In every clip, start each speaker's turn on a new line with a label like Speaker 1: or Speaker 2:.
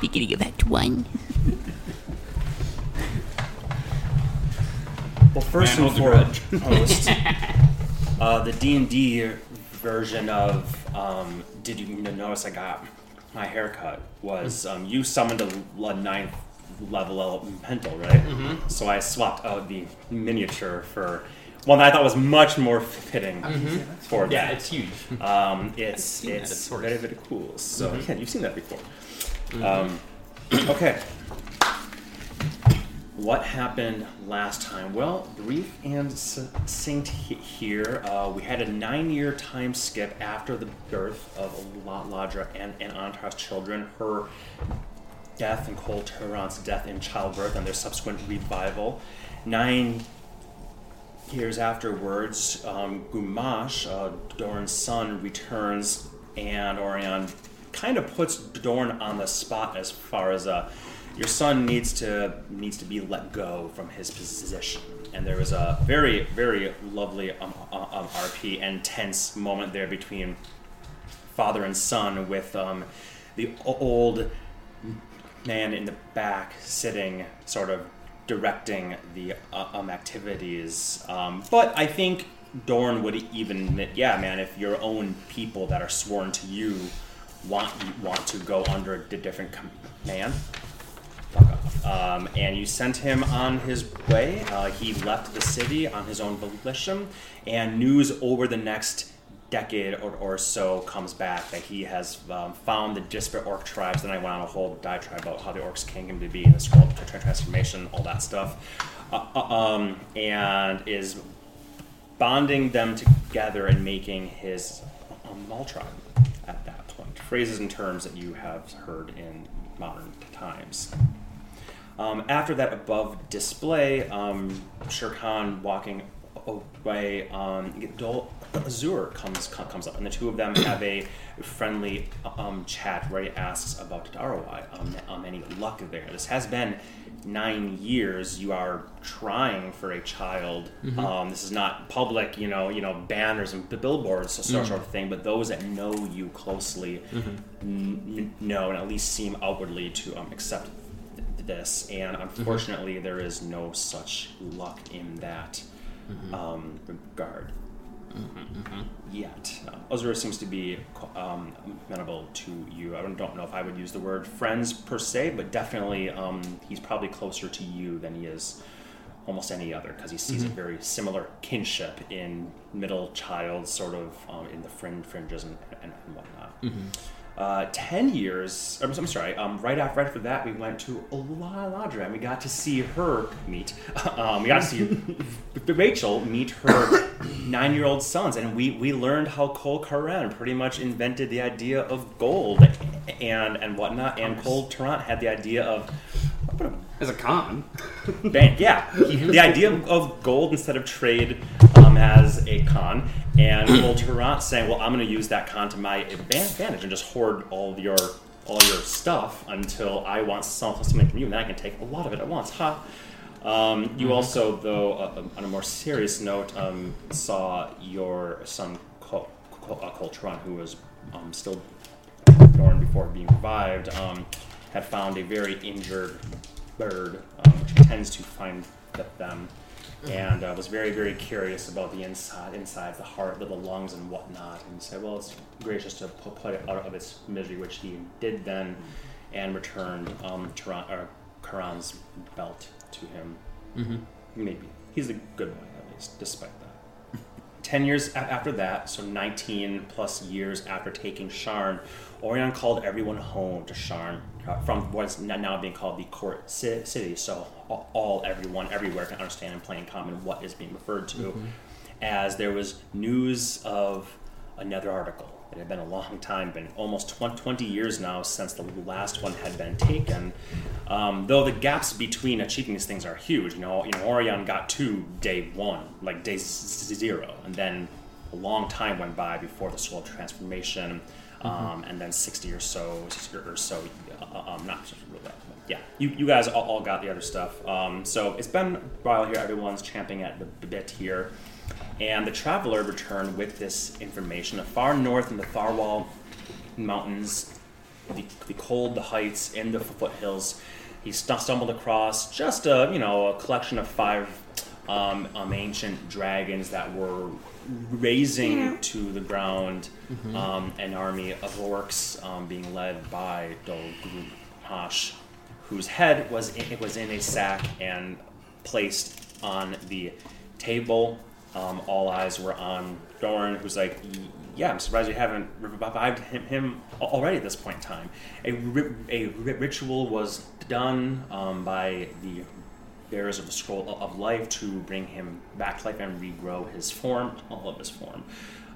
Speaker 1: Beginning of Act One.
Speaker 2: Well, first
Speaker 3: Man
Speaker 2: and foremost, uh, the D and D version of um, "Did you notice I got my haircut?" was um, you summoned a, a ninth level elemental, right?
Speaker 3: Mm-hmm.
Speaker 2: So I swapped out the miniature for one that I thought was much more fitting for
Speaker 3: Yeah,
Speaker 2: that.
Speaker 3: it's huge.
Speaker 2: Um, it's
Speaker 3: seen that at
Speaker 2: it's very very cool. So
Speaker 3: Mm-hmm.
Speaker 2: yeah, you've seen that before. Um, okay. What happened last time? Well, brief and succinct here. Uh, we had a nine-year time skip after the birth of La- Ladra and, and Antar's children. Her death and Cole Turan's death in childbirth and their subsequent revival. Nine years afterwards, um, Gumash, uh, Doran's son, returns, and Orion kind of puts Dorn on the spot as far as uh, your son needs to needs to be let go from his position. And there was a very very lovely um, uh, um, RP and tense moment there between father and son, with um, the old man in the back sitting sort of directing the uh, um, activities um, but i think dorn would even admit yeah man if your own people that are sworn to you want want to go under a different command. Um, and you sent him on his way. Uh, he left the city on his own volition, and news over the next decade or, or so comes back that he has um, found the disparate orc tribes. Then I went on a whole diatribe about how the orcs came to be in the scroll of transformation, all that stuff, uh, uh, um, and is bonding them together and making his um, tribe. Phrases and terms that you have heard in modern times. Um, after that above display, um, Sher Khan walking away, um, Dol Azur comes comes up, and the two of them have a friendly um, chat where he asks about Darowai, um, um, any luck there. This has been nine years. You are trying for a child. Um, this is not public, you know, you know, banners and billboards, so sort of thing. But those that know you closely n- n- know and at least seem outwardly to um, accept th- this. And unfortunately, there is no such luck in that um, regard yet. Uh, seems to be um, amenable to you. I don't know if I would use the word friends per se, but definitely um, he's probably closer to you than he is almost any other because he sees a very similar kinship in middle child, sort of um, in the fringe fringes and, and, and whatnot. Uh, Ten years. I'm, I'm sorry. Um, right after, right after that, we went to La Ladra and we got to see her meet. Um, we got to see Rachel meet her nine-year-old sons, and we we learned how Cole Karan pretty much invented the idea of gold and and whatnot, and Cole Tarrant had the idea of.
Speaker 3: As a con.
Speaker 2: bank. Yeah, he, the idea of, gold instead of trade um, as a con, and Tarrant saying, "Well, I'm going to use that con to my advantage and just hoard all of your all your stuff until I want something from you, and then I can take a lot of it at once." Ha. Um, you also, though, uh, um, on a more serious note, um, saw your son Cole, Cole, uh, who was um, still born before being revived, um, had found a very injured bird, um, which tends to find th- them, and uh, was very, very curious about the inside, insides, the heart, the lungs, and whatnot. And said, "Well, it's gracious to pu- put it out of its misery," which he did then, and returned um, Turan, or Karan's belt to him.
Speaker 3: Mm-hmm.
Speaker 2: Maybe he's a good one at least, despite that. 10 years after that, so 19 plus years after taking Sharn, Orion called everyone home to Sharn uh, from what's now being called the court ci- city. So all, all, everyone, everywhere can understand and play in common what is being referred to. As there was news of another article. It had been a long time, been almost 20, 20 years now since the last one had been taken. Um, though the gaps between achieving these things are huge. You know, you know, Orion got to day one, like day zero, and then a long time went by before the soul transformation, um, and then 60 or so, 60 or so, um, not so yeah, you, you guys all, got the other stuff. Um, so it's been a while here. Everyone's champing at the bit here. And the traveler returned with this information. Far north in the Tharwal Mountains, the, the cold, the heights, and the foothills. He stumbled across just a you know a collection of five um, um, ancient dragons that were raising to the ground um, an army of orcs um, being led by Dol Gulmash, whose head was in, it was in a sack and placed on the table. Um, all eyes were on Dorn, who's like, "Yeah, I'm surprised you haven't revived him, him already at this point in time." A, ri- a ri- ritual was done um, by the bearers of the scroll of life to bring him back to life and regrow his form, all of his form.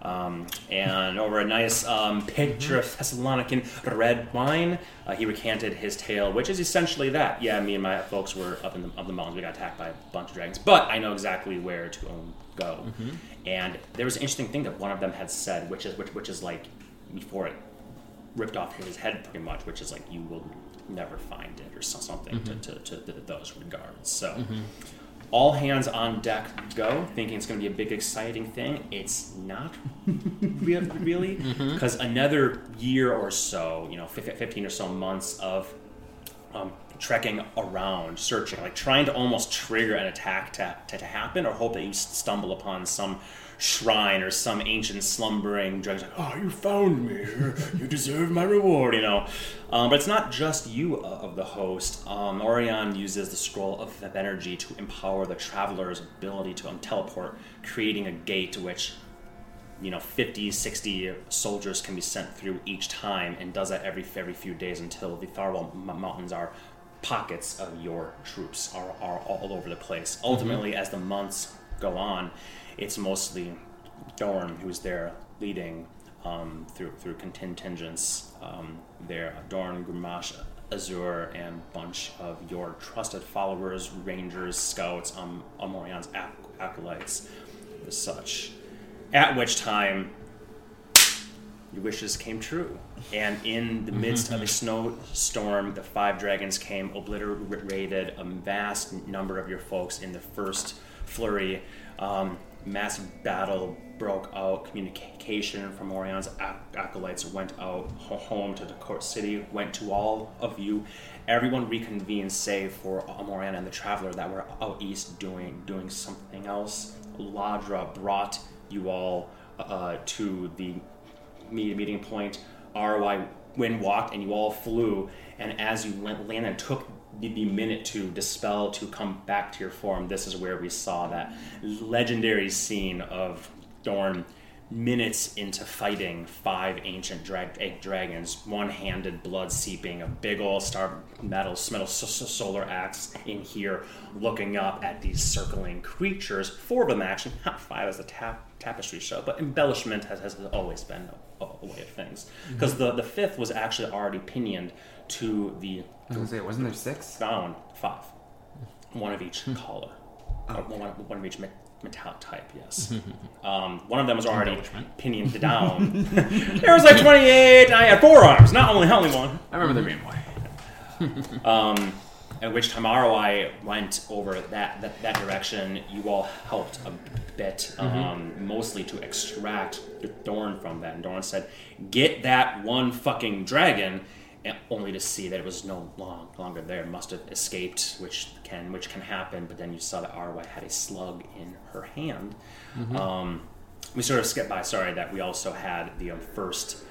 Speaker 2: Um, and over a nice um, pitcher of Thessalonican red wine, uh, he recanted his tale, which is essentially that. Yeah, me and my folks were up in the, up the mountains. We got attacked by a bunch of dragons, but I know exactly where to um, go. And there was an interesting thing that one of them had said, which is which, which is like before it ripped off his head pretty much, which is like you will never find it or so- something to, to, to those regards. So all hands on deck go, thinking it's going to be a big exciting thing. It's not really because another year or so, you know, 15 or so months of um, trekking around, searching, like trying to almost trigger an attack to, to, to happen or hope that you stumble upon some shrine or some ancient slumbering dragon. Like, oh, you found me. You deserve my reward, you know. Um, but it's not just you uh, of the host. Um, Orion uses the scroll of energy to empower the traveler's ability to um, teleport, creating a gate which you know 50 60 soldiers can be sent through each time and does that every every few days until the Tharwal M- mountains are pockets of your troops are, are all over the place ultimately as the months go on it's mostly Dorn who's there leading um, through through contingents um, there Dorn Grimash Azure and bunch of your trusted followers rangers scouts um, Amorion's ac- acolytes as such at which time your wishes came true. And in the midst of a snowstorm, the five dragons came, obliterated a vast number of your folks in the first flurry. Um, massive battle broke out. Communication from Orion's ac- acolytes went out home to the court city, went to all of you. Everyone reconvened, save for Amorian and the traveler that were out east doing doing something else. Ladra brought you all uh, to the meeting point. ROI wind walked and you all flew. And as you went, landed, took the, the minute to dispel to come back to your form. This is where we saw that legendary scene of Dorn minutes into fighting five ancient drag- egg dragons, one-handed, blood seeping, a big old star metal, metal solar axe in here, looking up at these circling creatures. Four of them actually, not five as a tap- tapestry show, but embellishment has, has always been a, a way of things. Mm-hmm. Because the, the fifth was actually already pinioned to the
Speaker 3: I was gonna say, wasn't there six?
Speaker 2: found five, one of each color, Or one, one of each me- metallic type. Yes, um, one of them was already pinioned down. there was like twenty-eight. I had four arms, not only only one.
Speaker 3: I remember there being more.
Speaker 2: Um, at which time ROI went over that, that, that direction. You all helped a bit, um, mostly to extract Dorn from that. And Dorn said, "Get that one fucking dragon." Only to see that it was no long, longer there. Must have escaped, which can which can happen. But then you saw that ROI had a slug in her hand. Um, we sort of skipped by. Sorry that we also had the um, first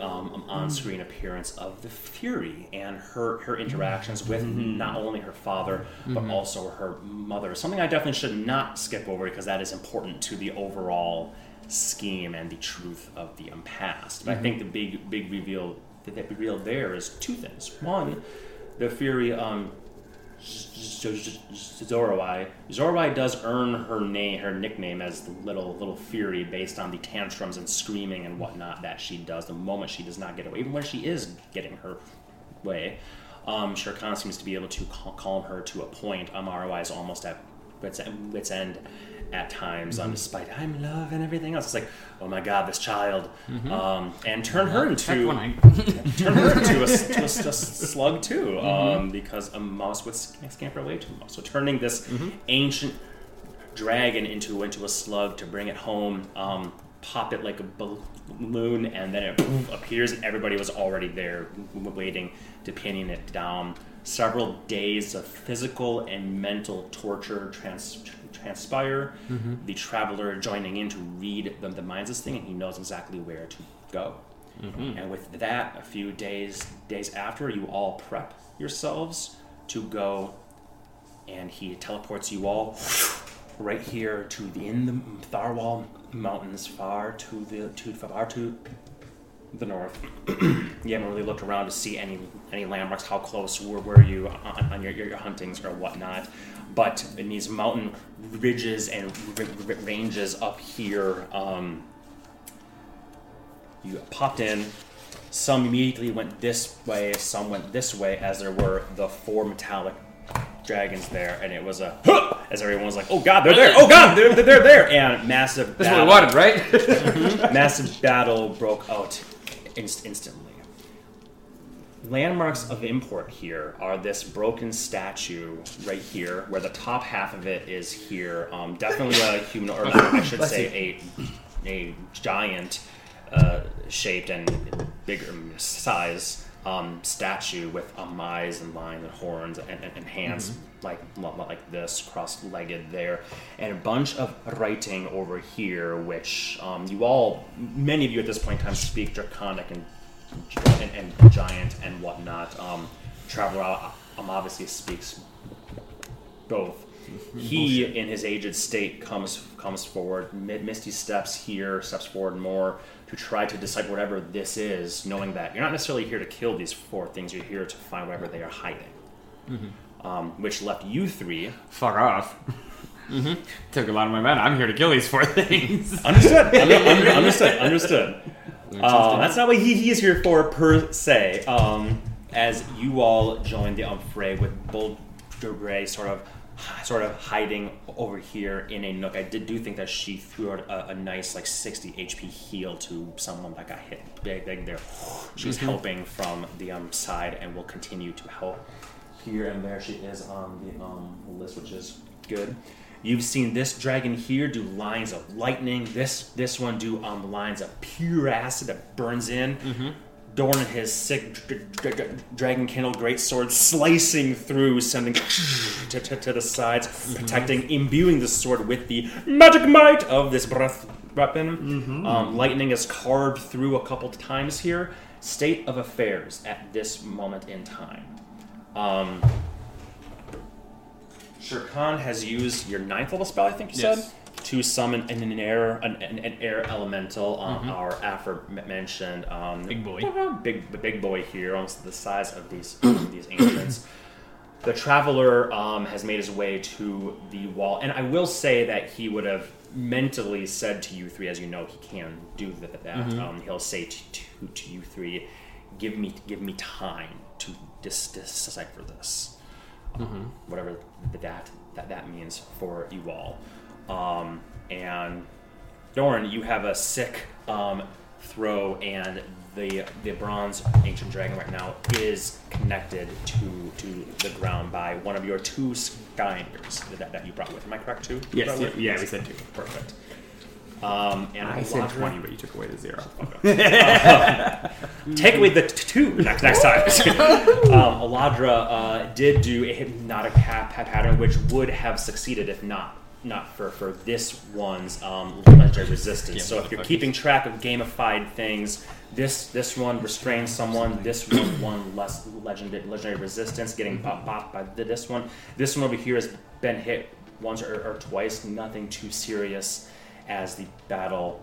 Speaker 2: um, on-screen appearance of the Fury and her her interactions with not only her father but also her mother. Something I definitely should not skip over because that is important to the overall scheme and the truth of the um, past. But I think the big big reveal that that real there is two things. One, the Fury um, Zorai. Zorai does earn her name, her nickname as the little little fury, based on the tantrums and screaming and whatnot that she does. The moment she does not get away, even when she is getting her way, um, Shere Khan seems to be able to cal- calm her to a point. Um, is almost at wits end at times, um, despite I'm love and everything else. It's like, oh my god, this child, um, and turn her into
Speaker 4: I
Speaker 2: turn her into a, to a, a slug too, um, because a mouse would scamper away to a mouse. So turning this ancient dragon into into a slug to bring it home, um, pop it like a balloon, and then it poof, appears, and everybody was already there waiting to pinning it down. Several days of physical and mental torture trans- transpire. Mm-hmm. The traveler joining in to read the, the minds of this thing, and he knows exactly where to go. Mm-hmm. And with that, a few days days after, you all prep yourselves to go, and he teleports you all right here to the in the Tharwal Mountains, far to the to far to the north. you haven't really looked around to see any any landmarks. How close were, were you on, on your, your your huntings or whatnot? But in these mountain ridges and r- r- ranges up here, um, you popped in. Some immediately went this way, some went this way, as there were the four metallic dragons there, and it was a "Huh!" as everyone was like, "Oh God, they're there! Oh God, they're, they're there!" And massive
Speaker 3: That's what we wanted, right?
Speaker 2: massive battle broke out inst- instantly. Landmarks of import here are this broken statue right here, where the top half of it is here. Um, definitely a human, or I should say, a a giant uh, shaped and bigger size um, statue with um, eyes and lines and horns and, and, and hands like like this, cross-legged there, and a bunch of writing over here, which um, you all, many of you at this point in time, speak Draconic and and, and giant and whatnot. Um, Traveler um, obviously speaks both. He, in his aged state, comes comes forward. Misty steps here, steps forward more to try to decipher whatever this is, knowing that you're not necessarily here to kill these four things. You're here to find whatever they are hiding. Um, which left you three
Speaker 3: Fuck off. Took a lot of my men. I'm here to kill these four things.
Speaker 2: Understood. Under, under, understood. Understood. Uh, that's not what he, he is here for per se. Um, as you all join the fray with Gray sort of sort of hiding over here in a nook. I did do think that she threw out a, a nice like 60 HP heal to someone that got hit big, big there. She's helping from the um, side and will continue to help here and there. She is on the um, list, which is good. You've seen this dragon here do lines of lightning. This this one do um lines of pure acid that burns in. Dorn and his sick dr- dr- dr- dragon kindle great sword slicing through, sending to, to, to the sides, protecting, imbuing the sword with the magic might of this breath weapon. Um, lightning is carved through a couple times here. State of affairs at this moment in time. Um, Shirkan has used your ninth level spell, I think you
Speaker 3: Yes.
Speaker 2: said, to summon an, an air an, an, air elemental. Um, Our aforementioned um,
Speaker 4: Big boy.
Speaker 2: big the big boy here, almost the size of these these ancients. The traveler um, has made his way to the wall, and I will say that he would have mentally said to you three, as you know, he can do that. that. Um, he'll say to, to, to you three, "Give me give me time to dis- decipher this." whatever that that that means for you all. Um, and Dorn, you have a sick um, throw, and the the bronze ancient dragon right now is connected to to the ground by one of your two sky anchors that, that you brought with. Am I correct? Two.
Speaker 3: Yes, yeah, yeah, we said two.
Speaker 2: Perfect. Um, and
Speaker 3: I said
Speaker 2: Eladra-
Speaker 3: 20, but you took away the zero.
Speaker 2: Take away the t- two next next time. um, Aladra uh, did do a hypnotic pa- pa- pattern, which would have succeeded if not not for for this one's um, legendary resistance. so if you're keeping track of gamified things, this this one restrains someone. This one one less legendary legendary resistance, getting bop bopped by th- this one. This one over here has been hit once or, or twice. Nothing too serious as the battle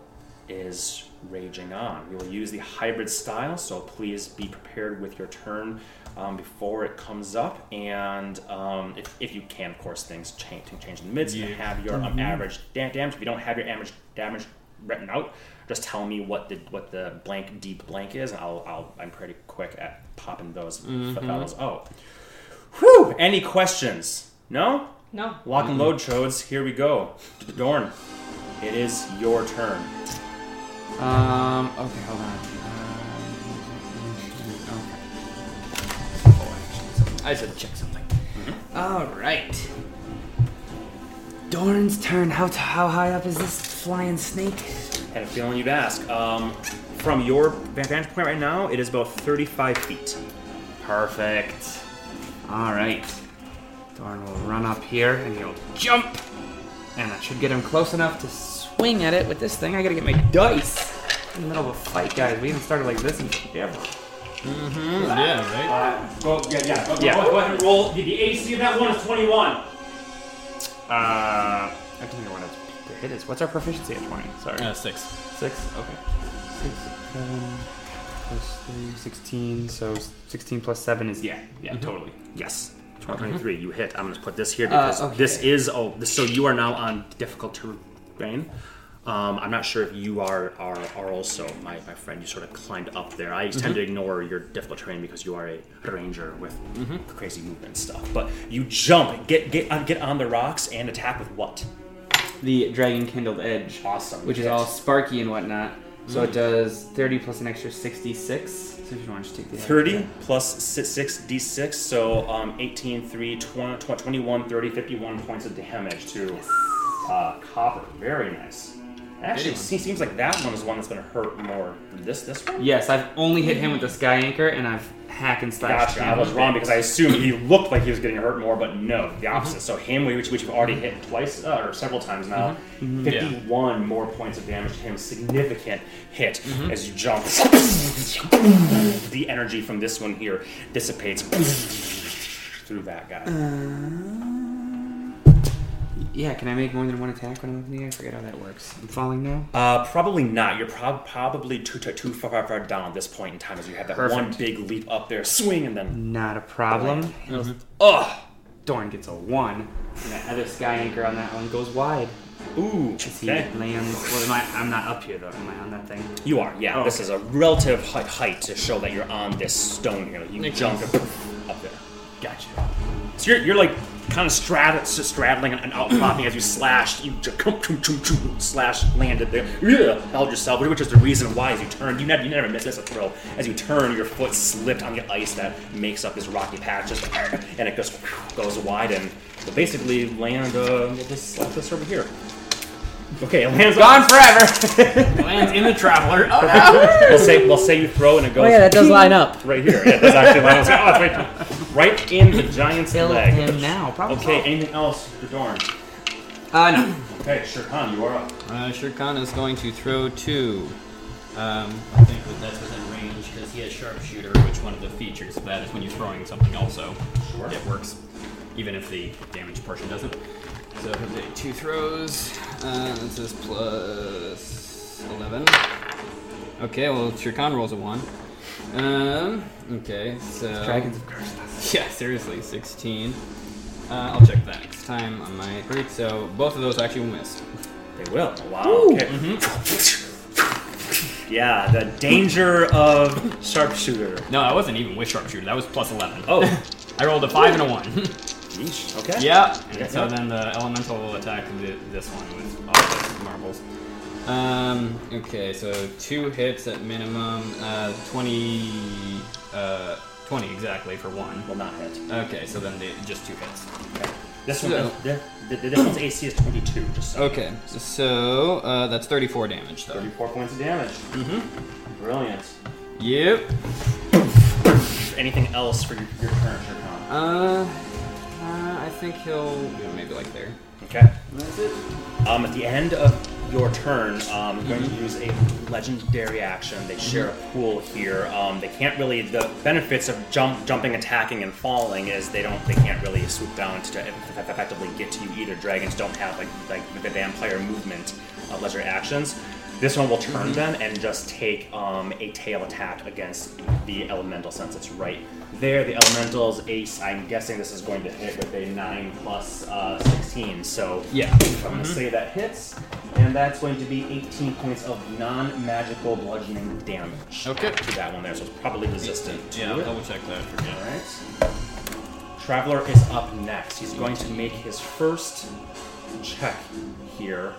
Speaker 2: is raging on. We will use the hybrid style, so please be prepared with your turn um, before it comes up. And um, if, if you can, of course, things change, change in the midst. You have your um, average da- damage. If you don't have your average damage written out, just tell me what the what the blank deep blank is, and I'll, I'll I'm pretty quick at popping those fellows out. Whew! Any questions? No.
Speaker 5: No.
Speaker 2: Lock and load, chodes. Here we go. To the Dorn, it is your turn.
Speaker 3: Um, okay, hold on. Um, okay.
Speaker 4: I said check something.
Speaker 3: All right. Doran's turn. How t- how high up is this flying snake?
Speaker 2: Had a feeling you'd ask. Um, from your vantage point right now, it is about 35 feet.
Speaker 3: Perfect. All right. Dorn will run up here and he'll jump, and that should get him close enough to swing at it with this thing. I gotta get my dice in the middle of a fight, guys. We haven't started like this in forever.
Speaker 4: Yeah, right?
Speaker 2: Go, yeah, yeah. Go,
Speaker 3: Yeah.
Speaker 2: Go, go ahead and roll. The, the AC of that one is 21.
Speaker 3: Uh, I don't think what the hit is. What's our proficiency at 20? Sorry.
Speaker 4: Uh, six.
Speaker 3: Six? Okay. Six, seven, plus three, 16. So 16 plus seven is, yeah, yeah, totally.
Speaker 2: Yes. 23. You hit. I'm going to put this here
Speaker 3: Uh,
Speaker 2: because
Speaker 3: okay.
Speaker 2: this is. Oh, this, so you are now on difficult terrain. Um, I'm not sure if you are are, are also my, my friend. You sort of climbed up there. I tend to ignore your difficult terrain because you are a ranger with crazy movement stuff. But you jump, get get on, get on the rocks and attack with what?
Speaker 3: The dragon kindled edge.
Speaker 2: Awesome.
Speaker 3: Which is all sparky and whatnot. So it does 30 plus an extra 66. So if you want to take the
Speaker 2: 30 plus 6 d6, so um, 18, 3, 20, 21, 30, 51 points of damage to uh, Copper. Very nice. Actually, it seems like that one is one that's going to hurt more than this this one.
Speaker 3: Yes, I've only hit him with the sky anchor, and I've hack and slash.
Speaker 2: Gotcha. I was wrong because I assumed he looked like he was getting hurt more, but no, the mm-hmm. opposite. So him, which, which you've already hit twice uh, or several times now, mm-hmm. Mm-hmm. 51 more points of damage to him. Significant hit as you jump. the energy from this one here dissipates through that guy.
Speaker 3: Uh, Yeah, can I make more than one attack when I'm up in the air? I forget how that works. I'm falling now.
Speaker 2: Uh, probably not. You're prob- probably too, too too far, far down at this point in time, as you have that
Speaker 3: Perfect.
Speaker 2: one big leap up there, swing, and then
Speaker 3: Not a problem.
Speaker 2: Mm-hmm.
Speaker 3: Ugh! Dorn gets a one. And that other sky anchor on that one goes wide.
Speaker 2: ooh,
Speaker 3: As he
Speaker 2: okay.
Speaker 3: lands. Well, am I, I'm not up here though. Am I on that thing?
Speaker 2: You are, yeah.
Speaker 3: Oh,
Speaker 2: this
Speaker 3: okay.
Speaker 2: is a relative height, height to show that you're on this stone here. You
Speaker 4: Makes
Speaker 2: jump
Speaker 4: sense.
Speaker 2: and up there.
Speaker 3: Gotcha.
Speaker 2: So you're, you're like kind of strat- straddling and outcropping as you slashed. You just slash landed there. Yeah, held yourself, which is the reason why as you turned, you never, you never miss this a throw. As you turn, your foot slipped on the ice that makes up this rocky patch, just, and it just goes wide and basically land uh, this, this over here. Okay, it lands
Speaker 3: Gone forever!
Speaker 4: Lands in the traveler. Oh no!
Speaker 2: We'll say we'll say you throw and it goes.
Speaker 5: Oh yeah, that does line up.
Speaker 2: right here. Yeah, that's actually line up. Oh, it's right, right in the giant's
Speaker 3: Kill
Speaker 2: leg.
Speaker 3: him now. Probably.
Speaker 2: Okay, anything else for Dorn?
Speaker 3: Uh, no.
Speaker 2: Okay, sure, Khan, you are up.
Speaker 4: Uh, Shirkan is going to throw two. Um, I think that that's within range because he has sharpshooter, which one of the features of that is when you're throwing something also.
Speaker 2: Sure.
Speaker 4: It works, even if the damage portion doesn't. So he'll take two throws. Uh, this is plus 11. Okay, well, Shirkan rolls a 1. Um, okay, so.
Speaker 3: Dragons of curse.
Speaker 4: Yeah, seriously, 16. Uh, I'll check that next time on my break. So both of those actually missed.
Speaker 2: They will. Wow. Okay. Mm-hmm. Yeah, the danger of sharpshooter.
Speaker 4: No, that wasn't even with sharpshooter. That was plus 11.
Speaker 2: Oh,
Speaker 4: I rolled a 5 and a 1.
Speaker 2: yeesh. Okay.
Speaker 4: yeah.
Speaker 2: Yeah.
Speaker 4: And so then the elemental will attack the, this one with all the marbles. Um, okay, so two hits at minimum. Uh, 20. Uh, 20 exactly for one.
Speaker 2: Will not hit.
Speaker 4: Okay, so then they, just two hits.
Speaker 2: Okay. This one,
Speaker 4: So-
Speaker 2: the, the, this one's AC is 22. Just so.
Speaker 4: Okay, so uh, that's 34 damage though.
Speaker 2: 34 points of damage. Mm-hmm. Brilliant.
Speaker 4: Yep.
Speaker 2: Anything else for your, your turn, Shirkan?
Speaker 4: Uh, uh, I think he'll yeah, maybe like there.
Speaker 2: Okay. That's it. Um, at the end of your turn, um, I'm going to use a legendary action. They share a pool here. Um, they can't really. The benefits of jump, jumping, attacking, and falling is they don't. They can't really swoop down to eff- effectively get to you either. Dragons don't have like like the vampire movement of legendary actions. This one will turn then and just take um, a tail attack against the elemental since it's right there. The elemental's ace. I'm guessing this is going to hit with a nine plus uh, sixteen. So
Speaker 4: Yeah.
Speaker 2: I'm going to say that hits, and that's going to be 18 points of non-magical bludgeoning damage.
Speaker 4: Okay.
Speaker 2: To that one there, so it's probably resistant. to
Speaker 4: Yeah, I'll
Speaker 2: it.
Speaker 4: double check that you.
Speaker 2: Alright. Traveler is up next. He's going to make his first check here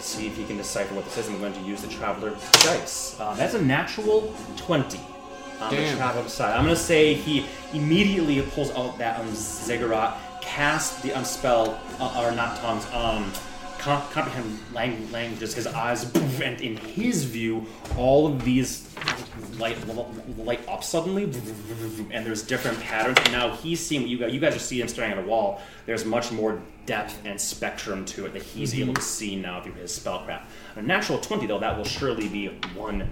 Speaker 2: to see if he can decipher what this is. I'm going to use the Traveler dice. Uh, that's a natural 20 on the
Speaker 4: Damn.
Speaker 2: Traveler side. I'm going to say he immediately pulls out that um, Ziggurat, casts the um, spell, uh, or not tongues, um, com- comprehend lang- languages. His eyes, and in his view, all of these light light up suddenly, and there's different patterns. And now he's seeing what you guys. You guys are seeing him staring at a wall. There's much more depth and spectrum to it that he's mm-hmm. able to see now through his spellcraft. A natural twenty, though, that will surely be one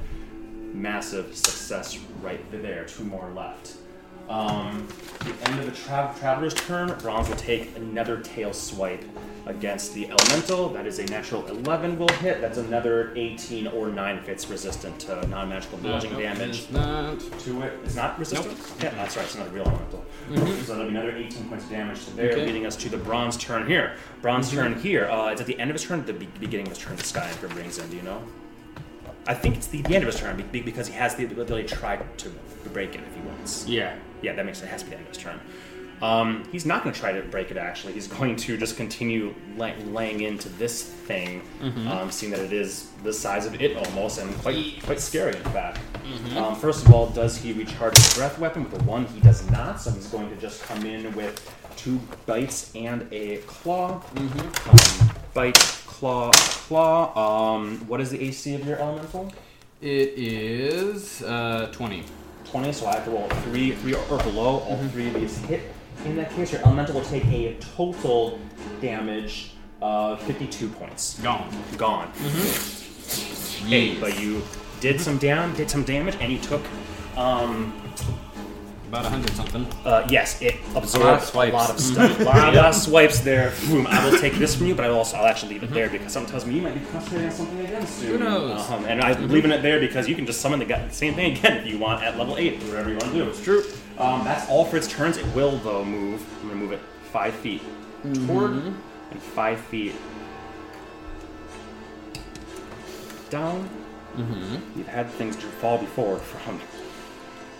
Speaker 2: massive success right there. Two more left. Um, the end of the tra- traveler's turn, Bronze will take another tail swipe against the elemental. That is a natural 11 will hit. That's another 18 or 9 if it's resistant to non-magical bludgeoning damage
Speaker 4: It's not.
Speaker 2: to it. It's not resistant? Yeah, that's right. It's not a real elemental. So that'll be another 18 points of damage to there,
Speaker 4: Okay.
Speaker 2: leading us to the bronze turn here. Bronze turn here. Uh, it's at the end of his turn, the be- beginning of his turn. The Sky Anchor brings in. Do you know? I think it's the, the end of his turn be- be- because he has the ability to try to break it if he wants.
Speaker 3: Yeah.
Speaker 2: Yeah, that makes it has to be the end of his turn. Um, he's not going to try to break it. Actually, he's going to just continue lay, laying into this thing, um, seeing that it is the size of it almost, and quite quite scary in fact. Um, first of all, does he recharge his breath weapon with a one? He does not, so he's going to just come in with two bites and a claw. Um, bite, claw, claw. Um, what is the AC of your elemental?
Speaker 4: It is uh, 20.
Speaker 2: 20, so I have to roll three, three or below. All three of these hit. In that case, your elemental will take a total damage of 52 points.
Speaker 3: Gone.
Speaker 2: Gone. Hey, but you did some down, did some damage, and you took. Um,
Speaker 4: About a 100 something.
Speaker 2: uh, yes, it absorbs a lot of stuff. a lot, lot of swipes there. Boom. I will take this from you, but I will also I'll actually leave it there because someone tells me you might be concentrating on something again soon.
Speaker 4: Who knows?
Speaker 2: Um, and I'm leaving it there because you can just summon the guy- same thing again if you want at level eight, whatever you want to do. It's
Speaker 4: true.
Speaker 2: Um, that's all for its turns. It will though move. I'm gonna move it five feet toward and five feet down. Mm-hmm. You've had things fall before from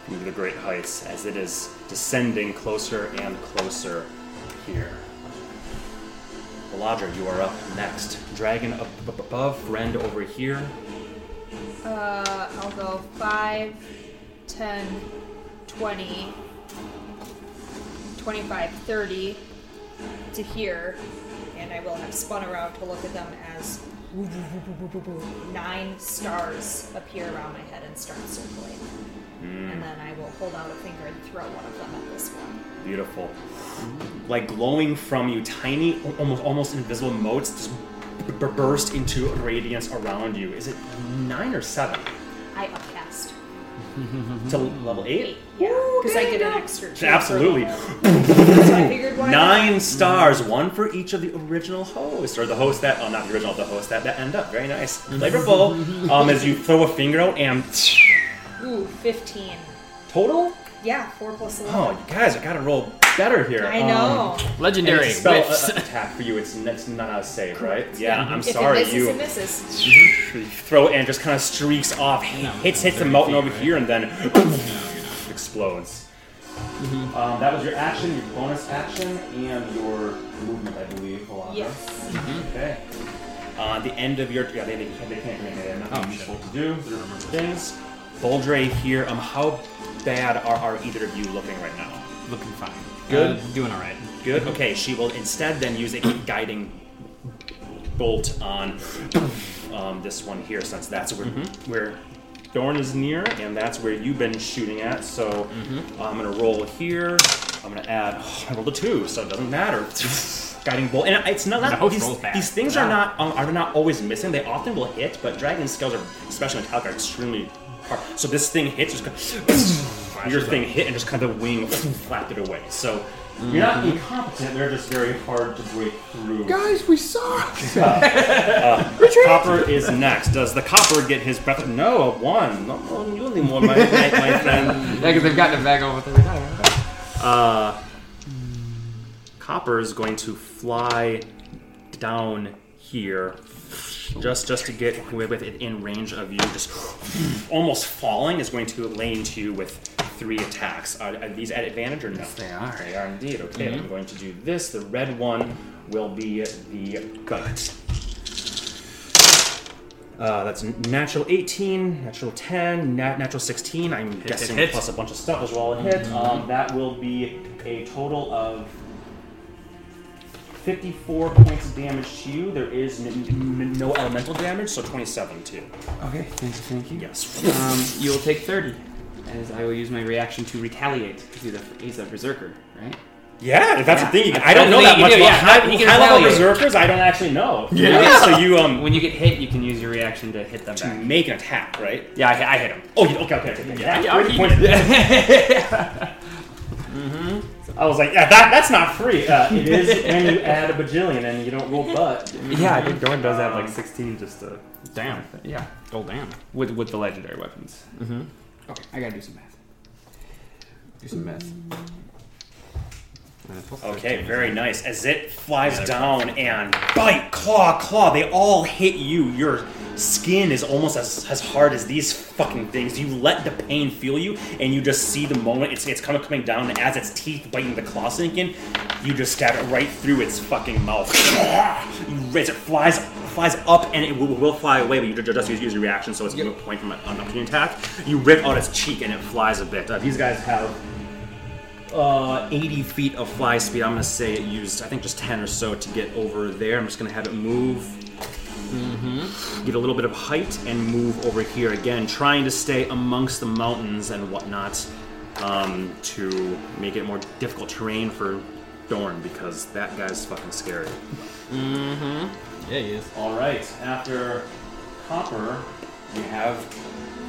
Speaker 2: from the great heights as it is descending closer and closer here. Eladra, you are up next. Dragon up above, friend over here.
Speaker 5: Uh, I'll go 5, 10, 20, 25, 30 to here, and I will have spun around to look at them as nine stars appear around my head and start circling. And then I will hold out a finger and throw one of them at this one.
Speaker 2: Beautiful. Like glowing from you, tiny, almost almost invisible motes just b- burst into radiance around you. Is it nine or seven?
Speaker 5: I upcast.
Speaker 2: To level eight?
Speaker 5: Yeah, because I get an extra two. for
Speaker 2: Absolutely.
Speaker 5: level. so I figured why not?
Speaker 2: Nine stars, one for each of the original hosts, or the host that, oh, not the original, the host that, that end up. Very nice. Flavorful. um, as you throw a finger out and
Speaker 5: Ooh, 15.
Speaker 2: total?
Speaker 5: Yeah, 4 plus 11.
Speaker 2: Oh, you guys, I gotta roll better here.
Speaker 5: I
Speaker 2: Um,
Speaker 5: know.
Speaker 2: and
Speaker 4: Legendary
Speaker 2: it's a spell
Speaker 4: whips.
Speaker 2: uh, attack for you. It's, it's not a save, right? Yeah, I'm
Speaker 5: if
Speaker 2: sorry.
Speaker 5: it misses,
Speaker 2: you
Speaker 5: it misses.
Speaker 2: you throw it and just kind of streaks off, hits hits the mountain over here, and then explodes. Um, that was your action, your bonus action, and your movement, I believe. Alana.
Speaker 5: Yes.
Speaker 2: Okay. Uh, the end of your yeah, they, they, can't- they can't hear. They have nothing
Speaker 4: Oh,
Speaker 2: useful to do. They're things. Boldre here. Um, how bad are, are either of you looking right now?
Speaker 4: Looking fine.
Speaker 2: Good.
Speaker 4: Uh, doing alright.
Speaker 2: Good. Okay, she will instead then use a guiding bolt on um, this one here, since that's where where Dorn is near, and that's where you've been shooting at. So I'm gonna roll here. I'm gonna add. I rolled a two, so it doesn't matter. Guiding bolt, and it's not, not
Speaker 4: host
Speaker 2: these, these things are not um, are not always missing. They often will hit, but dragon skills are, especially metallic, are extremely hard. So this thing hits, just kind of, your thing hit, and just kind of the wing flapped it away. So you're not incompetent; they're just very hard to break through.
Speaker 3: Guys, we saw.
Speaker 2: Copper is next. Does the copper get his breath? No, a one. No, no, you only one, my, my, my friend.
Speaker 3: Yeah, because they've gotten it back almost every time.
Speaker 2: Uh, copper is going to fly down here, just just to get with with it in range of you. Just almost falling is going to lay into you with three attacks. Are, are these at advantage or no?
Speaker 3: they are.
Speaker 2: They are indeed. Okay, I'm going to do this. The red one will be the gut. Uh, that's natural 18, natural 10, nat- natural 16. I'm guessing
Speaker 3: hit.
Speaker 2: plus a bunch of stuff as well. Hit. Um, that will be a total of 54 points of damage to you. There is n- n- no elemental damage, so 27 too.
Speaker 3: Okay, thank you, thank you.
Speaker 2: Yes.
Speaker 3: Um, you will take 30, as I will use my reaction to retaliate, because he's a, he's a berserker, right?
Speaker 2: Yeah, if that's the thing. You can, I don't know that much about
Speaker 3: yeah.
Speaker 2: high, high level berserkers. I don't actually know.
Speaker 3: Yeah.
Speaker 2: So you um
Speaker 3: When you get hit, you can use your reaction to hit them
Speaker 2: to
Speaker 3: back.
Speaker 2: make an attack, right?
Speaker 3: Yeah, I, I hit him.
Speaker 2: Oh, you, okay, okay, okay. okay.
Speaker 3: Yeah,
Speaker 2: Yeah, 30
Speaker 3: he-
Speaker 2: points. I was like, yeah, that, that's not free. Uh, it is when you add a bajillion and you don't roll butt.
Speaker 3: Yeah, I think Dorn does have like
Speaker 2: Um,
Speaker 3: 16 just to.
Speaker 4: Damn.
Speaker 3: Yeah,
Speaker 4: Oh damn.
Speaker 3: with with the legendary weapons.
Speaker 4: Mm-hmm.
Speaker 3: Okay, I gotta do some math.
Speaker 4: Do some math.
Speaker 2: Okay, very nice. As it flies down and bite, claw, claw, they all hit you. Your skin is almost as, as hard as these fucking things. You let the pain feel you, and you just see the moment it's it's kind of coming down, and as its teeth biting the claw sink in, you just stab it right through its fucking mouth. You- As it flies flies up, and it will, will fly away, but you just use, use your reaction, so it's a point from an opportunity attack. You rip out its cheek, and it flies a bit. Uh, these guys have uh, 80 feet of fly speed. I'm gonna say it used, I think, just 10 or so to get over there. I'm just gonna have it move, get a little bit of height, and move over here again, trying to stay amongst the mountains and whatnot um, to make it more difficult terrain for Dorn because that guy's fucking scary. Mm-hmm.
Speaker 4: Yeah, he is.
Speaker 2: All right, after Copper, we have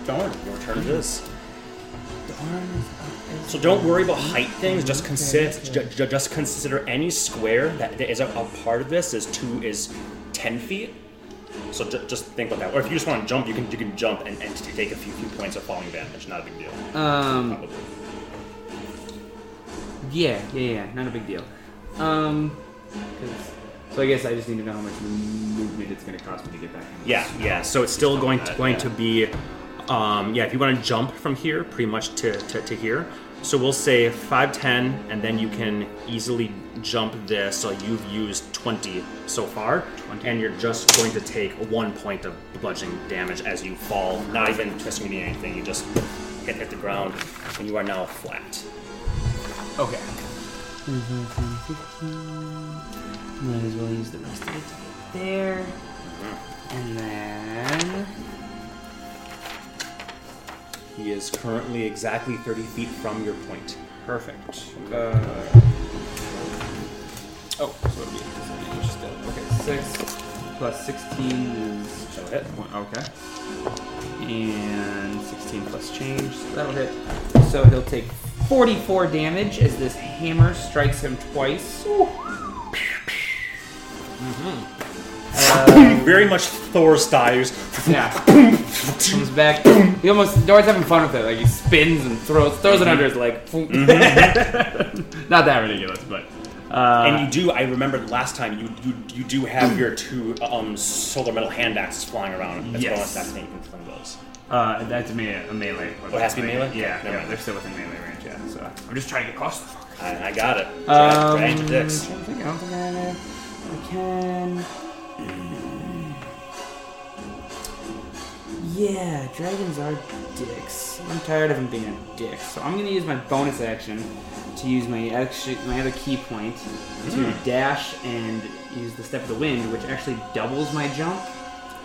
Speaker 2: Dorn. Your turn it is. So don't worry about height things. Just consider ju- ju- just consider any square that is a, a part of this is two is ten feet. So ju- just think about that. Or if you just want to jump, you can you can jump and, and take a few few points of falling damage. Not a big deal.
Speaker 3: Um,
Speaker 2: Probably.
Speaker 3: yeah, yeah, yeah, not a big deal. Um, so I guess I just need to know how much movement it's gonna cost me to get back.
Speaker 2: Yeah, yeah. So it's still going to, going
Speaker 3: yeah.
Speaker 2: to be, um, yeah. If you want to jump from here, pretty much to, to, to here. So we'll say five ten, and then you can easily jump this. So you've used twenty so far, and you're just going to take one point of bludgeoning damage as you fall. Not even twisting me anything. You just hit hit the ground, and you are now flat.
Speaker 3: Okay. Might as well use the rest of it to get there. And then.
Speaker 2: He is currently exactly thirty feet from your point.
Speaker 3: Perfect. Uh, oh, so it'll be. Okay, 6 plus 16 is.
Speaker 2: So hit.
Speaker 3: One, okay. And 16 plus change, so that'll hit. So he'll take 44 damage as this hammer strikes him twice.
Speaker 2: Very much Thor styles.
Speaker 3: Yeah. Comes back. He almost Doran's having fun with it. Like he spins and throws throws it under his leg. Not that ridiculous, but. Uh,
Speaker 2: And you do. I remembered last time. You you, you do have your two um solar metal hand axes flying around. As
Speaker 3: Yes.
Speaker 2: bonus action, you can fling those.
Speaker 3: uh, that's a, me- a melee.
Speaker 2: Oh, it has to be melee?
Speaker 3: Yeah,
Speaker 2: Never
Speaker 3: yeah, they're still within melee range. Yeah, so I'm just trying to get close. to the fucker.
Speaker 2: I, I got it.
Speaker 3: Um,
Speaker 2: drag the dicks.
Speaker 3: trying to think, I don't think I, I can. Yeah, dragons are dicks. I'm tired of them being a dick, so I'm gonna use my bonus action to use my extra, my other key point to hmm. dash and use the step of the wind, which actually doubles my jump.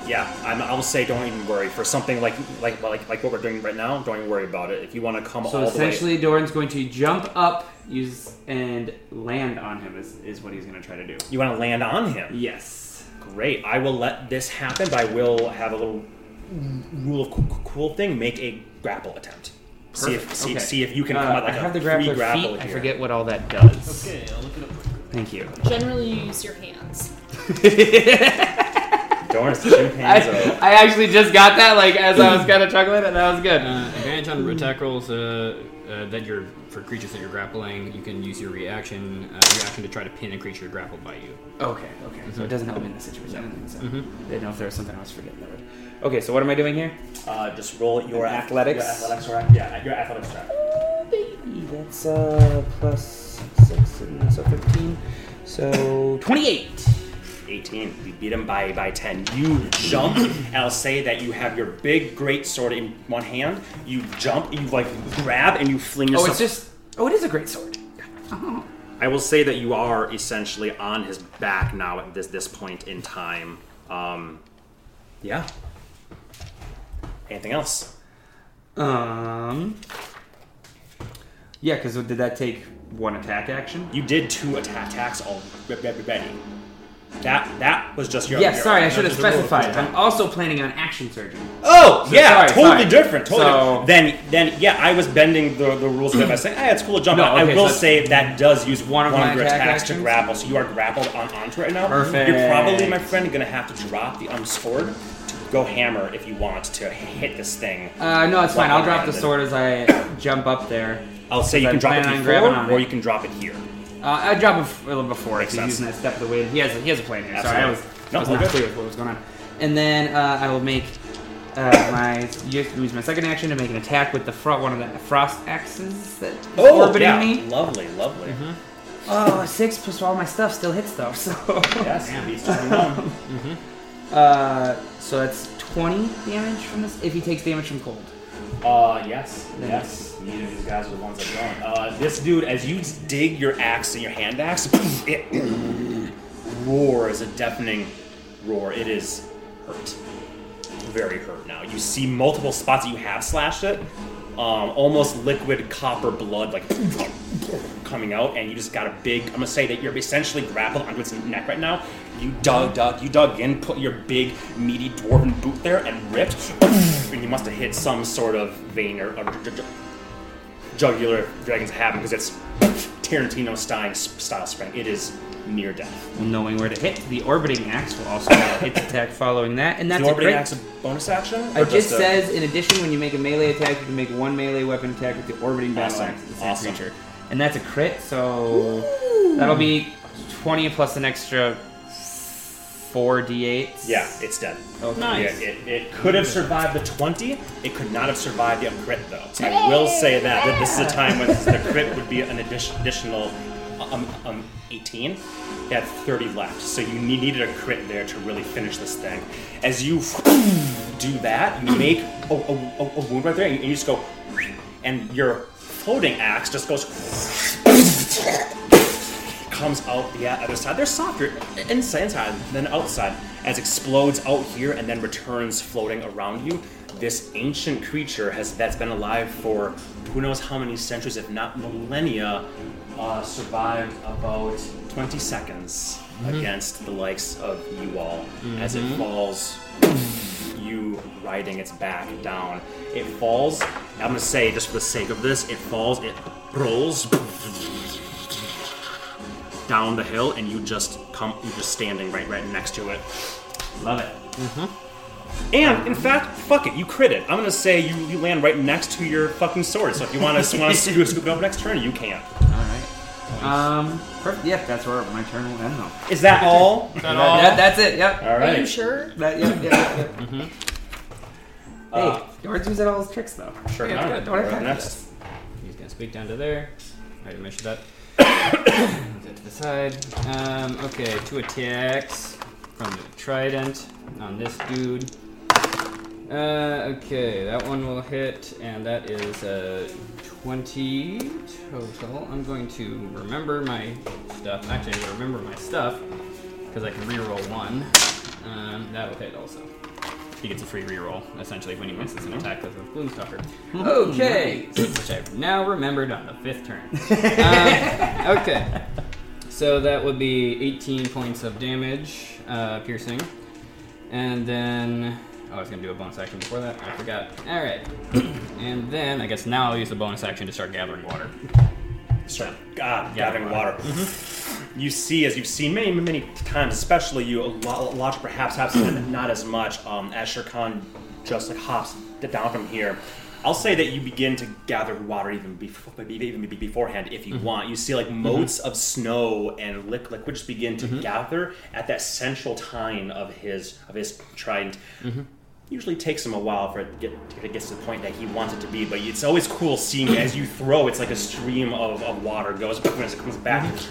Speaker 2: Yeah, I'm, I will say, don't even worry. For something like like like like what we're doing right now, don't even worry about it. If you want to come
Speaker 3: So
Speaker 2: all the way,
Speaker 3: essentially, Doran's going to jump up, use and land on him. Is, is what he's gonna try to do.
Speaker 2: you want to land on him.
Speaker 3: Yes.
Speaker 2: Great. I will let this happen, but I will have a little rule of cool, cool thing. Make a grapple attempt. See if see,
Speaker 3: Okay.
Speaker 2: see if you can
Speaker 3: Uh,
Speaker 2: come out like
Speaker 3: I
Speaker 2: a
Speaker 3: have the
Speaker 2: free
Speaker 3: grappler
Speaker 2: grapple
Speaker 3: feat. I forget what all that does.
Speaker 4: Okay, I'll look it up.
Speaker 3: Thank you.
Speaker 5: Generally, you use your hands.
Speaker 2: Darn, it's two hands up.
Speaker 3: I actually just got that like as I was kind of chuckling, and that was good.
Speaker 4: Uh, advantage on attack rolls uh, uh, that you're for creatures that you're grappling. You can use your reaction uh, reaction to try to pin a creature grappled by you.
Speaker 3: Okay, okay. So it doesn't help me in this situation. I don't think so.
Speaker 4: Mhm.
Speaker 3: Didn't know if there was something I was forgetting. That would. Okay, so what am I doing here?
Speaker 2: Uh, just roll your
Speaker 3: Athletics?
Speaker 2: Your athletics track. Yeah, your athletics track.
Speaker 3: Baby, that's uh plus six, and so fifteen. So twenty-eight.
Speaker 2: 18. You beat him by, by 10. You jump, and I'll say that you have your big, great sword in one hand. You jump, you like grab, and you fling yourself.
Speaker 3: Oh, it's just. Oh, it is a great sword.
Speaker 2: I will say that you are essentially on his back now at this this point in time. Um, yeah. Anything else?
Speaker 3: Um. Yeah, because did that take one attack action?
Speaker 2: You did two attack attacks already. That that was just your.
Speaker 3: Yeah,
Speaker 2: your-
Speaker 3: sorry, I should have
Speaker 2: just a roll of
Speaker 3: specified. I'm also planning on action surgery.
Speaker 2: Oh
Speaker 3: So
Speaker 2: yeah,
Speaker 3: sorry,
Speaker 2: totally
Speaker 3: sorry.
Speaker 2: different. Totally.
Speaker 3: So-
Speaker 2: different. Then then yeah, I was bending the, the rules a bit by saying, hey, it's cool to jump.
Speaker 3: No,
Speaker 2: on."
Speaker 3: okay,
Speaker 2: I will
Speaker 3: so
Speaker 2: say that does use
Speaker 3: one
Speaker 2: one
Speaker 3: of
Speaker 2: of, your
Speaker 3: attack
Speaker 2: attacks to grapple, so you are grappled on onto right now.
Speaker 3: Perfect.
Speaker 2: You're probably, my friend, gonna have to drop the sword to go hammer if you want to hit this thing.
Speaker 3: Uh, no, it's fine. I'll drop the sword as I jump up there.
Speaker 2: I'll say you
Speaker 3: I'm
Speaker 2: can drop it
Speaker 3: planning on grabbing on
Speaker 2: before, or
Speaker 3: it.
Speaker 2: you can drop it here.
Speaker 3: Uh, I drop it f- a little before
Speaker 2: Makes
Speaker 3: because he's
Speaker 2: sense.
Speaker 3: using that step of the wind. He has a, he has a plan here. Sorry, I was.
Speaker 2: No,
Speaker 3: I was not
Speaker 2: good.
Speaker 3: clear with what was going on. And then uh, I will make uh, my use, use my second action to make an attack with the fro- one of the frost axes that is orbiting
Speaker 2: yeah,
Speaker 3: me.
Speaker 2: lovely, lovely.
Speaker 3: Oh, a six plus all my stuff still hits though. So
Speaker 2: Yes, beats 21.
Speaker 3: uh, so that's twenty damage from this if he takes damage from cold.
Speaker 2: Uh, yes, yes. Neither of these guys are the ones that don't. Uh, this dude, as you dig your axe and your hand axe, it roars a deafening roar. It is hurt, very hurt now. You see multiple spots that you have slashed it, um, almost liquid copper blood, like coming out, and you just got a big. I'm gonna say that you're essentially grappled onto its neck right now. You dug, dug, you dug in, put your big meaty dwarven boot there, and ripped, and you must have hit some sort of vein or, or ju- ju- jugular dragons happen because it's Tarantino style style spring. It is near death.
Speaker 3: Knowing where to hit, the orbiting axe will also get a hit attack following that, and that's
Speaker 2: the
Speaker 3: a
Speaker 2: orbiting
Speaker 3: crit.
Speaker 2: axe a bonus action?
Speaker 3: It just
Speaker 2: a-
Speaker 3: says, in addition, when you make a melee attack, you can make one melee weapon attack with the orbiting battle
Speaker 2: Awesome.
Speaker 3: axe of the same
Speaker 2: Awesome.
Speaker 3: creature. And that's a crit, so that'll be 20 plus an extra 4d8.
Speaker 2: Yeah, it's dead.
Speaker 3: Okay.
Speaker 4: Nice.
Speaker 2: Yeah, it, it could have survived the 20. It could not have survived the crit, though. So I will say that, that this is a time when the crit would be an addition, additional um, um, 18. You had 30 left, so you needed a crit there to really finish this thing. As you do that, you make a, a, a- a wound right there, and you just go, and your floating axe just goes comes out the other side. They're softer inside, inside than outside, as explodes out here and then returns floating around you. This ancient creature has that's been alive for who knows how many centuries, if not millennia, uh, survived about 20 seconds against the likes of you all as it falls. You riding its back down. It falls. I'm gonna say, just for the sake of this, it falls. It rolls down the hill, and you just come. You're just standing right, right next to it. Love it. Mhm. And in fact, fuck it, you crit it. I'm gonna say you, you land right next to your fucking sword. So if you want to want to scoop scoop it up next turn, you can.
Speaker 3: Alright. Um, perfect. Yep, that's where my turn will end, though.
Speaker 2: Is that all?
Speaker 4: That all?
Speaker 3: That, that's it, yep.
Speaker 2: All
Speaker 5: Are you sure?
Speaker 3: That, yep, yep, yep. Hey,
Speaker 2: Uh,
Speaker 3: George used all his tricks, though.
Speaker 2: Sure.
Speaker 3: Yeah,
Speaker 2: all
Speaker 3: good.
Speaker 2: right,
Speaker 3: Don't have
Speaker 2: right next.
Speaker 4: He's gonna speak down to there. I already mentioned that. That to the side. Um, okay, two attacks from the trident on this dude. Uh, okay, that one will hit, and that is uh, 20 total. I'm going to remember my stuff. Actually, I'm remember my stuff because I can reroll one. Um, that will hit also. He gets a free reroll, essentially, when he misses an attack with a Gloomstalker. Okay, which I've now remembered on the fifth turn. Um, okay, so that would be 18 points of damage, uh, piercing, and then oh, I was gonna do a bonus action before that. I forgot. All right, and then I guess now I'll use the bonus action to start gathering water.
Speaker 2: Start God, gathering
Speaker 4: water.
Speaker 2: water. You see, as you've seen many, many times, especially you, a lot, a perhaps have seen not as much. Um, as Shere Khan just like hops down from here, I'll say that you begin to gather water even before, even beforehand if you mm-hmm. want. You see like mm-hmm. motes of snow and liq- liquid just begin to mm-hmm. gather at that central tine of his of his trident. Usually takes him a while for it to get to get to the point that he wants it to be, but it's always cool seeing as you throw. It's like a stream of, of water goes as it comes back.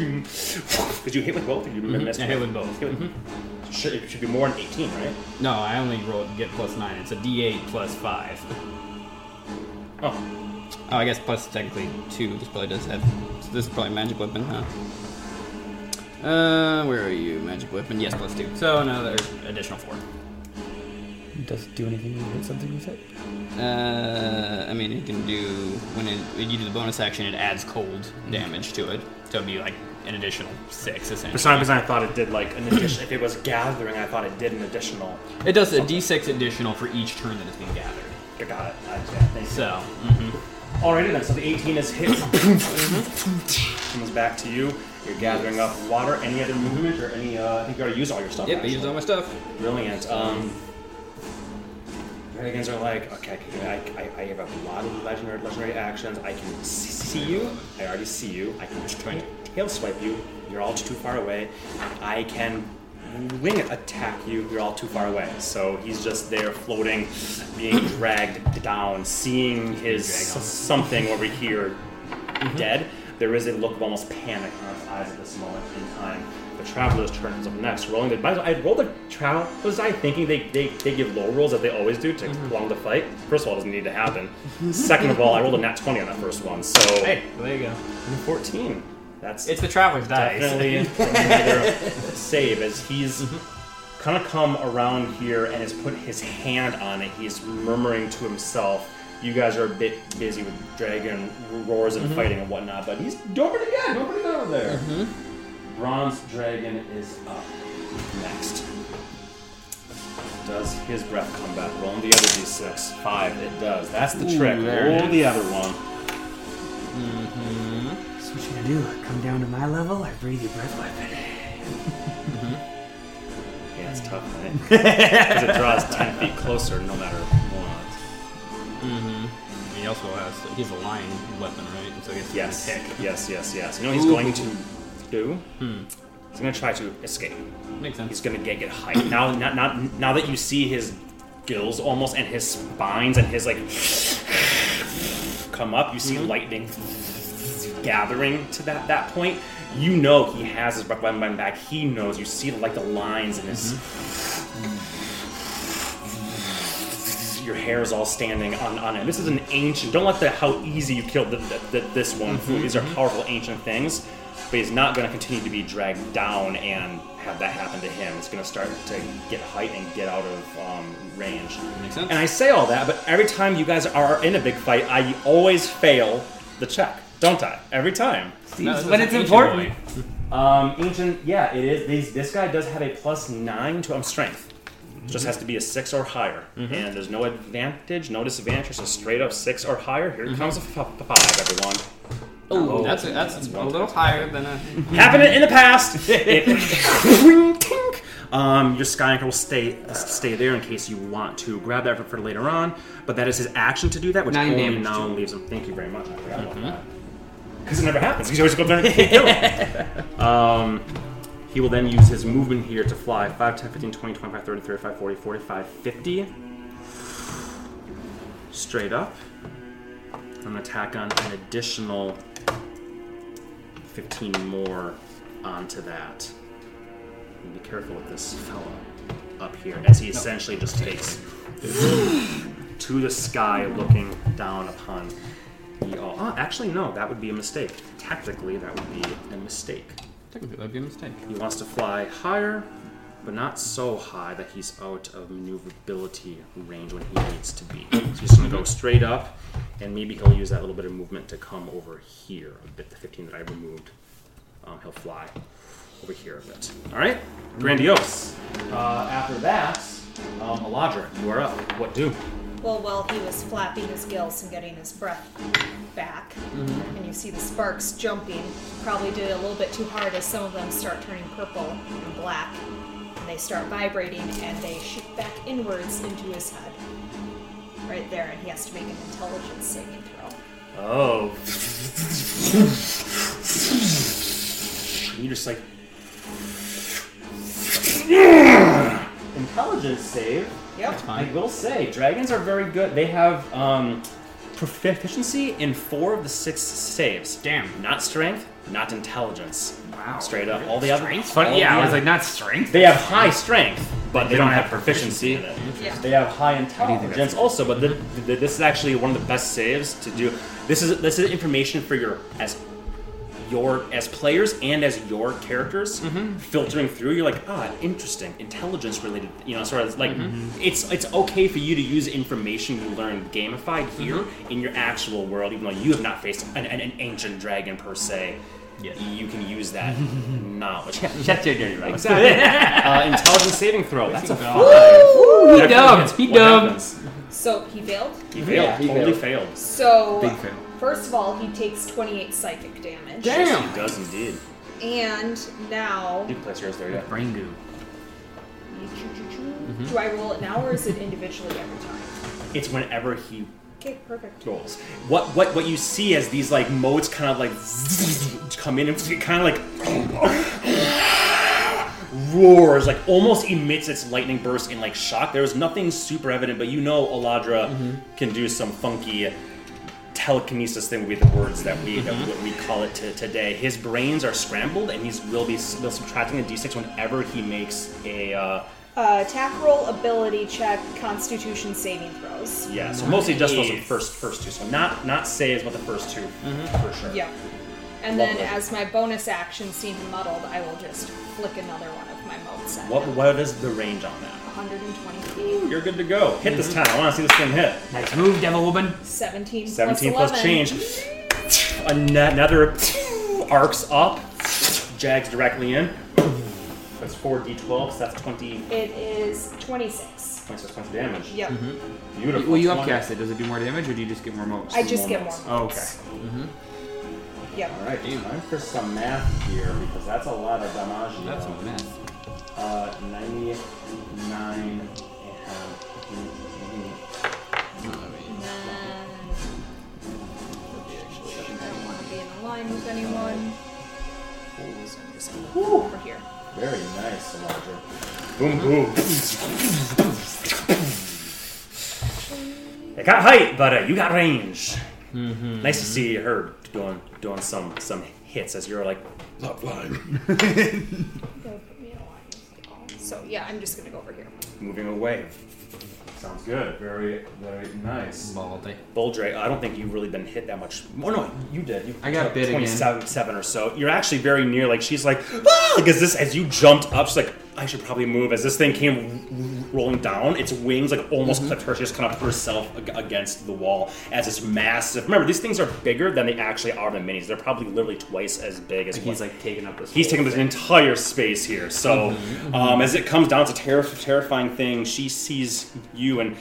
Speaker 2: Because you hit with both, or you missed.
Speaker 4: I hit with both.
Speaker 2: Hit with- Should, it should be more than eighteen, right?
Speaker 4: No, I only rolled get plus nine. It's a D8 plus five.
Speaker 2: Oh,
Speaker 4: Oh, I guess plus technically two. This probably does have. So this is probably magic weapon, huh? Uh, where are you? Magic weapon. Yes, plus two. So another additional four.
Speaker 3: Does it do anything when you hit something with it?
Speaker 4: Uh, I mean, it can do when, it, when you do the bonus action, it adds cold damage to it. So it'd be like an additional six
Speaker 2: For
Speaker 4: essentially.
Speaker 2: some reason, I thought it did like an addition. if it was gathering, I thought it did an additional.
Speaker 4: It does a d6 additional for each turn that it's being gathered.
Speaker 2: Got it. I, yeah, thank you.
Speaker 4: So, mm-hmm.
Speaker 2: Alrighty then, so the 18 is hit. Comes back to you. You're gathering up water. Any other movement or any? Uh, I think you already used all your stuff.
Speaker 4: yep, I
Speaker 2: actually.
Speaker 4: used all my stuff.
Speaker 2: Brilliant. Um, dragons are like, okay, okay, I, I, I have a lot of legendary, legendary actions. I can see, see you. I already see you. I can ta- tail swipe you. You're all too far away. I can wing attack you. You're all too far away. So he's just there floating, being dragged down, seeing his something over here mm-hmm. dead. There is a look of almost panic on his eyes at this moment in time. The traveler's turn is up next. Rolling the. By the way, I rolled the traveler's eye thinking they, they, they give low rolls as they always do to mm-hmm. prolong the fight. First of all, it doesn't need to happen. Second of all, I rolled a nat 20 on that first one. So,
Speaker 4: Hey, there you go.
Speaker 2: 14. That's
Speaker 4: It's the traveler's dice.
Speaker 2: definitely save as he's kind of come around here and has put his hand on it. He's murmuring to himself. You guys are a bit busy with dragon roars and mm-hmm. fighting and whatnot, but he's doing pretty good. Doing good over there. Mm-hmm. Bronze dragon is up next. Does his breath come back? Rolling the other d6. Five. It does. That's the trick. Roll the other one. Mm-hmm.
Speaker 3: So what you do? Come down to my level I breathe your breath weapon? Mm-hmm.
Speaker 2: Yeah, it's mm. tough, right? Because it draws 10 feet closer no matter what.
Speaker 4: Mm-hmm. He also has he's a lion weapon, right? So he has to
Speaker 2: Yes,
Speaker 4: pick.
Speaker 2: yes, yes, yes. You know what he's going to do? Hmm. He's going to try to escape.
Speaker 4: Makes sense.
Speaker 2: He's going to get get height. Now, not, not, now that you see his gills almost and his spines and his like come up, you see mm-hmm. lightning gathering to that that point. You know he has his weapon back. He knows. You see like the lines in his. Your hair is all standing on, on it. This is an ancient. Don't let the how easy you killed the, the, the, this one. fool. These are powerful ancient things, but he's not going to continue to be dragged down and have that happen to him. It's going to start to get height and get out of um, range.
Speaker 4: Makes sense.
Speaker 2: And I say all that, but every time you guys are in a big fight, I always fail the check, don't I? Every time.
Speaker 4: No, this
Speaker 3: when
Speaker 4: is
Speaker 3: it's important.
Speaker 2: Um, ancient, yeah, it is. These, this guy does have a plus nine to um, strength. Just has to be a six or higher, and there's no advantage, no disadvantage. It's a straight up six or higher. Here comes a f- f- five, everyone.
Speaker 4: Oh, that's a, that's, a little higher than a.
Speaker 2: Happened in the past. It- um, your sky anchor will stay stay there in case you want to grab that for, for later on. But that is his action to do that, which
Speaker 3: Nine
Speaker 2: only
Speaker 3: damage
Speaker 2: now
Speaker 3: to him.
Speaker 2: leaves him. Thank you very much. I forgot about that. Because it never happens. He's always going to keep doing. Um, he will then use his movement here to fly 5, 10, 15, 20, 25, 30, 35, 40, 45, 50. Straight up. And attack on an additional 15 more onto that. And be careful with this fella up here, as he essentially just takes to the sky, looking down upon you all. Oh, actually, no, that would be a mistake. Tactically, that would be a mistake.
Speaker 4: Technically, that'd be a mistake.
Speaker 2: He wants to fly higher, but not so high that he's out of maneuverability range when he needs to be. So he's going to go straight up, and maybe he'll use that little bit of movement to come over here a bit. The 15 that I removed, um, he'll fly over here a bit. All right, grandiose. Uh, after that, um, Eladra, you are up. What do?
Speaker 5: Well, while he was flapping his gills and getting his breath back, mm-hmm. and you see the sparks jumping, probably did it a little bit too hard as some of them start turning purple and black, and they start vibrating and they shoot back inwards into his head. Right there, and he has to make an intelligence saving throw.
Speaker 2: Oh. you just like. Intelligence save.
Speaker 5: Yep.
Speaker 2: I will say, dragons are very good. They have um, proficiency in four of the six saves.
Speaker 4: Damn.
Speaker 2: Not strength, not intelligence.
Speaker 3: Wow.
Speaker 2: Straight up. All the other.
Speaker 3: Strength? Funny,
Speaker 2: all
Speaker 3: yeah,
Speaker 2: the
Speaker 3: I was
Speaker 2: other-
Speaker 3: like, not strength.
Speaker 2: They have high strength, but they don't have proficiency in it.
Speaker 5: Yeah.
Speaker 2: They have high
Speaker 3: think that's
Speaker 2: intelligence also, but the, the, this is actually one of the best saves to do. This is this is information for your as your as players and as your characters filtering through. You're like, ah, interesting, intelligence related. You know, sort of like it's it's okay for you to use information you learned gamified here in your actual world, even though you have not faced an, an, an ancient dragon per se.
Speaker 4: Yes.
Speaker 2: You can use that knowledge.
Speaker 3: Shut your dirty mouth.
Speaker 2: Exactly. uh, intelligence saving throw. That's a five.
Speaker 3: He
Speaker 2: That
Speaker 3: dubbed.
Speaker 2: hits.
Speaker 3: He
Speaker 2: What
Speaker 3: dubbed.
Speaker 5: So he failed.
Speaker 2: He failed.
Speaker 3: Yeah, he
Speaker 2: totally failed.
Speaker 5: So
Speaker 3: Big fail.
Speaker 5: First of all, he takes 28 psychic damage.
Speaker 2: Yes, he does indeed.
Speaker 5: And now,
Speaker 2: You can place yours there, yeah.
Speaker 3: Brain goo. Mm-hmm. Mm-hmm.
Speaker 5: do I roll it now or is it individually every time?
Speaker 2: It's whenever he
Speaker 5: Okay, perfect.
Speaker 2: rolls. What what what you see as these like modes kind of like come in and kind of like roars, like almost emits its lightning burst in like shock. There's nothing super evident, but you know Eladra mm-hmm. can do some funky telekinesis thing would be the words that we that we, we call it to, today. His brains are scrambled, and he's will be will subtracting a d6 whenever he makes a. Uh,
Speaker 5: Uh, attack roll, ability check, Constitution saving throws.
Speaker 2: yeah, so mostly just those first first two. So not not saves, but the first two for sure.
Speaker 5: Yep. And then,
Speaker 2: Lovely.
Speaker 5: as my bonus action, seeing muddled, I will just flick another one of my motes at
Speaker 2: What
Speaker 5: him.
Speaker 2: what is the range on that?
Speaker 5: 120 feet.
Speaker 2: You're good to go. Hit this time. I want to see this thing hit.
Speaker 3: Nice move, devil woman.
Speaker 5: 17,
Speaker 2: 17
Speaker 5: plus,
Speaker 2: plus
Speaker 5: 11.
Speaker 2: change. Ano- Another arcs up, jags directly in. That's 4d12, so that's 20,
Speaker 5: It is 26.
Speaker 2: 26 points of damage.
Speaker 5: Yep.
Speaker 2: Beautiful.
Speaker 3: Will you
Speaker 2: 20.
Speaker 3: upcast it? Does it do more damage, or do you just get more motes?
Speaker 5: I just
Speaker 2: more
Speaker 5: get more.
Speaker 2: motes.
Speaker 3: Oh,
Speaker 5: motes. Yep.
Speaker 2: Alright, time for some math here because that's a lot of damage.
Speaker 3: That's a mess.
Speaker 2: Uh, 99 and.
Speaker 5: And. I don't want to be in a line with anyone. So I'm just going to go over here.
Speaker 2: Very nice, Elijah. Boom, boom. I got height, but uh, you got range. Nice to see her doing doing some some hits as you're like not flying.
Speaker 5: Go put me in a line with y'all. So yeah, I'm just going to go over here.
Speaker 2: Moving away. Sounds good. Very very nice.
Speaker 4: Baldy.
Speaker 2: Boldre, I don't think you've really been hit that much. Oh no, you did. You
Speaker 3: I got
Speaker 2: took
Speaker 3: bit again.
Speaker 2: 27 seven or so. You're actually very near. Like she's like, ah! like as this as you jumped up, she's like, I should probably move. As this thing came rolling down, its wings like almost
Speaker 3: Mm-hmm.
Speaker 2: clipped her. She just kind of put herself against the wall as this massive. Remember, these things are bigger than they actually are. The minis. They're probably literally twice as big as
Speaker 3: He's like taking up this.
Speaker 2: He's taking this
Speaker 3: thing.
Speaker 2: entire space here. So,
Speaker 3: Mm-hmm,
Speaker 2: um, as it comes down, it's a terri terrifying thing. She sees you and,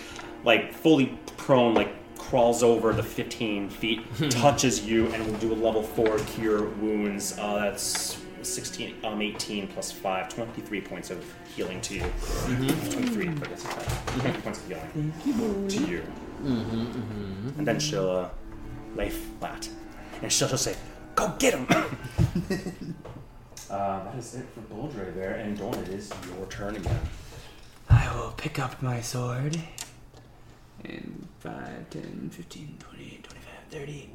Speaker 2: like, fully prone, like, crawls over the 15 feet, touches you, and will do a level 4 cure wounds. Uh, that's 16, um, 18 plus 5, 23 points of healing to you.
Speaker 3: Mm-hmm.
Speaker 2: 23, but that's okay. 23 points of healing to you. And then she'll uh, lay flat. And she'll just say, Go get him! Uh, that is it for Boldre there, and Dorn, it is your turn again.
Speaker 3: I will pick up my sword. And 5, 10, 15, 20, 25, 30,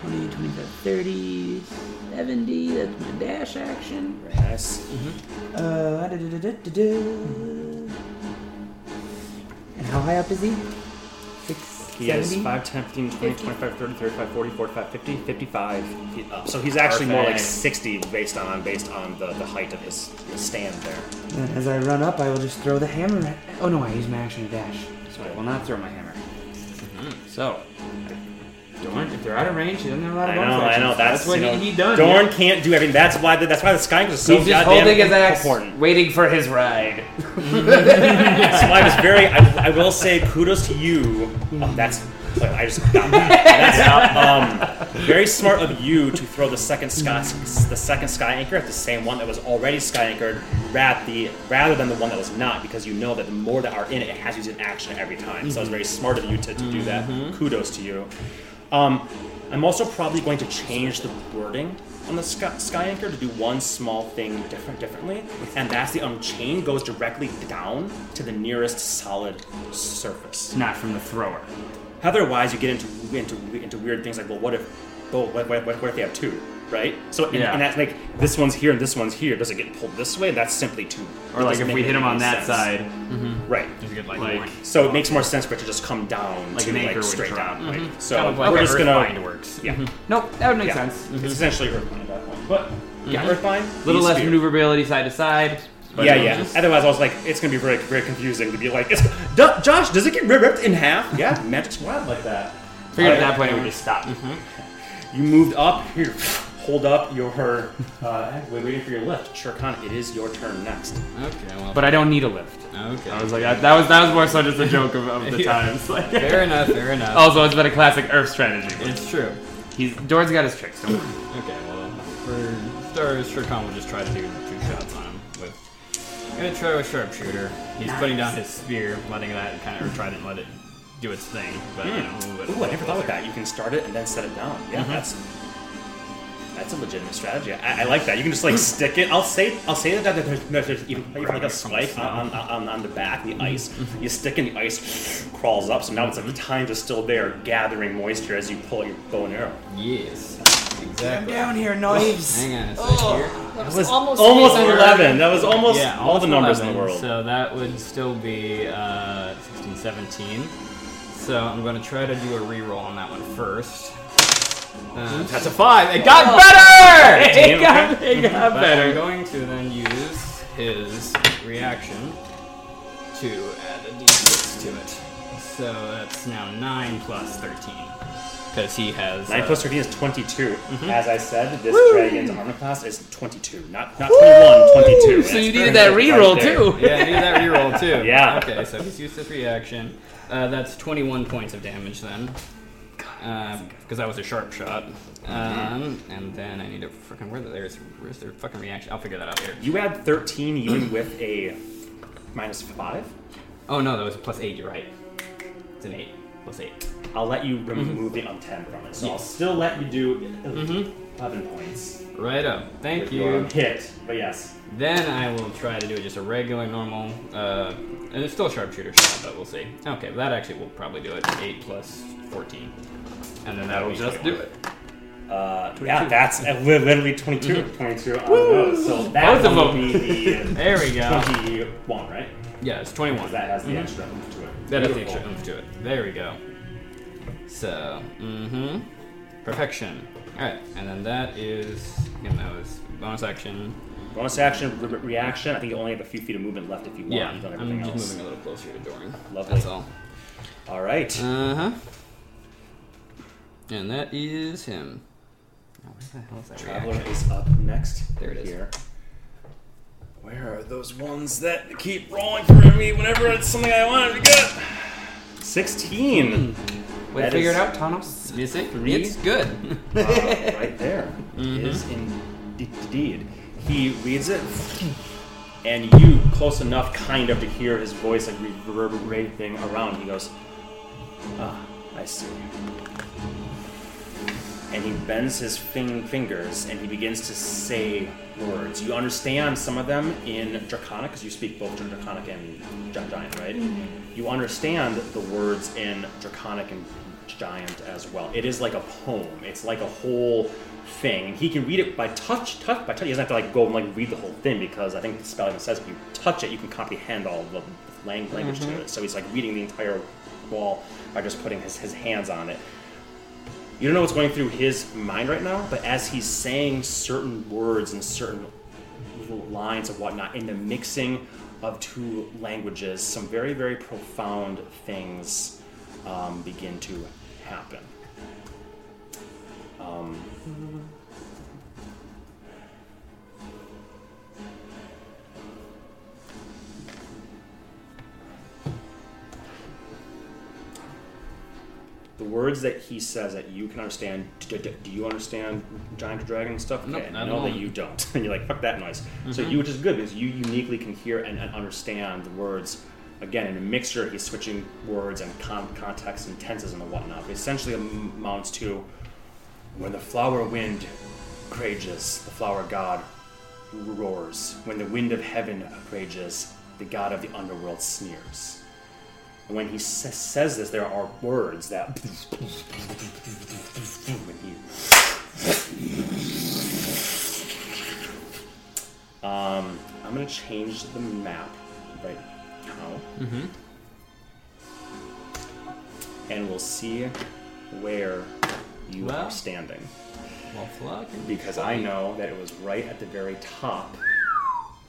Speaker 3: 20, 25, 30, 70. That's my dash action.
Speaker 2: Very nice.
Speaker 3: Uh. And how high up is he? Six,
Speaker 2: He is
Speaker 3: 70?
Speaker 2: 5, 10, 15, 20,
Speaker 5: 50.
Speaker 2: 25, 30, 35, 40, 45, 50, 55 feet up. So he's actually more like 60 based on based on the, the height of his, his stand there.
Speaker 3: And as I run up, I will just throw the hammer at. Oh no, I use my action to dash. So I will not throw my hammer. So, Dorn, if they're out of range, he doesn't have a lot
Speaker 2: I
Speaker 3: of
Speaker 2: know,
Speaker 3: bonus
Speaker 2: I know. That's,
Speaker 3: what
Speaker 2: you know,
Speaker 3: he, he done.
Speaker 2: Dorn
Speaker 3: yeah.
Speaker 2: can't do everything. That's why the, that's why the Skyrim is so
Speaker 3: He's just
Speaker 2: goddamn
Speaker 3: holding his axe,
Speaker 2: important.
Speaker 3: waiting for his ride.
Speaker 2: So I was very. I, I will say kudos to you. Oh, that's. I just got that. That's um, very smart of you to throw the second sky, the second sky anchor at the same one that was already sky anchored, rather the rather than the one that was not, because you know that the more that are in it, it has to use an action every time. So it's very smart of you to, to do that. Kudos to you. Um, I'm also probably going to change the wording on the sky, sky anchor to do one small thing different differently, and that's the unchain goes directly down to the nearest solid surface.
Speaker 3: Not from the thrower.
Speaker 2: Otherwise, you get into into into weird things like, well, what if, well, what, what, what, what if they have two? Right? So and,
Speaker 3: Yeah.
Speaker 2: and that's like this one's here and this one's here. Does it get pulled this way? That's simply too.
Speaker 3: Or like if we hit him
Speaker 2: any
Speaker 3: on that
Speaker 2: sense.
Speaker 3: side, mm-hmm.
Speaker 2: right?
Speaker 4: If you get like,
Speaker 3: Like-
Speaker 2: So it makes more sense for it to just come down
Speaker 3: Like
Speaker 2: to
Speaker 3: an anchor
Speaker 2: like
Speaker 3: would
Speaker 2: straight
Speaker 3: drop.
Speaker 2: down. Mm-hmm. Right? So
Speaker 4: kind of like
Speaker 2: we're
Speaker 4: how
Speaker 2: just gonna
Speaker 4: Earthbind works.
Speaker 2: yeah. Mm-hmm.
Speaker 3: nope, that would make
Speaker 2: yeah.
Speaker 3: sense.
Speaker 2: It's essentially Earthbind at that point, but yeah, Earthbind.
Speaker 3: A little less
Speaker 2: spear.
Speaker 3: maneuverability side to side. but
Speaker 2: Yeah, yeah.
Speaker 3: just-
Speaker 2: Otherwise, I was like, it's gonna be very, very confusing to be like, it's, "Du- Josh, does it get ripped in half? Yeah, Magic Squad like that.
Speaker 3: Figured at that point it would just stop.
Speaker 2: You moved up here. Hold up your. Uh, we're waiting for your lift. Sure, Khan, it is your turn next.
Speaker 4: Okay, well.
Speaker 3: But I don't need a lift.
Speaker 4: okay.
Speaker 3: I was like, I, that was that was more so just a joke of, of the
Speaker 4: Yeah.
Speaker 3: times. Like,
Speaker 4: fair enough, fair enough.
Speaker 3: also, it's been a classic Earth strategy.
Speaker 4: It's true.
Speaker 3: He's Dorn's got his tricks. Don't worry.
Speaker 4: Okay, well, for stars, Shurkan will just try to do two shots on him with. I'm gonna try with sharpshooter. He's putting down his spear, letting that kind of try to let it do its thing, but hmm. um, you know, a little bit.
Speaker 2: Ooh, I never thought of that. You can start it and then set it down. Yeah, mm-hmm. that's that's a legitimate strategy. I, I like that. You can just like stick it. I'll say I'll say that there's, there's, there's even you like a spike on, on, on, on the back, the ice. You stick in the ice, crawls up. So now it's like the time is still there, gathering moisture as you pull your bow and arrow.
Speaker 4: Yes, exactly.
Speaker 3: Come down here, knives.
Speaker 4: Hang on a sec here.
Speaker 5: That
Speaker 2: That
Speaker 5: was,
Speaker 2: was
Speaker 5: almost,
Speaker 2: almost eleven. That was almost
Speaker 4: Yeah,
Speaker 2: all the
Speaker 4: almost
Speaker 2: numbers in the world.
Speaker 4: So that would still be uh, 16, 17. So I'm going to try to do a reroll on that one first. Uh, that's a five. It got better.
Speaker 3: It got, it got
Speaker 4: But I'm going to then use his reaction to add a d6 to it. So that's now 9 plus 13. Because he has.
Speaker 2: Nine
Speaker 4: uh,
Speaker 2: plus thirteen is twenty-two.
Speaker 4: Mm-hmm.
Speaker 2: As I said, this dragon's armor class is twenty-two, not not 21, 22.
Speaker 3: So you needed that
Speaker 2: right
Speaker 3: reroll
Speaker 2: there.
Speaker 3: too.
Speaker 4: Yeah, you needed that reroll too.
Speaker 2: Yeah.
Speaker 4: Okay, so he's used his reaction. Uh, that's 21 points of damage then. Because that was a sharp shot. Um, and then I need to freaking where there's where's their fucking reaction? I'll figure that out later.
Speaker 2: You add thirteen even with a minus five.
Speaker 4: Oh no, that was a plus eight. You're right. It's an eight plus eight.
Speaker 2: I'll let you remove the unten from it. So I'll still let you do 11 points.
Speaker 4: Right up. Thank you.
Speaker 2: hit, but yes.
Speaker 4: Then I will try to do just a regular normal, uh, and it's still a sharpshooter shot, but we'll see. Okay, that actually will probably do it. Eight plus 14, and then that'll just do it.
Speaker 2: Uh, yeah, that's uh, li- literally 22. 22 on those. So that
Speaker 3: Both of
Speaker 2: will
Speaker 3: them.
Speaker 2: be the
Speaker 4: There we go.
Speaker 2: 21, right?
Speaker 4: Yeah, it's 21.
Speaker 2: Because that has the extra oomph to it.
Speaker 4: That has the
Speaker 2: Beautiful.
Speaker 4: extra oomph to it. There we go. So, mm-hmm. Perfection. Alright, and then that is, again, that was bonus action.
Speaker 2: Bonus action, re- reaction. I think you only have a few feet of movement left if you want.
Speaker 4: Yeah,
Speaker 2: You've done
Speaker 4: I'm
Speaker 2: everything
Speaker 4: just
Speaker 2: else.
Speaker 4: moving a little closer to Doran.
Speaker 2: Lovely.
Speaker 4: That's all.
Speaker 2: All right.
Speaker 4: Uh-huh. And that is him. Oh, where the hell is that
Speaker 2: Traveler
Speaker 4: reaction?
Speaker 2: is up next.
Speaker 4: There it is.
Speaker 2: Here. Where are those ones that keep rolling for me whenever it's something I want to get? 16.
Speaker 3: Way to
Speaker 2: That
Speaker 3: figure it out, Tanos.
Speaker 4: Is it?
Speaker 2: Three?
Speaker 4: It's good.
Speaker 2: Uh, right there is indeed. He reads it, and you close enough, kind of, to hear his voice like reverberating around. He goes, "Ah, I see." And he bends his fin- fingers and he begins to say words. You understand some of them in Draconic because you speak both Draconic and Giant, right? Mm-hmm. You understand the words in Draconic and Giant as well. It is like a poem. It's like a whole thing. And he can read it by touch, touch by touch. He doesn't have to like go and like read the whole thing because I think the spell even says if you touch it, you can comprehend all the lang- language to mm-hmm. it. So he's like reading the entire wall by just putting his, his hands on it. You don't know what's going through his mind right now, but as he's saying certain words and certain lines and whatnot, in the mixing of two languages, some very, very profound things um, begin to happen. Um, words that he says that you can understand. Do, do- do you understand giant dragon and stuff?
Speaker 4: Nope,
Speaker 2: Okay,
Speaker 4: not
Speaker 2: I know that you don't, and you're like, "Fuck that noise." So mm-hmm. you, which is good because you uniquely can hear and, and understand the words. Again, in a mixture, he's switching words and con- context and tenses and whatnot. But essentially, um, amounts to when the flower wind rages, the flower god roars. When the wind of heaven rages, the god of the underworld sneers when he says this, there are words that. um, I'm gonna change the map right now,
Speaker 4: mm-hmm.
Speaker 2: and we'll see where you
Speaker 4: well,
Speaker 2: are standing.
Speaker 4: Well,
Speaker 2: because I know that it was right at the very top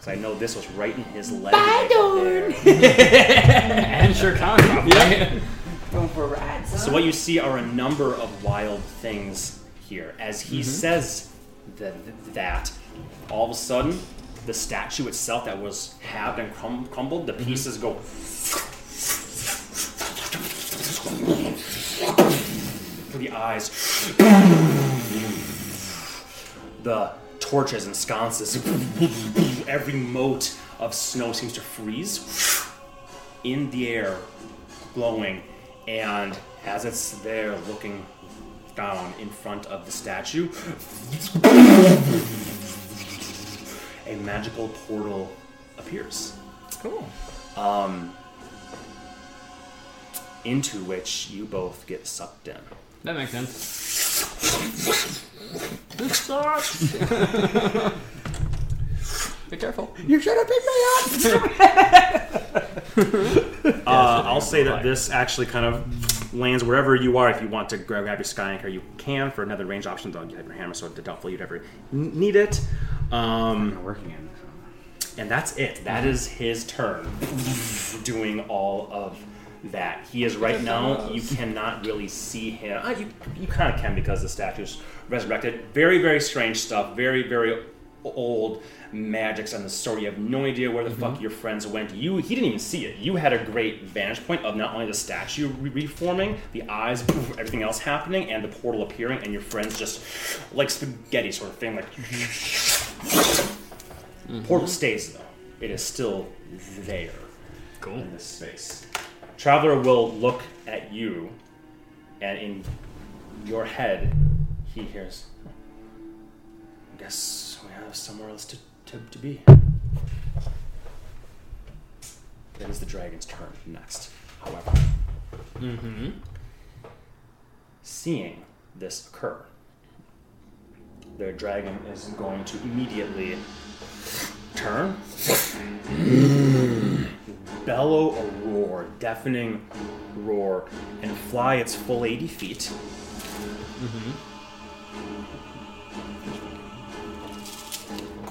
Speaker 2: because I know this was right in his leg. right there.
Speaker 4: And sure con probably.
Speaker 3: Going for a ride.
Speaker 2: So what you see are a number of wild things here. As he mm-hmm. says th- that, all of a sudden, the statue itself that was halved and crum- crumbled, the mm-hmm. pieces go. For the eyes. The torches and sconces. Every mote of snow seems to freeze in the air, glowing, and as it's there looking down in front of the statue, a magical portal appears.
Speaker 4: Cool.
Speaker 2: Um, into which you both get sucked in.
Speaker 4: That makes sense. This sucks. Be careful.
Speaker 3: You should have picked me up!
Speaker 2: Uh, I'll say that this actually kind of lands wherever you are. If you want to grab, grab your sky anchor, you can. For another range option, though, you have your hammer, so doubtful you'd ever n- need it. Um,
Speaker 3: Working in.
Speaker 2: and that's it. That is his turn, doing all of that. He is right now. You cannot really see him. Uh, you you kind of can because the statue's resurrected. Very very strange stuff. Very very old magics on the story. You have no idea where the mm-hmm. fuck your friends went. You he didn't even see it. You had a great vantage point of not only the statue re- reforming, the eyes, everything else happening, and the portal appearing, and your friends just like spaghetti sort of thing, like. Mm-hmm. Portal mm-hmm. stays though. It is still there
Speaker 4: Cool.
Speaker 2: in this space. Traveler will look at you, and in your head, he hears. "Oh, I guess we have somewhere else to, to, to be. It is the dragon's turn next, however.
Speaker 4: Mm-hmm.
Speaker 2: Seeing this occur, the dragon is going to immediately turn, bellow a roar, deafening roar, and fly its full 80 feet.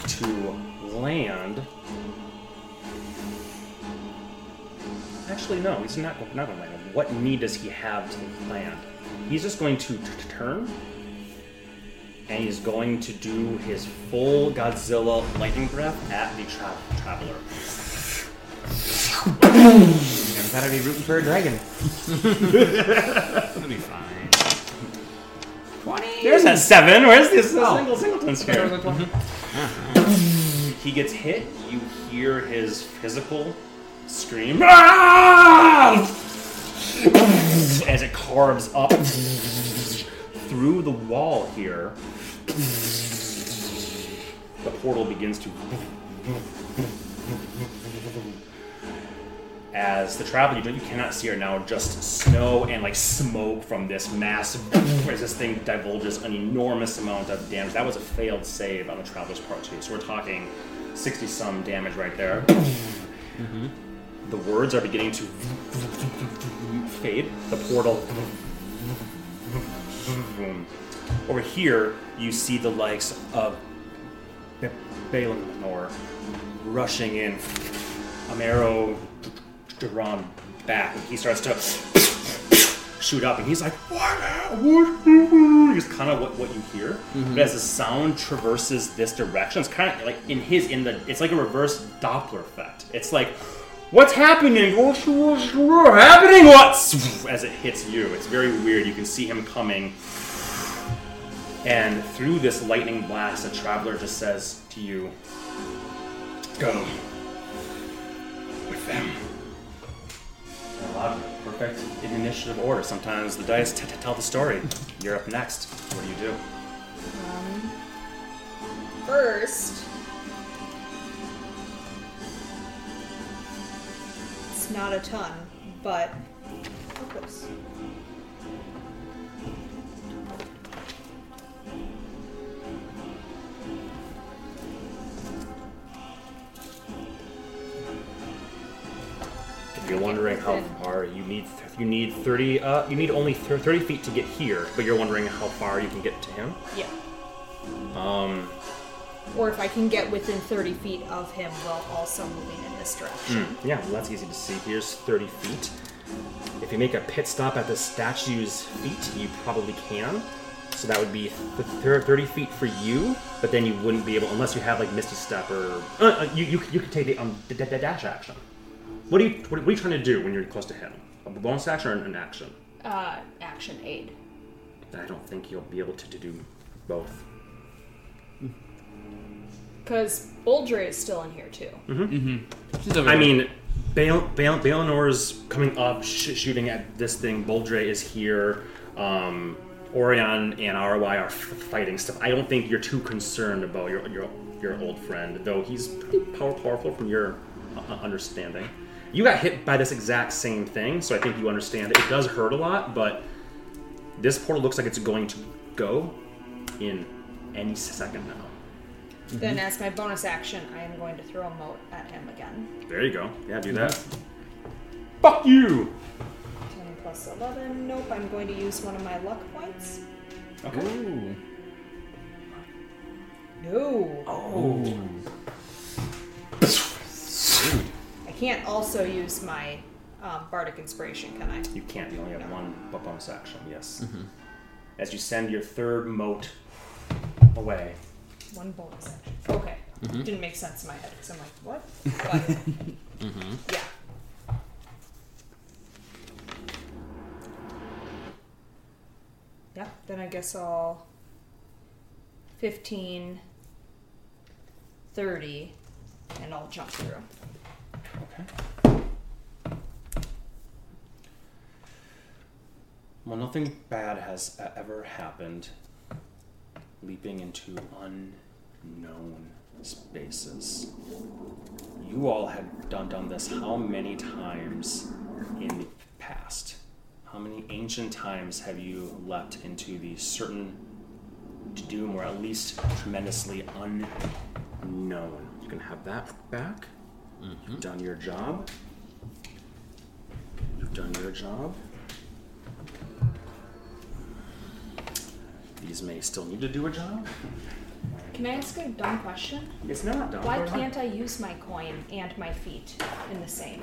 Speaker 2: To land. Actually, no, he's not, not going to land. What need does he have to land? He's just going to t- t- turn and he's going to do his full Godzilla lightning breath at the tra- traveler.
Speaker 3: Never thought I'd be rooting for a dragon.
Speaker 4: That'll be fine.
Speaker 3: 20!
Speaker 2: There's that seven. Where's this
Speaker 3: Oh.
Speaker 2: single singleton's
Speaker 3: There was
Speaker 2: here? He gets hit. You hear his physical scream "Ah!" as it carves up through the wall here. The portal begins to as the traveler you, don't- you cannot see her now just snow and like smoke from this massive as this thing divulges an enormous amount of damage. That was a failed save on the traveler's part too. So we're talking 60 some damage right there. Mm-hmm. The words are beginning to fade. The portal. Over here you see the likes of Ba- Balinor rushing in. Amaro Duran back and he starts to shoot up and he's like what? What? It's kind of what, what you hear. Mm-hmm. But as the sound traverses this direction it's kind of like in his in the it's like a reverse doppler effect. It's like what's happening? What's, happening? What's as it hits you. It's very weird. You can see him coming. And through this lightning blast the traveler just says to you go with them Wow, perfect in initiative order. Sometimes the dice t- t- tell the story. You're up next. What do you do?
Speaker 5: Um, first, it's not a ton, but focus.
Speaker 2: You're wondering how you need. You need 30. Uh, you need only thir- 30 feet to get here, but you're wondering how far you can get to him.
Speaker 5: Yeah.
Speaker 2: Um,
Speaker 5: Or if I can get within 30 feet of him while also moving in this direction.
Speaker 2: Hmm, yeah, well, that's easy to see. Here's 30 feet. If you make a pit stop at the statue's feet, you probably can. So that would be th- th- 30 feet for you, but then you wouldn't be able, unless you have like Misty Step or. Uh, uh, you, you, you could take the um, d- d- dash action. What are, you, what are you trying to do when you're close to him? A bonus action or an action?
Speaker 5: Uh, action aid.
Speaker 2: I don't think you'll be able to, to do both.
Speaker 5: Because Boldre is still in here too.
Speaker 3: She's over
Speaker 2: I
Speaker 3: there.
Speaker 2: mean, Bale, Bale, Balenor's coming up, sh- shooting at this thing. Boldre is here. Um, Orion and ROI are f- fighting stuff. I don't think you're too concerned about your your, your old friend, though he's pretty power, powerful from your uh, understanding. You got hit by this exact same thing, so I think you understand it. It does hurt a lot, but this portal looks like it's going to go in any second now.
Speaker 5: Then, mm-hmm. as my bonus action, I am going to throw a mote at him again.
Speaker 2: There you go. Yeah, do that. Mm-hmm. Fuck you!
Speaker 5: 10 plus 11. Nope, I'm going to use one of my luck points.
Speaker 2: Okay.
Speaker 4: Ooh.
Speaker 5: No.
Speaker 2: Oh.
Speaker 5: I can't also use my um, bardic inspiration, can I?
Speaker 2: You can't. You only have one bu- bonus action. Yes. Mm-hmm. As you send your third mote away.
Speaker 5: One bonus action. Okay. Mm-hmm. Didn't make sense in my head because I'm like, what? But, mm-hmm. yeah. Yeah, then I guess I'll 15, 30, and I'll jump through.
Speaker 2: Okay. Well, nothing bad has e- ever happened. Leaping into unknown spaces. You all have done done this how many times in the past? How many ancient times have you leapt into the certain doom, or at least tremendously unknown? You can have that back. You've done your job. You've done your job. These may still need to do a job.
Speaker 5: Can I ask a dumb question?
Speaker 2: It's not done.
Speaker 5: Why can't I use my coin and my feet in the same?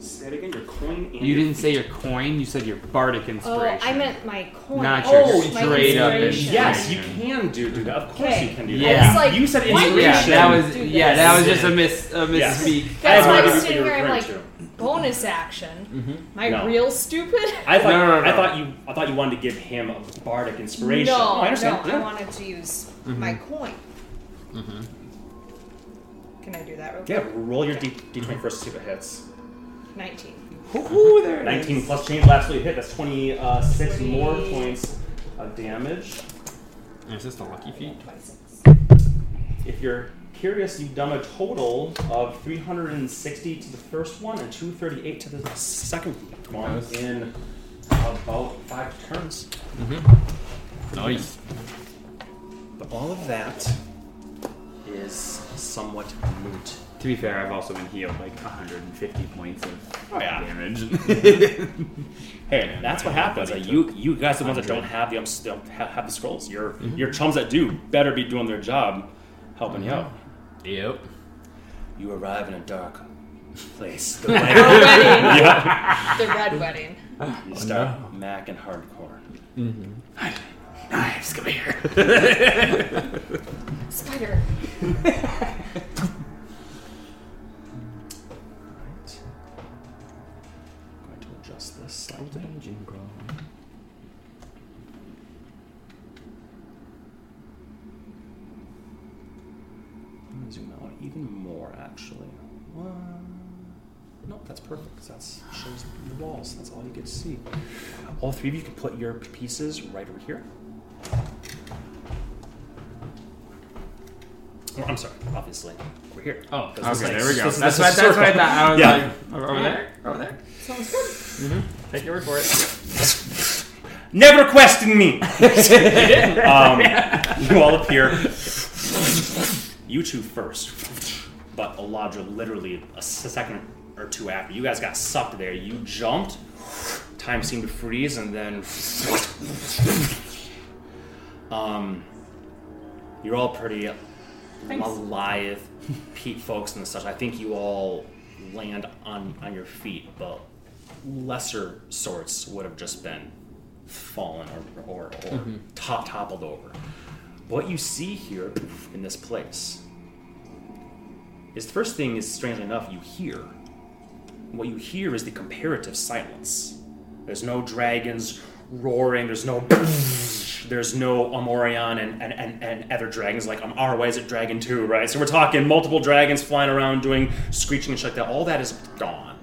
Speaker 2: Say it again. Your coin. And
Speaker 3: You
Speaker 2: your
Speaker 3: didn't say your coin, you said your bardic inspiration.
Speaker 5: Oh,
Speaker 3: inspiration.
Speaker 5: I meant my coin.
Speaker 3: Not oh, your
Speaker 5: oh, my
Speaker 3: straight up
Speaker 5: inspiration.
Speaker 2: Yes, you can do do that. Of course
Speaker 5: Okay.
Speaker 2: you can do that.
Speaker 5: I was like,
Speaker 2: you said inspiration.
Speaker 3: Yeah, that was
Speaker 5: Do
Speaker 3: yeah,
Speaker 5: this.
Speaker 3: that was just a miss a
Speaker 2: Yes.
Speaker 3: misspeak.
Speaker 2: I
Speaker 5: That's why
Speaker 2: I'm
Speaker 5: was sitting here. I'm like,
Speaker 2: referring
Speaker 5: bonus action. Mm-hmm. Am I
Speaker 2: No.
Speaker 5: real stupid?
Speaker 2: I thought
Speaker 3: No, no, no,
Speaker 2: I thought you I thought you wanted to give him a bardic inspiration.
Speaker 5: No,
Speaker 2: Oh, I understand.
Speaker 5: no,
Speaker 2: Yeah.
Speaker 5: I wanted to use mm-hmm. my coin. Mm-hmm. Can I do that real
Speaker 2: Yeah,
Speaker 5: quick?
Speaker 2: roll your D D20 first to see if it hits.
Speaker 5: 19.
Speaker 3: Ooh, there it
Speaker 2: 19
Speaker 3: is.
Speaker 2: plus change will absolutely hit. That's 26 more points of damage.
Speaker 4: Is this the lucky feat?
Speaker 5: 26.
Speaker 2: If you're curious, you've done a total of 360 to the first one and 238 to the second one
Speaker 4: Nice.
Speaker 2: in about five turns. Mm-hmm.
Speaker 4: Nice.
Speaker 2: But all of that is somewhat moot.
Speaker 3: To be fair, I've also been healed like 150 points of
Speaker 2: Oh, yeah.
Speaker 3: damage.
Speaker 2: Hey, that's what happens. Uh, you you guys are the ones that don't have the um, don't have, have the scrolls. Your your chums that do better be doing their job, helping you out.
Speaker 4: Yep.
Speaker 2: You arrive in a dark place. The
Speaker 5: The
Speaker 2: light-
Speaker 5: wedding.
Speaker 2: yeah.
Speaker 5: The red wedding.
Speaker 2: You start Mac and hardcore. Mm-hmm.
Speaker 3: Knives, come here.
Speaker 5: Spider.
Speaker 2: Adjust this slightly. I'm gonna zoom out even more, actually. Nope, that's perfect. That shows the walls. That's all you get to see. All three of you can put your pieces right over here. I'm sorry. Obviously, we're here.
Speaker 4: Oh,
Speaker 2: This is
Speaker 3: Okay,
Speaker 2: like-
Speaker 3: there we go.
Speaker 2: this is-
Speaker 3: That's
Speaker 2: this
Speaker 3: what,
Speaker 2: is
Speaker 3: that's what I thought. I was
Speaker 2: Yeah.
Speaker 3: like, over over there, over there.
Speaker 5: Sounds good.
Speaker 4: Take your word for it.
Speaker 2: Never question me. um, you all appear. You two first, but Eladra literally a second or two after. You guys got sucked there. You jumped. Time seemed to freeze, and then um, you're all pretty alive, Pete folks and such. I think you all land on on your feet, but lesser sorts would have just been fallen or or, or mm-hmm. top toppled over. What you see here in this place is the first thing is strangely enough you hear. What you hear is the comparative silence. There's no dragons roaring. There's no. There's no Amorion and, and, and, and other dragons like um, our ways at Dragon 2, right? So we're talking multiple dragons flying around doing screeching and shit like that. All that is gone.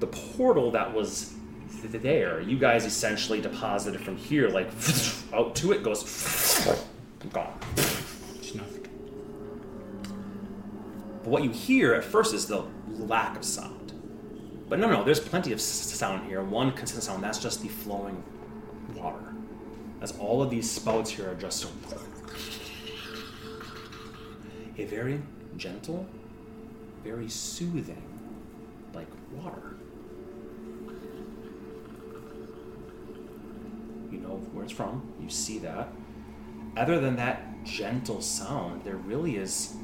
Speaker 2: The portal that was there, you guys essentially deposited from here, like out to it goes gone. But what you hear at first is the lack of sound. But no, no, there's plenty of sound here. One consistent sound, that's just the flowing. As all of these spouts here are just. A very gentle, very soothing, like water. You know where it's from, you see that. Other than that gentle sound, there really is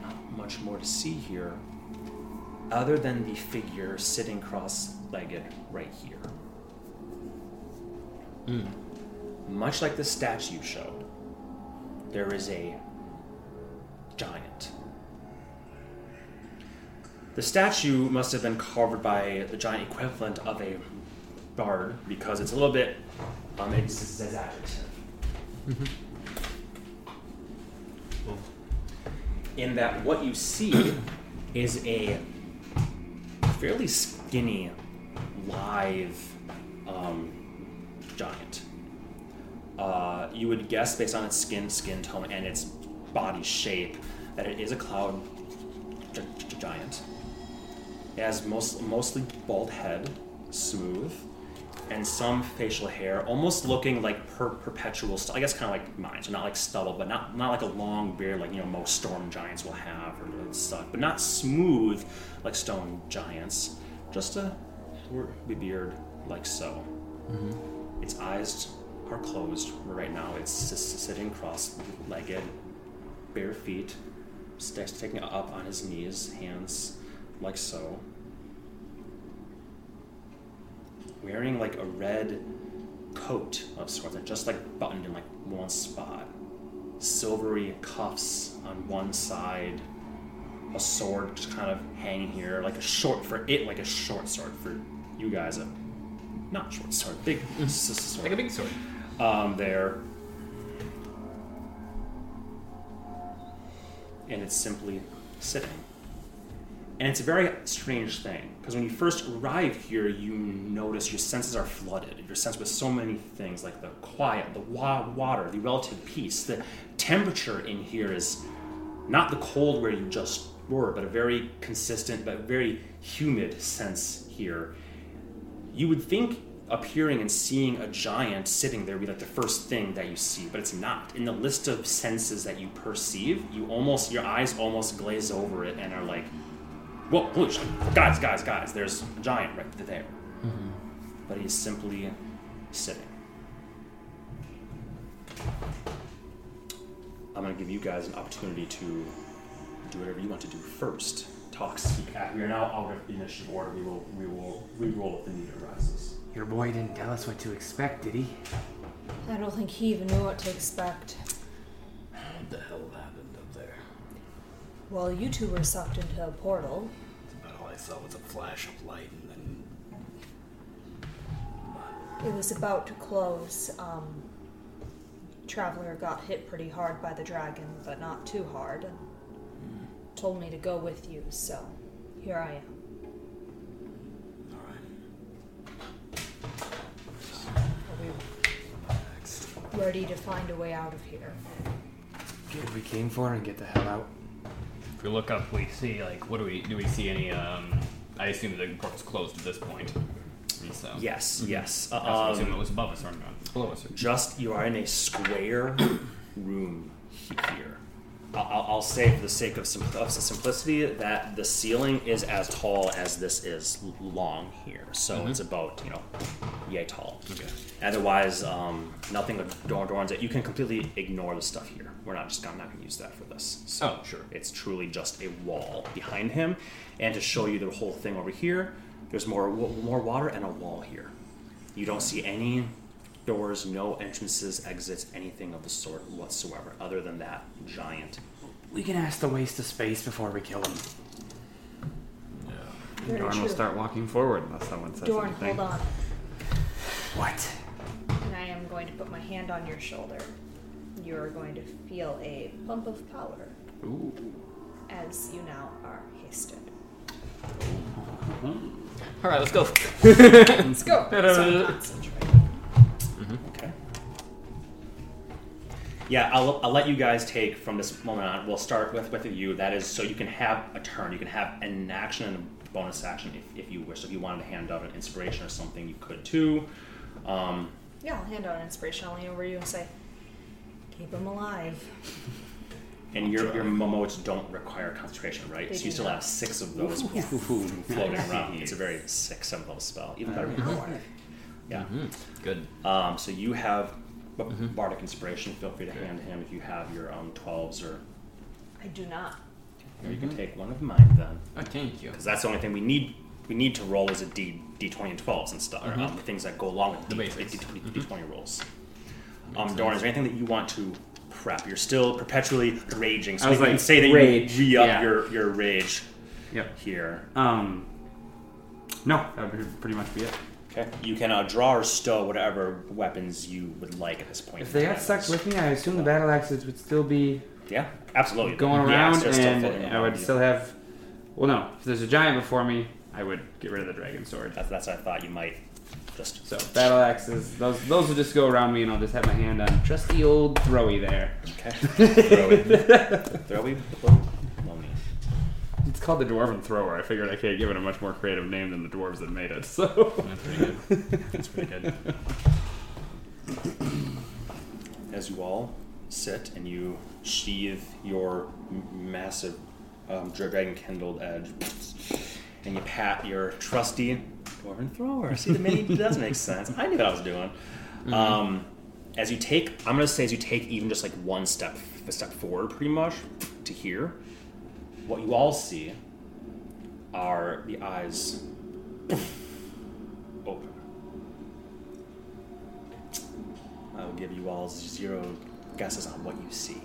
Speaker 2: not much more to see here other than the figure sitting cross-legged right here. Hmm. Much like the statue showed, there is a giant. The statue must have been carved by the giant equivalent of a bard because it's a little bit um, exaggerative. in that what you see is a fairly skinny, live um, giant. Uh, you would guess, based on its skin, skin tone, and its body shape, that it is a cloud gi- gi- giant. It has most, mostly bald head, smooth, and some facial hair, almost looking like per- perpetual. St- I guess kind of like mine, so not like stubble, but not not like a long beard like you know most storm giants will have or such, but not smooth like stone giants. Just a beard like so. Its eyes are closed right now. It's just sitting cross-legged, bare feet, sticks taking up on his knees, hands like so. Wearing like a red coat of sorts, just like buttoned in like one spot. Silvery cuffs on one side, a sword just kind of hanging here, like a short for it, like a short sword for you guys, a not short sword, big sword
Speaker 4: Like a big sword.
Speaker 2: Um, there. And it's simply sitting. And it's a very strange thing because when you first arrive here, you notice your senses are flooded. You're sensed with so many things like the quiet, the wa- water, the relative peace. The temperature in here is not the cold where you just were, but a very consistent but very humid sense here you would think appearing and seeing a giant sitting there would be like the first thing that you see, but it's not. In the list of senses that you perceive, you almost your eyes almost glaze over it and are like, "Whoa, holy shit. guys, guys, guys! There's a giant right there." Mm-hmm. But he's simply sitting. I'm gonna give you guys an opportunity to do whatever you want to do first. Talk, speak. We are now out of initiative order. We will, we will re-roll if the need arises.
Speaker 3: Your boy didn't tell us what to expect, did he?
Speaker 5: I don't think he even knew what to expect.
Speaker 6: What the hell happened up there?
Speaker 5: Well, you two were sucked into a portal.
Speaker 6: About all I saw was a flash of light and then
Speaker 5: It was about to close. Um, Traveler got hit pretty hard by the dragon, but not too hard, and told me to go with you, so here I am. Are we ready to find a way out of here?
Speaker 3: Get what we came for and get the hell out.
Speaker 4: If we look up, we see like what do we do? We see any? Um, I assume the portal's closed at this point. And so
Speaker 2: Yes, yes.
Speaker 4: That's what I assume it
Speaker 2: Um,
Speaker 4: was above us or not below us.
Speaker 2: just you are in a square room here. I'll- I'll, say for the sake of, sim- of simplicity that the ceiling is as tall as this is long here. So it's about you know yay tall.
Speaker 4: Okay.
Speaker 2: Otherwise, um, nothing ador- adorns it. You can completely ignore the stuff here. We're not just gonna, not going to use that for this. So
Speaker 4: Oh, sure.
Speaker 2: It's truly just a wall behind him, and to show you the whole thing over here, there's more more water and a wall here. You don't see any doors, no entrances, exits, anything of the sort whatsoever, other than that giant.
Speaker 3: We can ask the waste of space before we kill him.
Speaker 5: Very
Speaker 3: Dorn will
Speaker 5: true.
Speaker 3: start walking forward unless someone says
Speaker 5: Dorn,
Speaker 3: anything.
Speaker 5: hold on.
Speaker 3: What?
Speaker 5: And I am going to put my hand on your shoulder. You are going to feel a pump of power
Speaker 3: Ooh.
Speaker 5: as you now are hasted.
Speaker 4: All right, let's go.
Speaker 5: Let's go. So concentrate.
Speaker 2: Okay. Yeah, I'll, I'll let you guys take from this moment on. We'll start with with you. That is so you can have a turn. You can have an action and a bonus action if, if you wish. If you wanted to hand out an inspiration or something, you could too. Um,
Speaker 5: Yeah, I'll hand out an inspiration. I'll lean over you and say, "Keep him alive."
Speaker 2: and your your momotes don't require concentration, right?
Speaker 5: They
Speaker 2: so you still
Speaker 5: not.
Speaker 2: have six of those
Speaker 5: Yes.
Speaker 2: floating around. It's a very sick seventh level spell. Even better than Warlock. Yeah.
Speaker 4: Good.
Speaker 2: Um, so you have b- bardic inspiration. Feel free to hand him if you have your own twelves or.
Speaker 5: I do not.
Speaker 2: Or you can take one of mine then.
Speaker 4: Oh, thank you.
Speaker 2: because that's the only thing we need. We need to roll is a D D twenty and twelves and stuff. or, Um, the things that go along with
Speaker 4: The
Speaker 2: D,
Speaker 4: basics.
Speaker 2: D, 20 D twenty rolls. Um, Dorn, is there anything that you want to prep? You're still perpetually raging, so
Speaker 3: I was
Speaker 2: we can
Speaker 3: like,
Speaker 2: say that
Speaker 3: rage,
Speaker 2: you re up
Speaker 3: yeah.
Speaker 2: your your rage
Speaker 3: Yep.
Speaker 2: here.
Speaker 3: Um. No, that would pretty much be it.
Speaker 2: Okay. You can uh, draw or stow whatever weapons you would like at this point.
Speaker 3: If
Speaker 2: in
Speaker 3: they
Speaker 2: time.
Speaker 3: got stuck with me, I assume the battle axes would still be
Speaker 2: yeah, absolutely
Speaker 3: going
Speaker 2: Yeah,
Speaker 3: around,
Speaker 2: so it's still
Speaker 3: and
Speaker 2: floating
Speaker 3: I
Speaker 2: around
Speaker 3: would
Speaker 2: you.
Speaker 3: still have. Well, no. If there's a giant before me, I would get rid of the dragon sword.
Speaker 2: That's, that's what I thought you might just.
Speaker 3: So battle axes, those those will just go around me, and I'll just have my hand on trusty old throwy there.
Speaker 2: Okay. Throw it. Throw it. Lonely.
Speaker 3: It's called the dwarven thrower. I figured I can't give it a much more creative name than the dwarves that made it. So
Speaker 4: That's pretty good. That's pretty good.
Speaker 2: as you all sit and you sheathe your m- massive um, dragon kindled edge, and you pat your trusty dwarven thrower. See, the mini does make sense. I knew what I was doing. Um, as you take, I'm gonna say, as you take even just like one step, a step forward, pretty much to here, what you all see are the eyes open. I will give you all zero guesses on what you see.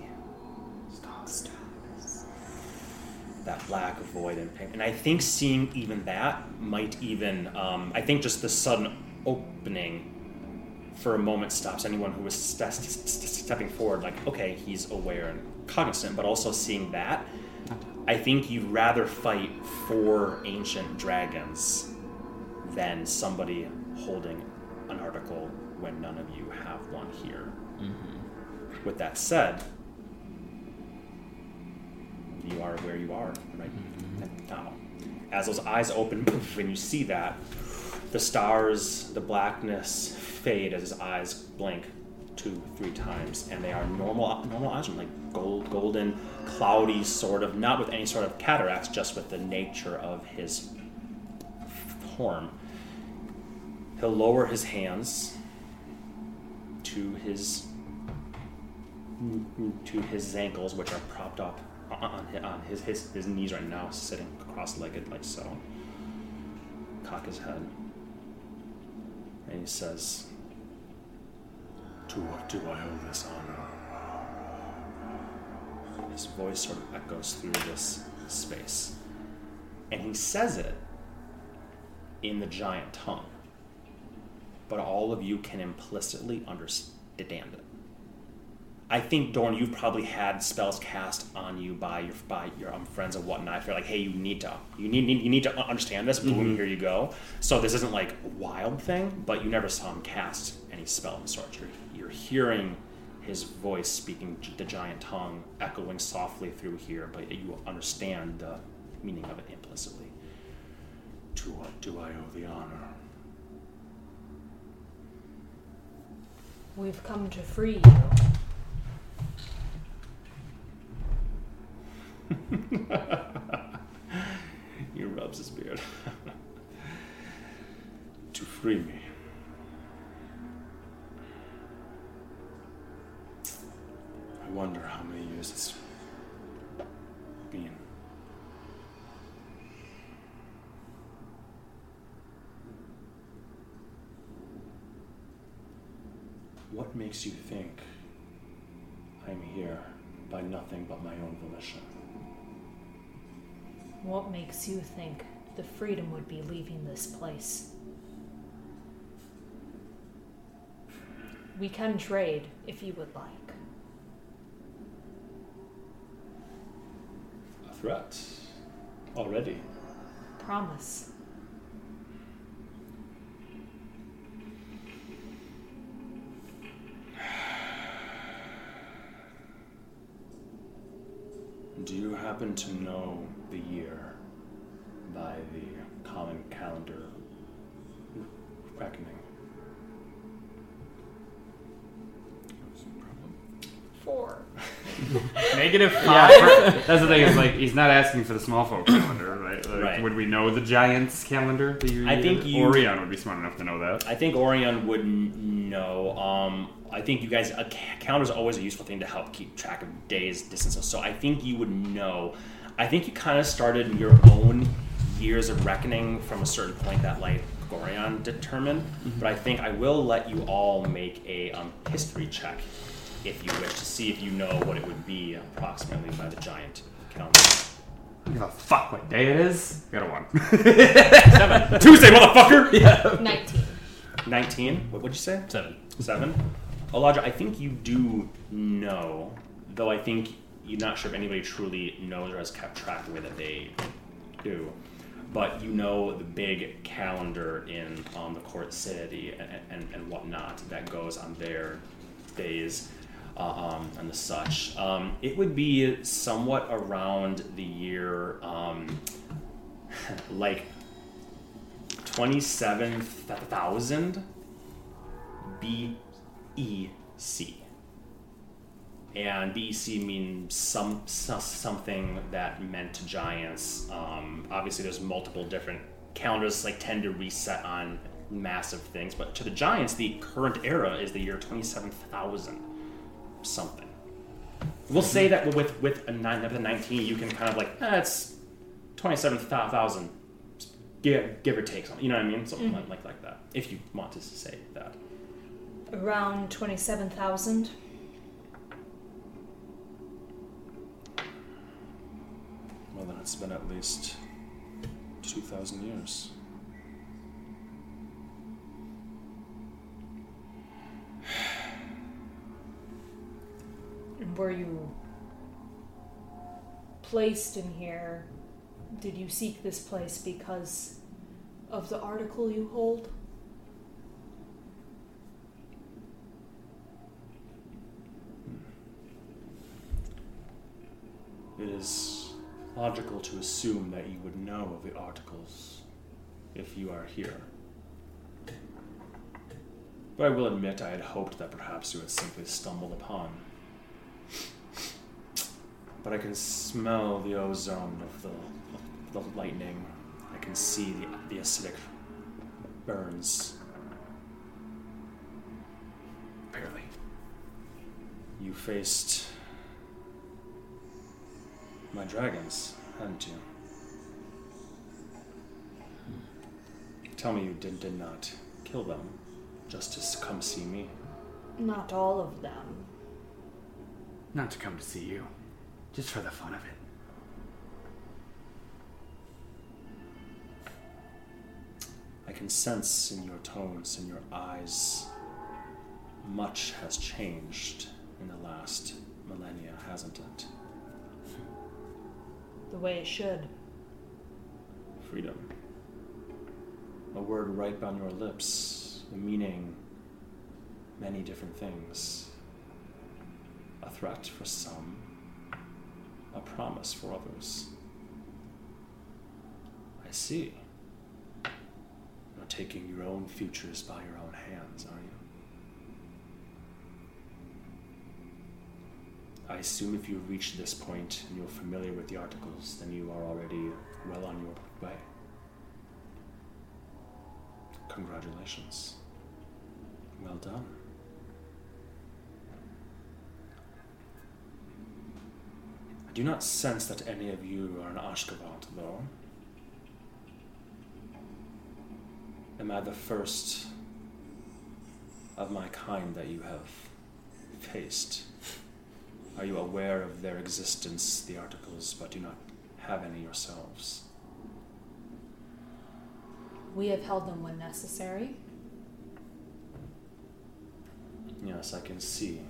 Speaker 2: That black void and pink. And I think seeing even that might even, um, I think just the sudden opening for a moment stops anyone who was st- st- st- stepping forward, like, okay, he's aware and cognizant, but also seeing that, I think you'd rather fight four ancient dragons than somebody holding an article when none of you have one here. Mm-hmm. With that said, you are where you are right mm-hmm. now. As those eyes open, when you see that, the stars, the blackness fade as his eyes blink two, three times, and they are normal, normal eyes, like gold, golden, cloudy, sort of, not with any sort of cataracts, just with the nature of his form. He'll lower his hands to his to his ankles, which are propped up on, on, his, his his knees right now, sitting cross-legged like so. Cock his head, and he says,
Speaker 6: To what do I owe this honor?
Speaker 2: His voice sort of echoes through this space. And he says it in the giant tongue. But all of you can implicitly understand it. I think Dorn, you've probably had spells cast on you by your by your um, friends and whatnot. I feel like, hey, you need to you need, need you need to understand this. Boom, here you go. So this isn't like a wild thing, but you never saw him cast any spell of the sort. You're, you're hearing his voice speaking the giant tongue echoing softly through here, but you understand the meaning of it implicitly.
Speaker 6: To what do I owe the honor?
Speaker 5: We've come to free you.
Speaker 2: he rubs his beard.
Speaker 6: To free me. Wonder how many years it's been. What makes you think I'm here by nothing but my own volition?
Speaker 5: What makes you think the freedom would be leaving this place? We can trade if you would like.
Speaker 6: Threat? Already?
Speaker 5: Promise.
Speaker 6: Do you happen to know the year by the common calendar reckoning?
Speaker 5: Four.
Speaker 4: Negative
Speaker 3: Yeah,
Speaker 4: five.
Speaker 3: for- that's the thing. Is like he's not asking for the small folk calendar, right? Like,
Speaker 2: Right.
Speaker 3: Would we know the Giants calendar? You
Speaker 2: I think you-
Speaker 3: Orion would be smart enough to know that.
Speaker 2: I think Orion would know. Um, I think you guys, a calendar is always a useful thing to help keep track of days, distances. So I think you would know. I think you kind of started your own years of reckoning from a certain point that like Gorion determined. But I think I will let you all make a um, history check if you wish to see if you know what it would be approximately by the giant calendar.
Speaker 3: I don't give a fuck what day it is. Got a one. Seven.
Speaker 2: Tuesday, motherfucker!
Speaker 5: 19.
Speaker 2: 19? What would you say?
Speaker 4: Seven.
Speaker 2: Seven? Elijah, I think you do know, though I think you're not sure if anybody truly knows or has kept track the way that they do. But you know the big calendar in um, the court city and, and, and whatnot that goes on their days um, and the such. Um, it would be somewhat around the year, um, like 27,000 BEC. And BEC means some, so- something that meant giants. Um, obviously, there's multiple different calendars like tend to reset on massive things, but to the giants, the current era is the year 27,000 something. We'll say that with with a nine, with a 19, you can kind of like, eh, 27,000 give, give or take something. You know what I mean? Something like, like like that. If you want to say that.
Speaker 5: Around 27,000.
Speaker 6: Well, then it's been at least 2,000 years.
Speaker 5: And were you placed in here? Did you seek this place because of the article you hold?
Speaker 6: It is logical to assume that you would know of the articles if you are here. But I will admit I had hoped that perhaps you had simply stumbled upon. But I can smell the ozone of the, the lightning. I can see the, the acidic burns. Barely. You faced my dragons, hadn't you? Tell me you did, did not kill them just to come see me.
Speaker 5: Not all of them.
Speaker 3: Not to come to see you, just for the fun of it.
Speaker 6: I can sense in your tones, in your eyes, much has changed in the last millennia, hasn't it?
Speaker 5: The way it should.
Speaker 6: Freedom. A word ripe on your lips, meaning many different things. A threat for some, a promise for others. I see. You're taking your own futures by your own hands, are you?
Speaker 2: I assume if you've reached this point and you're familiar with the articles, then you are already well on your way. Congratulations. Well done. I do not sense that any of you are an Ashgabat, though. Am I the first of my kind that you have faced? Are you aware of their existence, the articles, but do not have any yourselves?
Speaker 5: We have held them when necessary.
Speaker 2: Yes, I can see.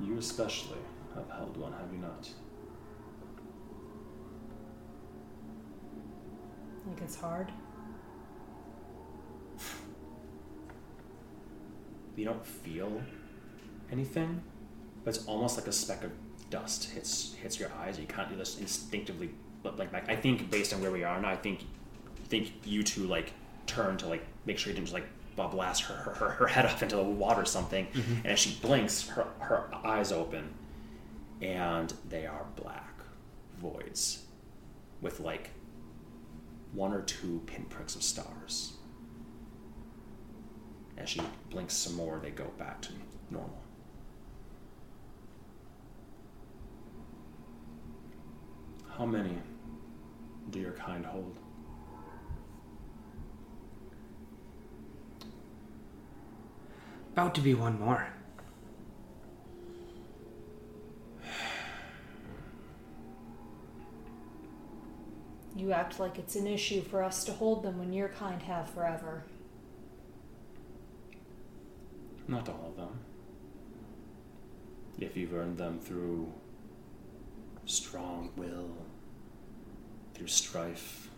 Speaker 2: You especially have held one, have you not?
Speaker 5: Like it's hard.
Speaker 2: You don't feel anything, but it's almost like a speck of dust hits hits your eyes. You can't do this instinctively, but like back. I think based on where we are now, I think think you two like turn to like make sure you didn't just like blast her, her, her, head up into the water or something. Mm-hmm. And as she blinks, her her eyes open, and they are black voids, with like one or two pinpricks of stars. As she blinks some more, they go back to normal. How many do your kind hold?
Speaker 3: About to be one more.
Speaker 5: You act like it's an issue for us to hold them when your kind have forever.
Speaker 2: Not all of them. If you've earned them through strong will, through strife,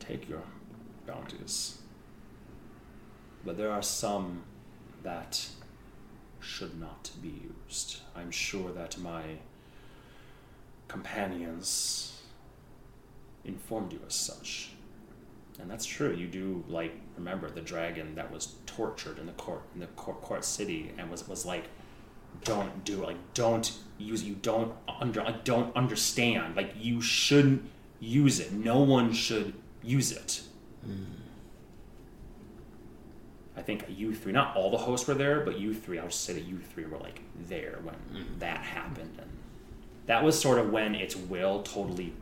Speaker 2: take your bounties. But there are some that should not be used. I'm sure that my companions informed you as such. And that's true. You do like remember the dragon that was tortured in the court in the court, court city and was was like, don't do it. Like don't use. You don't under like don't understand. Like you shouldn't use it. No one should use it. Hmm. I think you three, not all the hosts were there, but you three. I'll just say that you three were like there when mm-hmm. that happened, and that was sort of when its will totally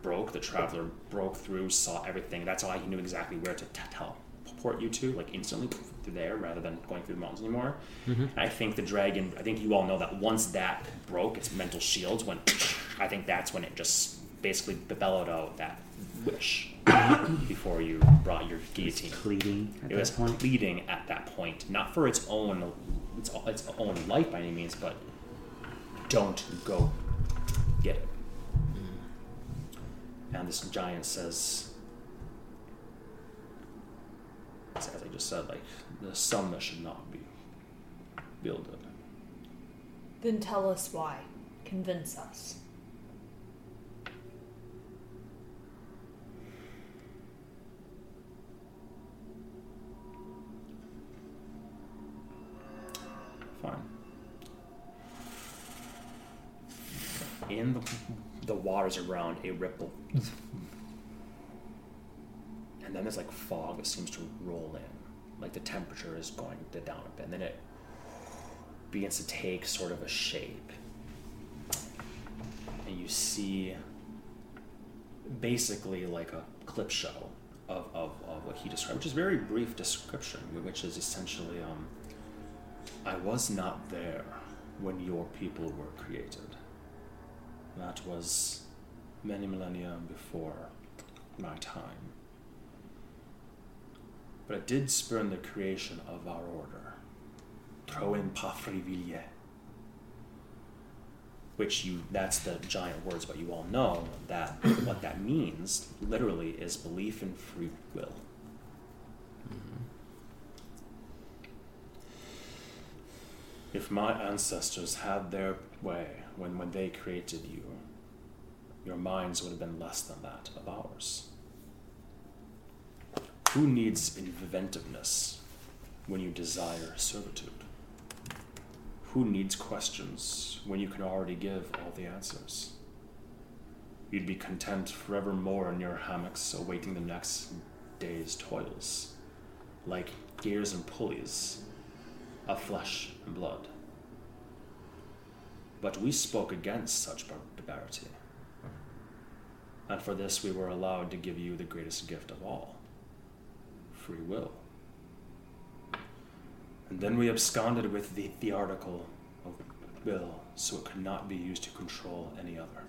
Speaker 2: broke. The traveler broke through, saw everything. That's why he knew exactly where to t- teleport you to, like instantly through there, rather than going through the mountains anymore. Mm-hmm. And I think the dragon. I think you all know that once that broke, its mental shields went. I think that's when it just basically bellowed out that wish before you brought your guillotine.
Speaker 3: Pleading at
Speaker 2: It
Speaker 3: that
Speaker 2: was
Speaker 3: point.
Speaker 2: pleading at that point, not for its own its, its own life by any means, but don't go get it. Hmm. And this giant says, as as I just said, like the sun that should not be builded.
Speaker 5: Then tell us why. Convince us.
Speaker 2: Fine. In the, the waters around a ripple. And then there's like fog that seems to roll in. Like the temperature is going down a bit. And then it begins to take sort of a shape. And you see basically like a clip show of, of, of what he described, which is very brief description, which is essentially um, I was not there when your people were created. That was many millennia before my time. But it did spurn the creation of our order. Troen Pafriville. Which you that's the giant words, but you all know that what that means literally is belief in free will. Mm-hmm. If my ancestors had their way when, when they created you, your minds would have been less than that of ours. Who needs inventiveness when you desire servitude? Who needs questions when you can already give all the answers? You'd be content forevermore in your hammocks awaiting the next day's toils, like gears and pulleys of flesh and blood. But we spoke against such barbarity. And for this we were allowed to give you the greatest gift of all free will. And then we absconded with the, the article of will so it could not be used to control any other.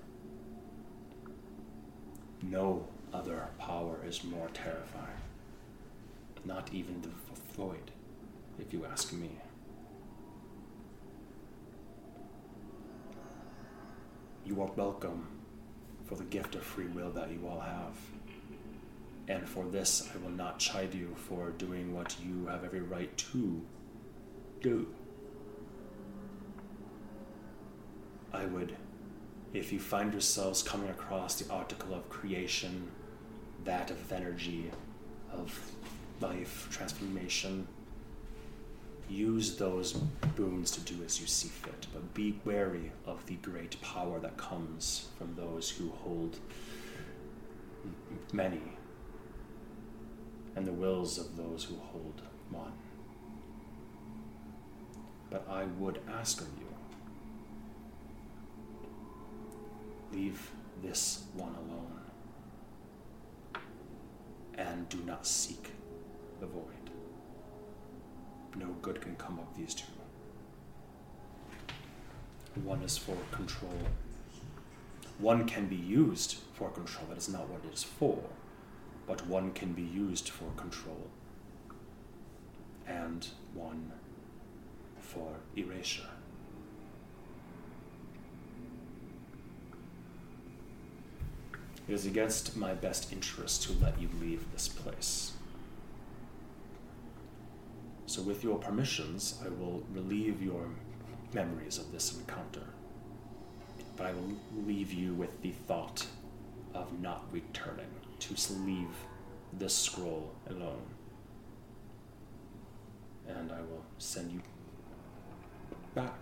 Speaker 2: No other power is more terrifying. Not even the void, if you ask me. You are welcome for the gift of free will that you all have. And for this, I will not chide you for doing what you have every right to do. I would, if you find yourselves coming across the article of creation, that of energy, of life, transformation, use those boons to do as you see fit, but be wary of the great power that comes from those who hold many and the wills of those who hold one. But I would ask of you leave this one alone and do not seek the void. No good can come of these two. One is for control. One can be used for control. That is not what it is for. But one can be used for control. And one for erasure. It is against my best interest to let you leave this place. So, with your permissions, I will relieve your memories of this encounter. But I will leave you with the thought of not returning, to leave this scroll alone. And I will send you back.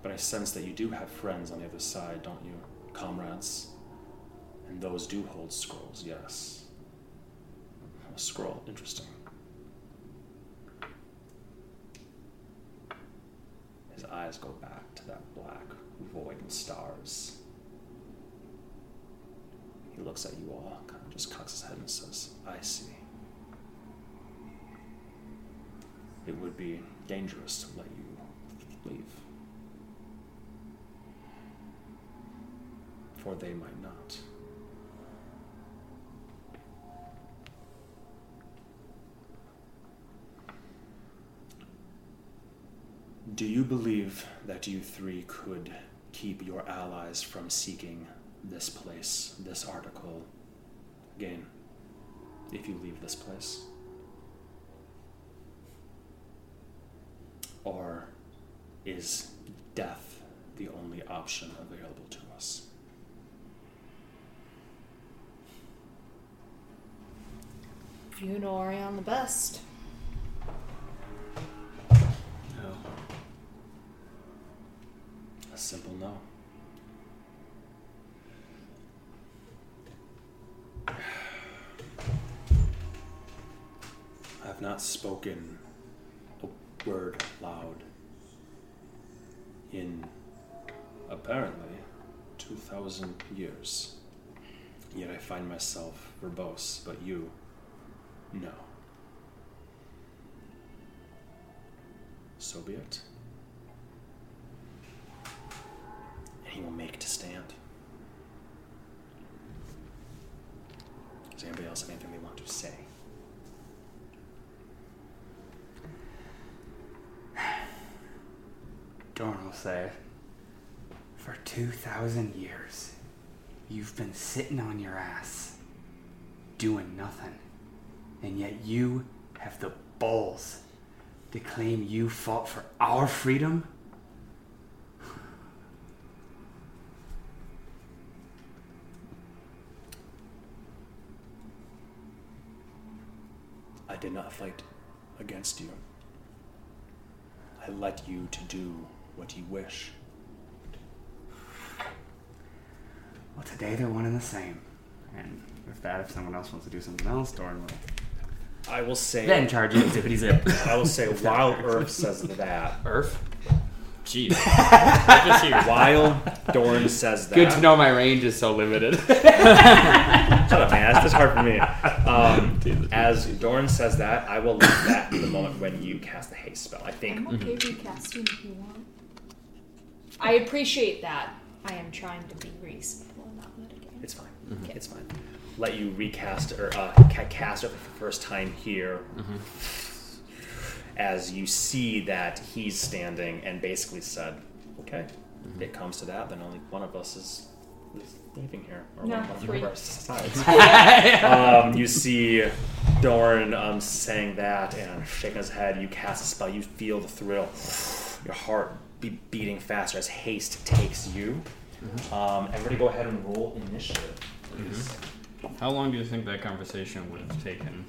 Speaker 2: But I sense that you do have friends on the other side, don't you? Comrades. And those do hold scrolls, yes. A scroll, interesting. His eyes go back to that black void and stars. He looks at you all, kind of just cocks his head and says, I see. It would be dangerous to let you leave. For they might not. Do you believe that you three could keep your allies from seeking this place, this article again, if you leave this place? Or is death the only option available to us?
Speaker 5: You know Orion the best.
Speaker 2: Simple no. I have not spoken a word loud in apparently 2,000 years. Yet I find myself verbose, but you, no. So be it. And he will make to stand. Does anybody else have anything they want to say?
Speaker 3: Dorn will say, For 2,000 years, you've been sitting on your ass, doing nothing. And yet you have the balls to claim you fought for our freedom?
Speaker 2: Did not fight against you. I let you to do what you wish.
Speaker 3: Well, today they're one and the same. And with that, if someone else wants to do something else, Dorn will
Speaker 2: I will say.
Speaker 3: then charge you zippity zip.
Speaker 2: I will say, while Earth says that,
Speaker 4: Earth. Jeez. I just hear
Speaker 2: while Dorn says that,
Speaker 3: Good to know my range is so limited.
Speaker 2: Shut up, man. That's just hard for me. Um, as Dorn says that, I will leave that to the moment when you cast the haste spell. I think.
Speaker 5: I'm okay recasting if you want. I appreciate that. I am trying to be reasonable and not mitigate.
Speaker 2: It's fine.
Speaker 5: Okay.
Speaker 2: It's fine. Let you recast or uh, ca- cast it for the first time here. As you see that he's standing and basically said, "Okay, if it comes to that, then only one of us is, is leaving here, or
Speaker 5: No,
Speaker 2: one, one
Speaker 5: three.
Speaker 2: of our sides." um, you see Dorn um, saying that and shaking his head. You cast a spell. You feel the thrill. Your heart be beating faster as haste takes you. Um, everybody, go ahead and roll initiative. please.
Speaker 4: How long do you think that conversation would have taken?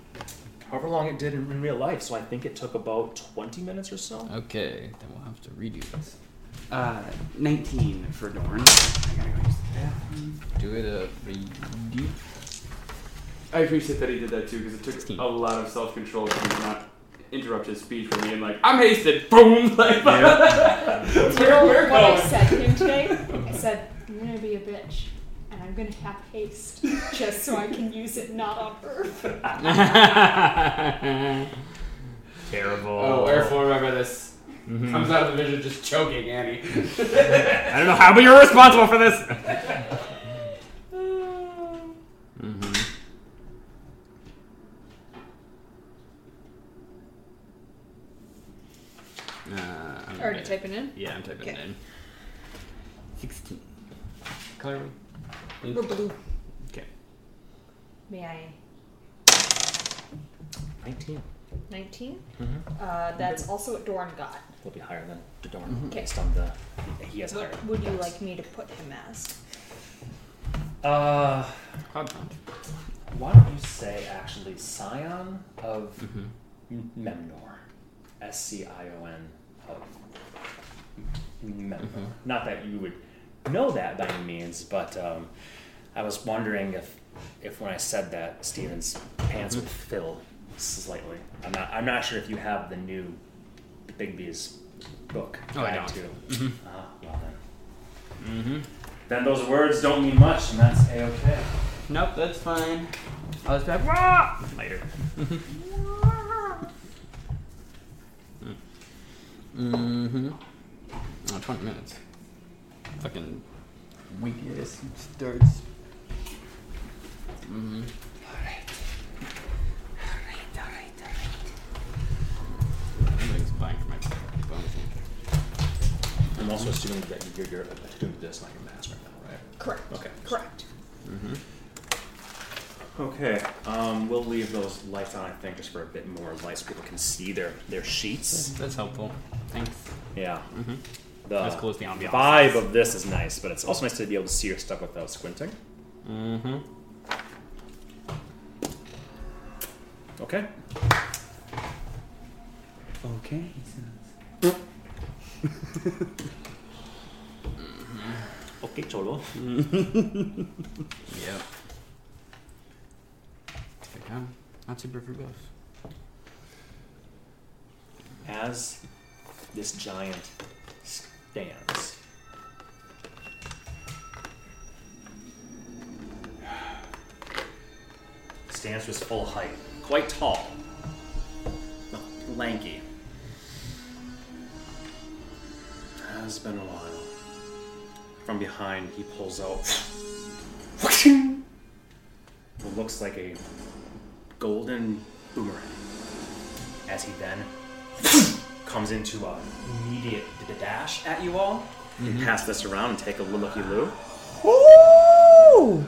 Speaker 2: However long it did in, in real life, so I think it took about twenty minutes or so.
Speaker 4: Okay, then we'll have to redo this.
Speaker 3: Uh, 19 for Dorn. I gotta go use the bathroom.
Speaker 4: Do it a redo.
Speaker 3: I appreciate that he did that too, because it took
Speaker 4: 16.
Speaker 3: a lot of self control to not interrupt his speech from being like, I'm hasted, boom! Like,
Speaker 5: Do you know
Speaker 3: We're
Speaker 5: what I
Speaker 3: going.
Speaker 5: said to him today? I said, I'm gonna be a bitch. And I'm gonna have haste. Just so I can use it not on Earth.
Speaker 2: Terrible.
Speaker 3: Oh, Airflow, remember this. Comes out of the vision just choking Annie.
Speaker 4: I don't know how, but you're responsible for this. mm-hmm. Uh, I'm
Speaker 5: Already typing in?
Speaker 4: Yeah, I'm typing
Speaker 5: Okay.
Speaker 4: in. 16. Color? are we?
Speaker 5: We're blue.
Speaker 4: Okay.
Speaker 5: May I?
Speaker 2: Nineteen.
Speaker 5: 19?
Speaker 2: Mm-hmm.
Speaker 5: Uh, that's also what Dorn got.
Speaker 2: He'll be higher than Dorn
Speaker 5: Okay.
Speaker 2: based on the. He has higher.
Speaker 5: What would you like me to put him as?
Speaker 2: Uh, why don't you say actually Scion of
Speaker 4: Mm-hmm.
Speaker 2: M- Memnor, S C I O N of Memnor.
Speaker 4: Mm-hmm.
Speaker 2: Not that you would know that by any means, but um, I was wondering if, if when I said that, Steven's pants would fill slightly. I'm not. I'm not sure if you have the new Bigby's book.
Speaker 4: Oh, I
Speaker 2: guide
Speaker 4: don't.
Speaker 2: To.
Speaker 4: Mhm.
Speaker 2: Ah, well then.
Speaker 4: Mm-hmm.
Speaker 2: Then those words don't mean much, and that's a okay.
Speaker 3: nope, that's fine. I was back. Wah!
Speaker 2: Later.
Speaker 4: Mm-hmm. Oh, 20 minutes. Fucking
Speaker 3: Weakness starts.
Speaker 4: Mm-hmm. Everything's buying for my bonus.
Speaker 2: I'm also assuming that you're, you're doing this, not your mask right now, right?
Speaker 5: Correct.
Speaker 2: Okay.
Speaker 5: Correct.
Speaker 4: Mm-hmm.
Speaker 2: Okay. Um, we'll leave those lights on, I think, just for a bit more light so people can see their, their sheets.
Speaker 4: That's helpful. Thanks.
Speaker 2: Yeah.
Speaker 4: Mm-hmm.
Speaker 2: The
Speaker 4: As close the ambiance
Speaker 2: vibe of this is nice, but it's also nice to be able to see your stuff without squinting.
Speaker 4: Mm-hmm.
Speaker 2: Okay.
Speaker 3: Okay, he says.
Speaker 2: Okay, Cholo.
Speaker 4: Yep. Good time. Not super verbose.
Speaker 2: As this giant stands, stands to his full height, quite tall, lanky. Has been a while. From behind, he pulls out what looks like a golden boomerang. As he then comes into a immediate d- dash at you all. You mm-hmm. pass this around and take a looky loo. I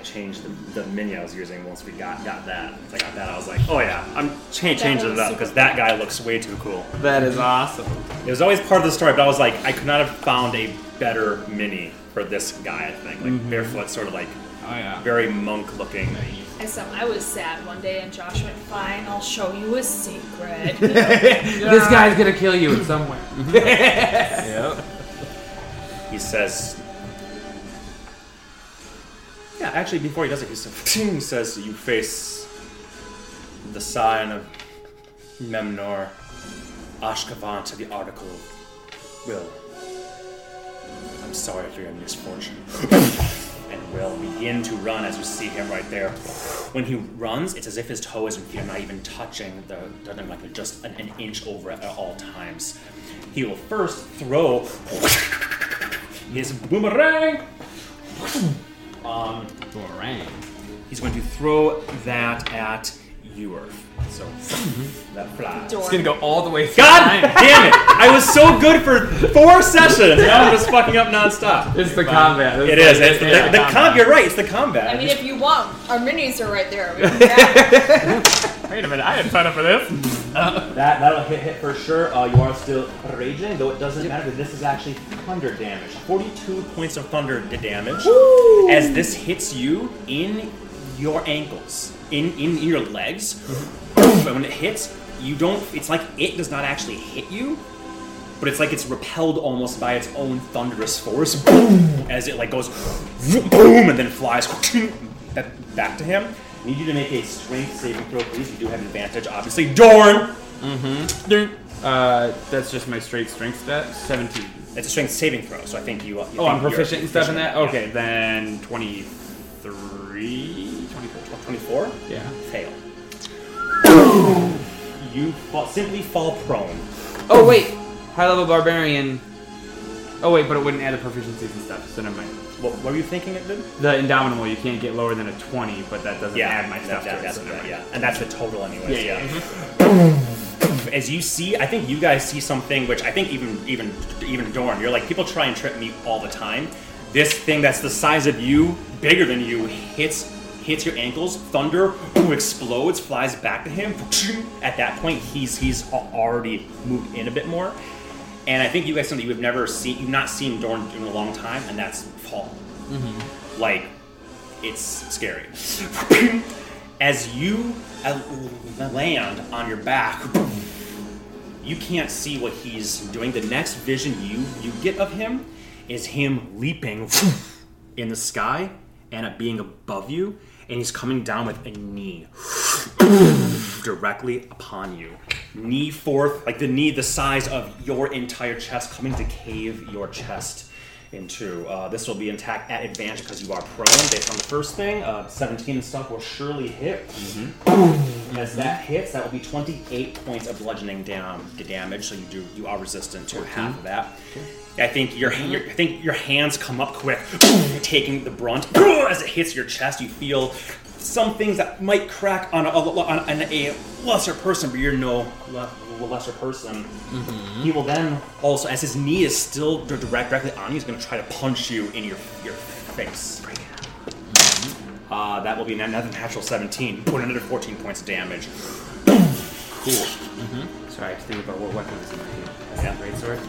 Speaker 2: changed the, the mini I was using once we got got that. Once I got that, I was like, oh yeah, I'm cha- changing it up because that guy looks way too cool.
Speaker 3: That is awesome.
Speaker 2: It was always part of the story, but I was like, I could not have found a better mini for this guy. I think like mm-hmm. barefoot, sort of like
Speaker 4: Oh yeah.
Speaker 2: very monk looking.
Speaker 5: I saw, I was sad one day, and Josh went, "Fine, I'll show you a secret."
Speaker 3: This guy's gonna kill you in some way.
Speaker 4: Yep.
Speaker 2: He says, "Yeah, actually, before he does it, he says, you face the Scion of Memnor, Ashkavan to the article will. I'm sorry for your misfortune." and will begin to run as you see him right there. When he runs, it's as if his toe is you're not even touching the, the like just an, an inch over it at all times. He will first throw his boomerang. Um,
Speaker 4: Boomerang.
Speaker 2: he's going to throw that at Ewerf. So that flies.
Speaker 4: It's gonna go all the way through.
Speaker 2: God
Speaker 4: time.
Speaker 2: damn it! I was so good for four sessions. Now I'm just fucking up nonstop.
Speaker 3: It's the combat.
Speaker 2: It is. It's the, the, the com- You're right. It's the combat.
Speaker 5: I mean, if you want, our minis are right there. We can grab them.
Speaker 4: Wait a minute, I didn't sign up for this.
Speaker 2: That that'll hit hit for sure. Uh, you are still raging, though it doesn't matter because this is actually thunder damage. Forty-two points of thunder d- damage as this hits you in your ankles, in in your legs. and when it hits, you don't. It's like it does not actually hit you, but it's like it's repelled almost by its own thunderous force. Boom! As it like goes boom and then flies back to him. Need you to make a strength saving throw, please. You do have an advantage, obviously. Dorn. Mm-hmm.
Speaker 3: Uh, that's just my straight strength stat. 17.
Speaker 2: It's a strength saving throw, so I think you. you
Speaker 3: Oh, I'm proficient and stuff in that?
Speaker 2: proficient,
Speaker 3: Okay, then 23. 24.
Speaker 2: yeah. Fail. you fall, simply fall prone.
Speaker 3: Oh, wait. High level barbarian. Oh, wait, but it wouldn't add the proficiencies and stuff, so never mind.
Speaker 2: What, what were you thinking it did?
Speaker 3: The indomitable, you can't get lower than a 20, but that doesn't add my stuff
Speaker 2: that-
Speaker 3: to it.
Speaker 2: that's
Speaker 3: so never
Speaker 2: yeah, and that's the total, anyways.
Speaker 3: Yeah, yeah.
Speaker 2: yeah. Mm-hmm. As you see, I think you guys see something which I think even even even Dorn, you're like people try and trip me all the time. This thing that's the size of you, bigger than you, hits hits your ankles. Thunder boom, explodes, flies back to him. At that point, he's he's already moved in a bit more. And I think you guys something you've never seen, you've not seen Dorn in a long time, and that's fall. Like, it's scary. As you uh, land on your back, you can't see what he's doing. The next vision you you get of him is him leaping in the sky and it being above you, and he's coming down with a knee directly upon you. Knee forth, like the knee the size of your entire chest, coming to cave your chest into. Uh, this will be intact at advantage because you are prone. Based on the first thing, uh, 17 and stuff will surely hit. As that hits, that will be 28 points of bludgeoning down the damage. So you do you are resistant to half of that. I think your, your I think your hands come up quick, taking the brunt. As it hits your chest, you feel some things that might crack on a, on a lesser person, but you're no lesser person. Mm-hmm. He will then also, as his knee is still direct, directly on you, he's going to try to punch you in your your face. Mm-hmm. Uh, that will be another natural 17. Put another 14 points of damage.
Speaker 3: Cool. Mm-hmm. Sorry, I was thinking about what weapon is in my hand.
Speaker 2: Yeah.
Speaker 3: great sword.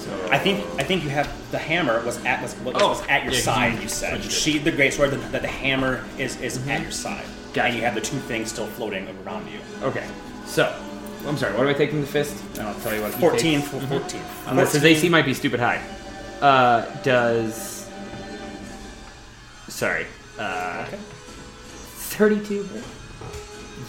Speaker 3: So
Speaker 2: I think I think you have the hammer was at was, was,
Speaker 4: Oh,
Speaker 2: was at your
Speaker 4: yeah,
Speaker 2: side.
Speaker 4: you
Speaker 2: You said you sheathed the great sword. That the, the hammer is is at your side,
Speaker 3: Gotcha.
Speaker 2: and you have the two things still floating around you.
Speaker 3: okay. So, I'm sorry. What do I take from the fist? And I'll tell you what. he
Speaker 2: 14,
Speaker 3: takes.
Speaker 2: 14.
Speaker 3: Unless his
Speaker 2: 14.
Speaker 3: AC might be stupid high. Uh, does. Sorry. Uh, 32.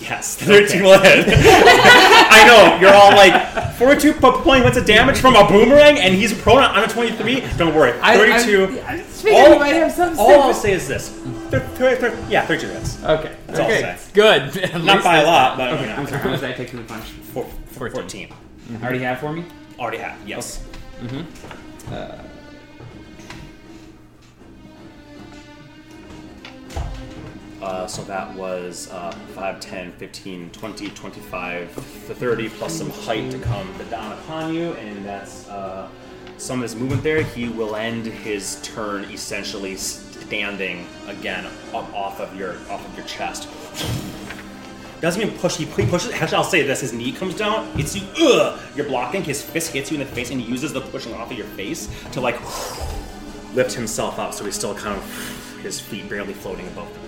Speaker 2: Yes, 32 will hit. I know, you're all like, 42 po- points of damage from a boomerang, and he's a prone on a 23. Don't worry, 32.
Speaker 3: I, I, I
Speaker 2: all
Speaker 3: might have some
Speaker 2: all I will say is this. Thir- thir- thir- yeah, 32 hits.
Speaker 3: Okay.
Speaker 2: That's all
Speaker 3: okay.
Speaker 2: I'll say.
Speaker 4: Good. At
Speaker 2: Not by a lot, but
Speaker 3: Okay, I'm sorry. How much did I take from the punch?
Speaker 2: four- 14.
Speaker 3: Already have for me?
Speaker 2: Already have, yes. Uh, so that was uh, 5, 10, 15, 20, 25, to 30, plus some height to come down upon you, and that's uh, some of his movement there. He will end his turn essentially standing again up off of your off of your chest. Doesn't even push. He he pushes. Actually, I'll say this: his knee comes down. It's you. Ugh, you're blocking. His fist hits you in the face, and he uses the pushing off of your face to like lift himself up. So he's still kind of his feet barely floating above the, uh,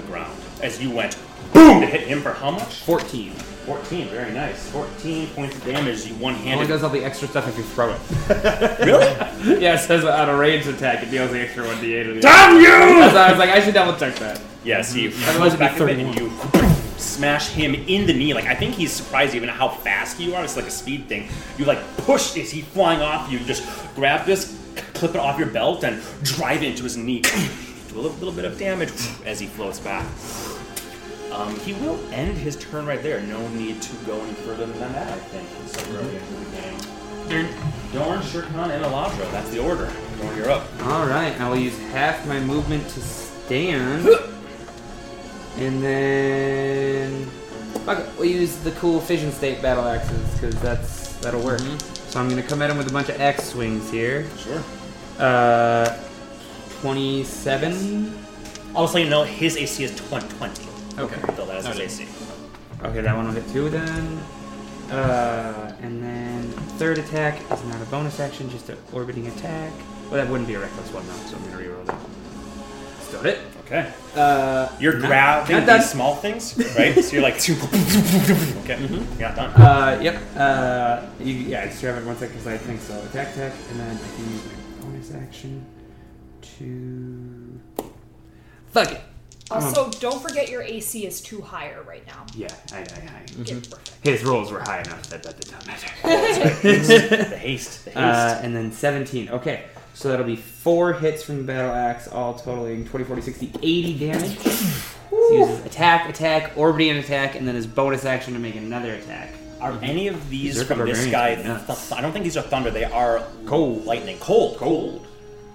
Speaker 2: the ground. As you went, boom, to hit him for how much?
Speaker 3: 14.
Speaker 2: 14, very nice. 14 points of damage. You one
Speaker 3: Only
Speaker 2: handed.
Speaker 3: does all the extra stuff if you throw it.
Speaker 2: Really?
Speaker 3: yeah, it says on a ranged attack it deals the extra 1d8.
Speaker 2: Damn you!
Speaker 3: I was like, I should double check that.
Speaker 2: Yes, he
Speaker 3: Otherwise it'd be
Speaker 2: back a bit and you smash him in the knee. Like I think he's surprised even at how fast you are. It's like a speed thing. You like push. Is he flying off? You just grab this, clip it off your belt, and drive it into his knee. Little, little bit of damage as he floats back. Um, he will end his turn right there. No need to go any further than that. I think. So early into the game. Dorn, Shurkan, and Eladra. That's the order. Dorn, you're up.
Speaker 3: Alright, I will use half my movement to stand. And then. Fuck it, we'll use the cool fission state battle axes, because that's that'll work. So I'm gonna come at him with a bunch of axe swings here.
Speaker 2: Sure.
Speaker 3: Uh, 27.
Speaker 2: Also, you know his AC is 20. 20.
Speaker 4: Okay.
Speaker 2: Bill, that is his
Speaker 4: Okay.
Speaker 2: AC.
Speaker 3: Okay, that one will hit two then. Uh, and then third attack is not a bonus action, just an orbiting attack. Well, that wouldn't be a reckless one though, so I'm gonna reroll that. Still hit.
Speaker 2: Okay.
Speaker 3: Uh,
Speaker 2: You're
Speaker 3: not-
Speaker 2: grabbing
Speaker 3: not done.
Speaker 2: these small things, right? so you're like, okay, yeah, done.
Speaker 3: Uh, yep. Uh, you, yeah, I just grab it one second because I think so. Attack, attack, and then I can use my bonus action to. Fuck it.
Speaker 5: Also, don't forget your AC is too higher right now.
Speaker 3: Yeah, I, I, I.
Speaker 5: Get perfect.
Speaker 3: His rolls were high enough that that did not matter.
Speaker 2: the haste, the haste.
Speaker 3: Uh, and then 17. Okay, so that'll be four hits from the battle axe, all totaling 20, 40, 60, 80 damage. So he uses attack, attack, orbiting attack, and then his bonus action to make another attack.
Speaker 2: are any of these
Speaker 3: Berserker
Speaker 2: from this guy? th- I don't think these are thunder. They are
Speaker 3: Cold.
Speaker 2: lightning. Cold. Cold.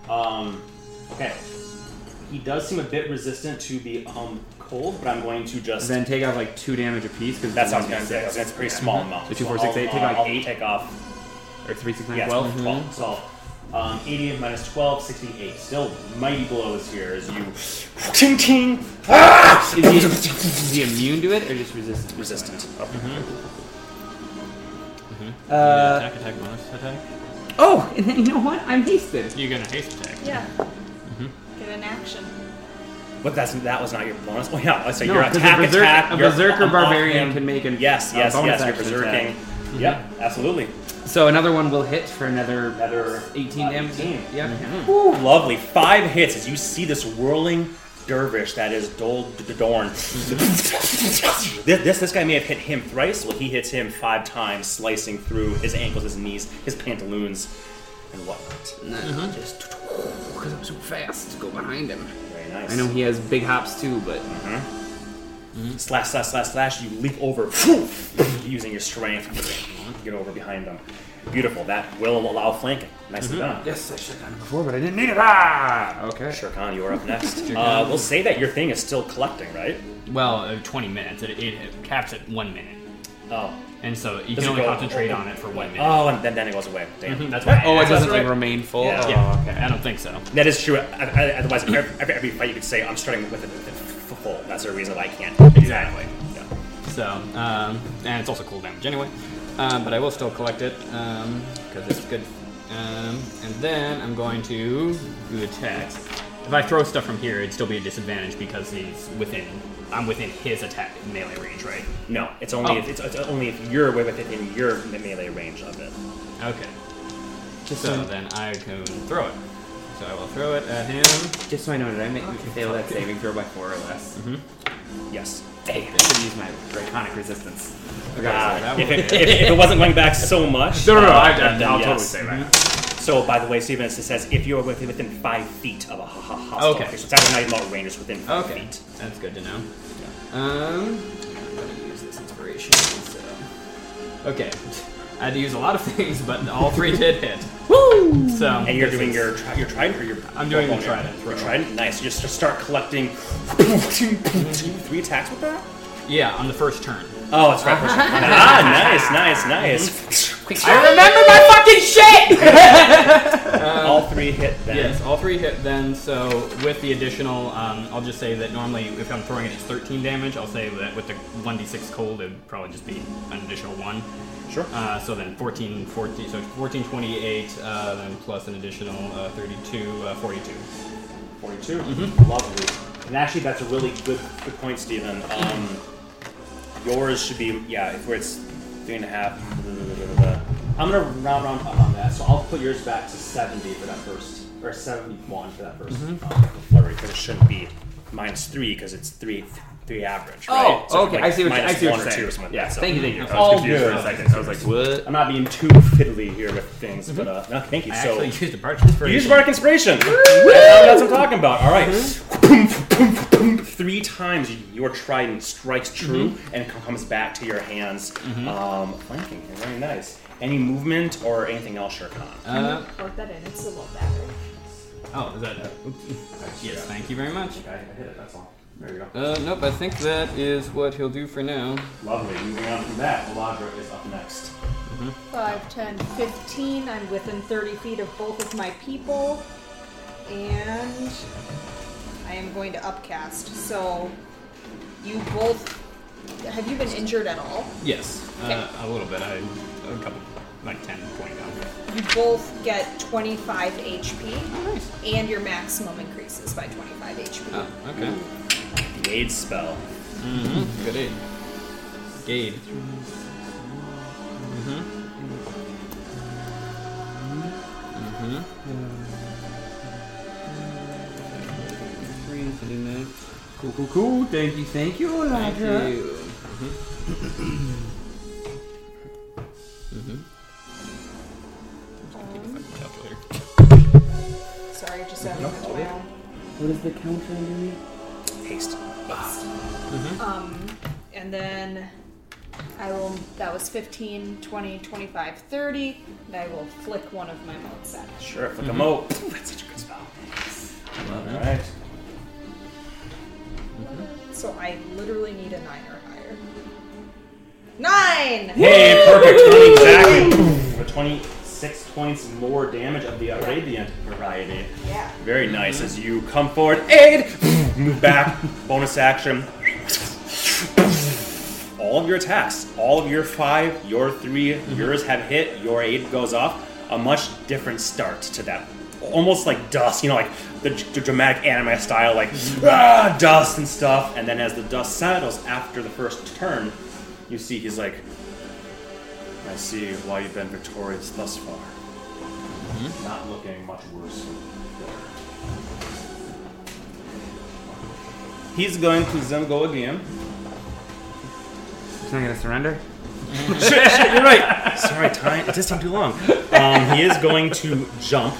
Speaker 2: Um, okay. He does seem a bit resistant to the um cold, but I'm going to just.
Speaker 3: Then take off like two damage apiece because
Speaker 2: that's what I was going to say. It's a pretty small amount.
Speaker 3: So two, four, six, eight, take
Speaker 2: I'll,
Speaker 3: like
Speaker 2: I'll
Speaker 3: eight?
Speaker 2: Take off.
Speaker 3: Or 3, 6, 9,
Speaker 2: Yeah,
Speaker 3: 12.
Speaker 2: 12. So, um, 80 minus 12, 68. Still mighty blows here as you. Ting ting! Ah!
Speaker 3: Is he, is he immune to it or just resistant?
Speaker 2: Resistant.
Speaker 3: Uh,
Speaker 4: attack, attack, bonus attack.
Speaker 3: oh, and then you know what? I'm hasted.
Speaker 4: You're gonna haste attack.
Speaker 5: Yeah. Get an action.
Speaker 2: But that's that was not your bonus. Oh yeah, so
Speaker 3: No,
Speaker 2: your
Speaker 3: 'cause a
Speaker 2: attack,
Speaker 3: berserk-
Speaker 2: attack.
Speaker 3: a berserker
Speaker 2: off
Speaker 3: barbarian can make an-
Speaker 2: yes,
Speaker 3: a
Speaker 2: yes,
Speaker 3: bonus
Speaker 2: yes. You're
Speaker 3: action
Speaker 2: berserking. Mm-hmm. Yep, absolutely.
Speaker 3: So another one will hit for another
Speaker 2: Another
Speaker 3: 18
Speaker 2: uh,
Speaker 3: damage.
Speaker 2: 18.
Speaker 3: Yep. Mm-hmm. Mm-hmm.
Speaker 2: Ooh, lovely. Five hits as you see this whirling dervish that is Dol Dorn. this, this this guy may have hit him thrice. Well, he hits him five times, slicing through his ankles, his knees, his pantaloons, and whatnot.
Speaker 3: Just because I'm so fast to go behind him.
Speaker 2: Very nice.
Speaker 3: I know he has big hops too, but
Speaker 2: Slash, slash, slash, slash. You leap over, using your strength. to Get over behind them. Beautiful. That will allow flanking. Nicely done.
Speaker 3: yes, I should have done it before, but I didn't need it. Ah, okay.
Speaker 2: Sure, Khan, you are up next. uh, we'll say that your thing is still collecting, right?
Speaker 4: Well, uh, 20 minutes. It, it, it caps at one minute,
Speaker 2: Oh.
Speaker 4: And so you
Speaker 2: Does
Speaker 4: can
Speaker 2: it
Speaker 4: only
Speaker 2: go-
Speaker 4: concentrate on it for one minute.
Speaker 2: Oh, and then, then it goes away. Damn.
Speaker 4: Mhm, That's why.
Speaker 3: Oh, it doesn't like remain full.
Speaker 2: Yeah.
Speaker 3: Oh,
Speaker 4: Yeah.
Speaker 3: okay.
Speaker 4: I don't think so.
Speaker 2: That is true. I- I- Otherwise, every, every, every fight you could say, I'm starting with it with it full. That's the reason why I can't. do that.
Speaker 4: Exactly.
Speaker 2: Yeah.
Speaker 4: So, um, and it's also cool damage anyway. Um, but I will still collect it because it's good. Um, and then I'm going to do attacks. If I throw stuff from here, it'd still be a disadvantage because he's within. I'm within his attack melee range, right?
Speaker 2: No, it's only
Speaker 4: Oh.
Speaker 2: if, it's, it's only if you're within your melee range of it.
Speaker 4: Okay.
Speaker 3: Just
Speaker 4: So
Speaker 3: so,
Speaker 4: then I can throw it. So I will throw it at him.
Speaker 3: just so I know, did I make you fail that saving throw by four or less?
Speaker 2: Yes.
Speaker 3: Damn, I should use my draconic resistance. Okay,
Speaker 2: Uh,
Speaker 3: so that
Speaker 2: if, it, if, if it wasn't going back so much.
Speaker 3: No, no, no,
Speaker 2: uh,
Speaker 3: I,
Speaker 2: then- then
Speaker 3: I'll
Speaker 2: yes.
Speaker 3: totally say that.
Speaker 2: So, by the way, Steven, it says if you're within, within five feet of a ho- ho- hostile
Speaker 4: Okay.
Speaker 2: creature, so it's actually not even about range, it's within five
Speaker 4: Okay,
Speaker 2: feet.
Speaker 4: that's good to know. Um, I'm gonna use this inspiration. So. Okay, I had to use a lot of things, but all three did hit. Woo! So
Speaker 2: And you're
Speaker 4: this
Speaker 2: doing
Speaker 4: is-
Speaker 2: your tri- your trident or your
Speaker 4: I'm doing the trident
Speaker 2: Your
Speaker 4: throw.
Speaker 2: trident, nice. You just just start collecting three attacks with that.
Speaker 4: yeah on the first turn.
Speaker 2: Oh, it's right. ah, nice, nice, nice.
Speaker 3: I remember my fucking shit!
Speaker 2: All three hit then.
Speaker 4: Yes, all three hit then. So with the additional, um, I'll just say that normally if I'm throwing it, it's 13 damage. I'll say that with the 1d6 cold, it would probably just be an additional one.
Speaker 2: Sure.
Speaker 4: Uh, so then 14, 14, so 14, 28, uh, then plus an additional uh, 32, uh, 42.
Speaker 2: Forty-two.
Speaker 3: Mm-hmm.
Speaker 2: Lovely. And actually, that's a really good good point, Stephen. Um, yours should be yeah. If it's three and a half. I'm gonna round round up on that, so I'll put yours back to seventy for that first, or seventy-one for that 1st
Speaker 3: Mm-hmm.
Speaker 2: um, flurry, because it shouldn't be minus three, because it's three three average.
Speaker 3: Oh.
Speaker 2: So
Speaker 3: okay.
Speaker 2: like
Speaker 3: I see what you, I see what you're saying.
Speaker 2: or something like
Speaker 3: Yeah,
Speaker 2: that. So
Speaker 3: thank you, thank you. I was
Speaker 2: All
Speaker 3: confused for a
Speaker 2: good.
Speaker 3: second. I was like, what?
Speaker 2: I'm not being too fiddly here with things, but uh, no, thank you.
Speaker 4: I
Speaker 2: so
Speaker 4: actually used a bardic inspiration.
Speaker 2: Use bardic inspiration. That's what I'm talking about. All right. Boom, boom, boom. Three times your trident strikes true and comes back to your hands. Um, flanking. Very nice. Any movement or anything else, Shere Khan?
Speaker 4: Uh,
Speaker 5: Plug that in. It's a little battery.
Speaker 4: oh, is that? Oops. Yes, thank you very much.
Speaker 2: Okay, I hit it. That's all. There you go.
Speaker 4: Uh, nope. I think that is what he'll do for now.
Speaker 2: Lovely. Moving on from that, Eladra is up next.
Speaker 5: 5, 10, 15. I'm within 30 feet of both of my people. And I am going to upcast. So you both. Have you been injured at all?
Speaker 4: Yes,
Speaker 5: Okay.
Speaker 4: uh, a little bit. I a couple, like 10, 20 down.
Speaker 5: You both get 25 HP.
Speaker 4: Oh, nice.
Speaker 5: And your maximum increases by 25 HP.
Speaker 4: Oh, okay.
Speaker 2: The aid spell.
Speaker 4: Mm-hmm. Good aid. Gade. Mm-hmm. Mm-hmm.
Speaker 3: Cool, cool, cool. Thank you, thank you,
Speaker 4: Thank
Speaker 3: Elijah.
Speaker 4: you. Calculator.
Speaker 5: Sorry, just adding that to my.
Speaker 3: What is the counter underneath?
Speaker 2: Haste. Mm-hmm.
Speaker 5: Um, and then I will, that was 15, 20, 25, 30, and I will flick one of my motes at it.
Speaker 2: Sure, flick a mm-hmm. mote. Ooh, that's such a good spell. All right. Mm-hmm.
Speaker 5: So I literally need a nine or higher. Nine!
Speaker 2: Hey, perfect. 20, exactly. a 20 six points more damage of the Radiant variety.
Speaker 5: Yeah.
Speaker 2: Very nice. As you come forward, aid, move back, bonus action. All of your attacks, all of your five, your 3 mm-hmm. yours have hit, your aid goes off. A much different start to that almost like dust, you know, like the, the dramatic anime style, like mm-hmm. ah, dust and stuff. And then as the dust settles after the first turn, you see he's like, I see why you've been victorious thus far. Not looking much worse. He's going to then go again.
Speaker 3: He's not gonna surrender.
Speaker 2: shit, shit, you're right. Sorry, time. It does take too long. Um, he is going to jump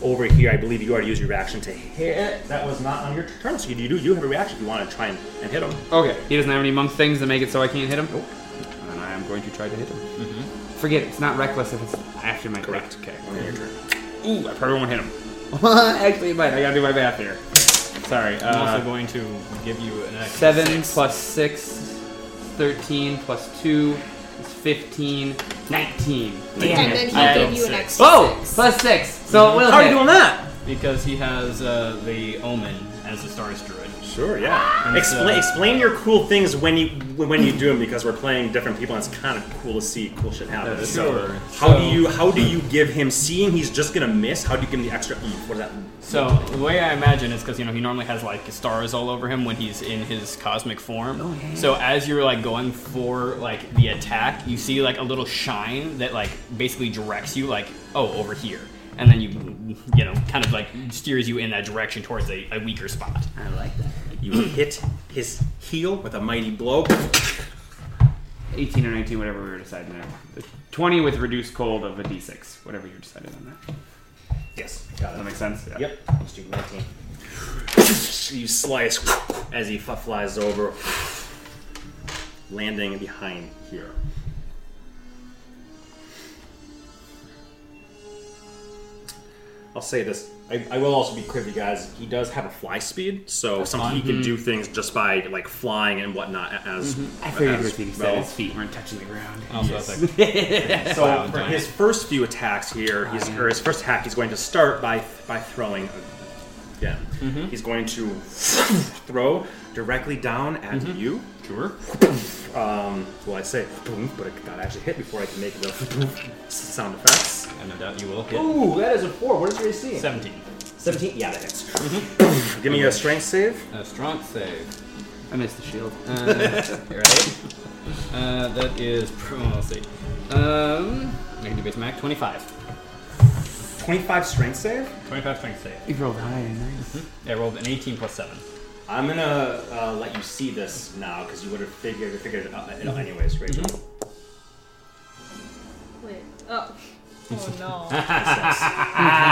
Speaker 2: over here. I believe you already used your reaction to hit. That was not on your turn, so you do you have a reaction if you want to try and, and hit him.
Speaker 3: Okay. He doesn't have any monk things to make it so I can't hit him. And I am going to try to hit him. Forget it. It's not reckless if it's after my
Speaker 2: Correct.
Speaker 3: Okay.
Speaker 2: On your.
Speaker 3: Ooh, I probably won't hit him. Actually, it might. I gotta do my math here. Sorry.
Speaker 4: I'm also
Speaker 3: Uh,
Speaker 4: going to give you an extra
Speaker 3: seven
Speaker 4: six.
Speaker 3: plus six, 13 plus two is 15, 19.
Speaker 5: And then he
Speaker 3: I-
Speaker 5: gave you an
Speaker 4: six.
Speaker 5: extra
Speaker 3: Oh,
Speaker 5: 6.
Speaker 3: plus six. So it will
Speaker 2: How are you doing that?
Speaker 4: because he has uh, the omen as the Stars Druid.
Speaker 2: Sure, yeah. Explain,
Speaker 4: uh,
Speaker 2: explain your cool things when you when you do them because we're playing different people and it's kind of cool to see cool shit happen.
Speaker 4: Uh,
Speaker 2: so
Speaker 4: sure.
Speaker 2: how do you how do you give him seeing he's just gonna miss? How do you give him the extra oomph? What does that?
Speaker 4: So the way I imagine is because you know he normally has like stars all over him when he's in his cosmic form.
Speaker 3: Oh, yeah.
Speaker 4: So as you're like going for like the attack, you see like a little shine that like basically directs you like oh over here, and then you you know kind of like steers you in that direction towards a, a weaker spot.
Speaker 3: I like that.
Speaker 2: You hit his heel with a mighty blow.
Speaker 3: 18 or 19, whatever we were deciding there. 20 with reduced cold of a d6, whatever you decided on that.
Speaker 2: Yes, got
Speaker 3: Does that make sense? Yeah.
Speaker 2: Yep. Let's do 19. You slice as he f- flies over, landing behind here. I'll say this. I, I will also be clear with you guys. He does have a fly speed, so sometimes he can mm-hmm. do things just by like flying and whatnot. As mm-hmm.
Speaker 3: I figured
Speaker 2: as
Speaker 3: with you,
Speaker 2: well.
Speaker 3: said his feet weren't touching the ground.
Speaker 4: Oh, also, it's like
Speaker 2: So
Speaker 4: Wow,
Speaker 2: for
Speaker 4: giant.
Speaker 2: his first few attacks here, he's, or his first attack, he's going to start by by throwing again. Mm-hmm. He's going to throw directly down at you.
Speaker 4: Sure.
Speaker 2: Um, well, I say boom, but it got actually hit before I can make the sound effects.
Speaker 4: And no doubt you will hit
Speaker 2: Ooh, that is a four. What is your AC?
Speaker 4: 17.
Speaker 2: 17? Yeah, that hits.
Speaker 3: Mm-hmm.
Speaker 2: Give me a strength save.
Speaker 4: A strong save.
Speaker 3: I missed the shield.
Speaker 4: Uh, you're right. Uh, that is. Let's see. Um, I can do base mac. 25.
Speaker 2: 25 strength save?
Speaker 4: 25 strength save.
Speaker 3: You rolled high, nice.
Speaker 4: I rolled an 18 plus 7.
Speaker 2: I'm gonna uh, let you see this now because you would have figured figured it out, anyways, Rachel.
Speaker 5: Wait. Oh. Oh no.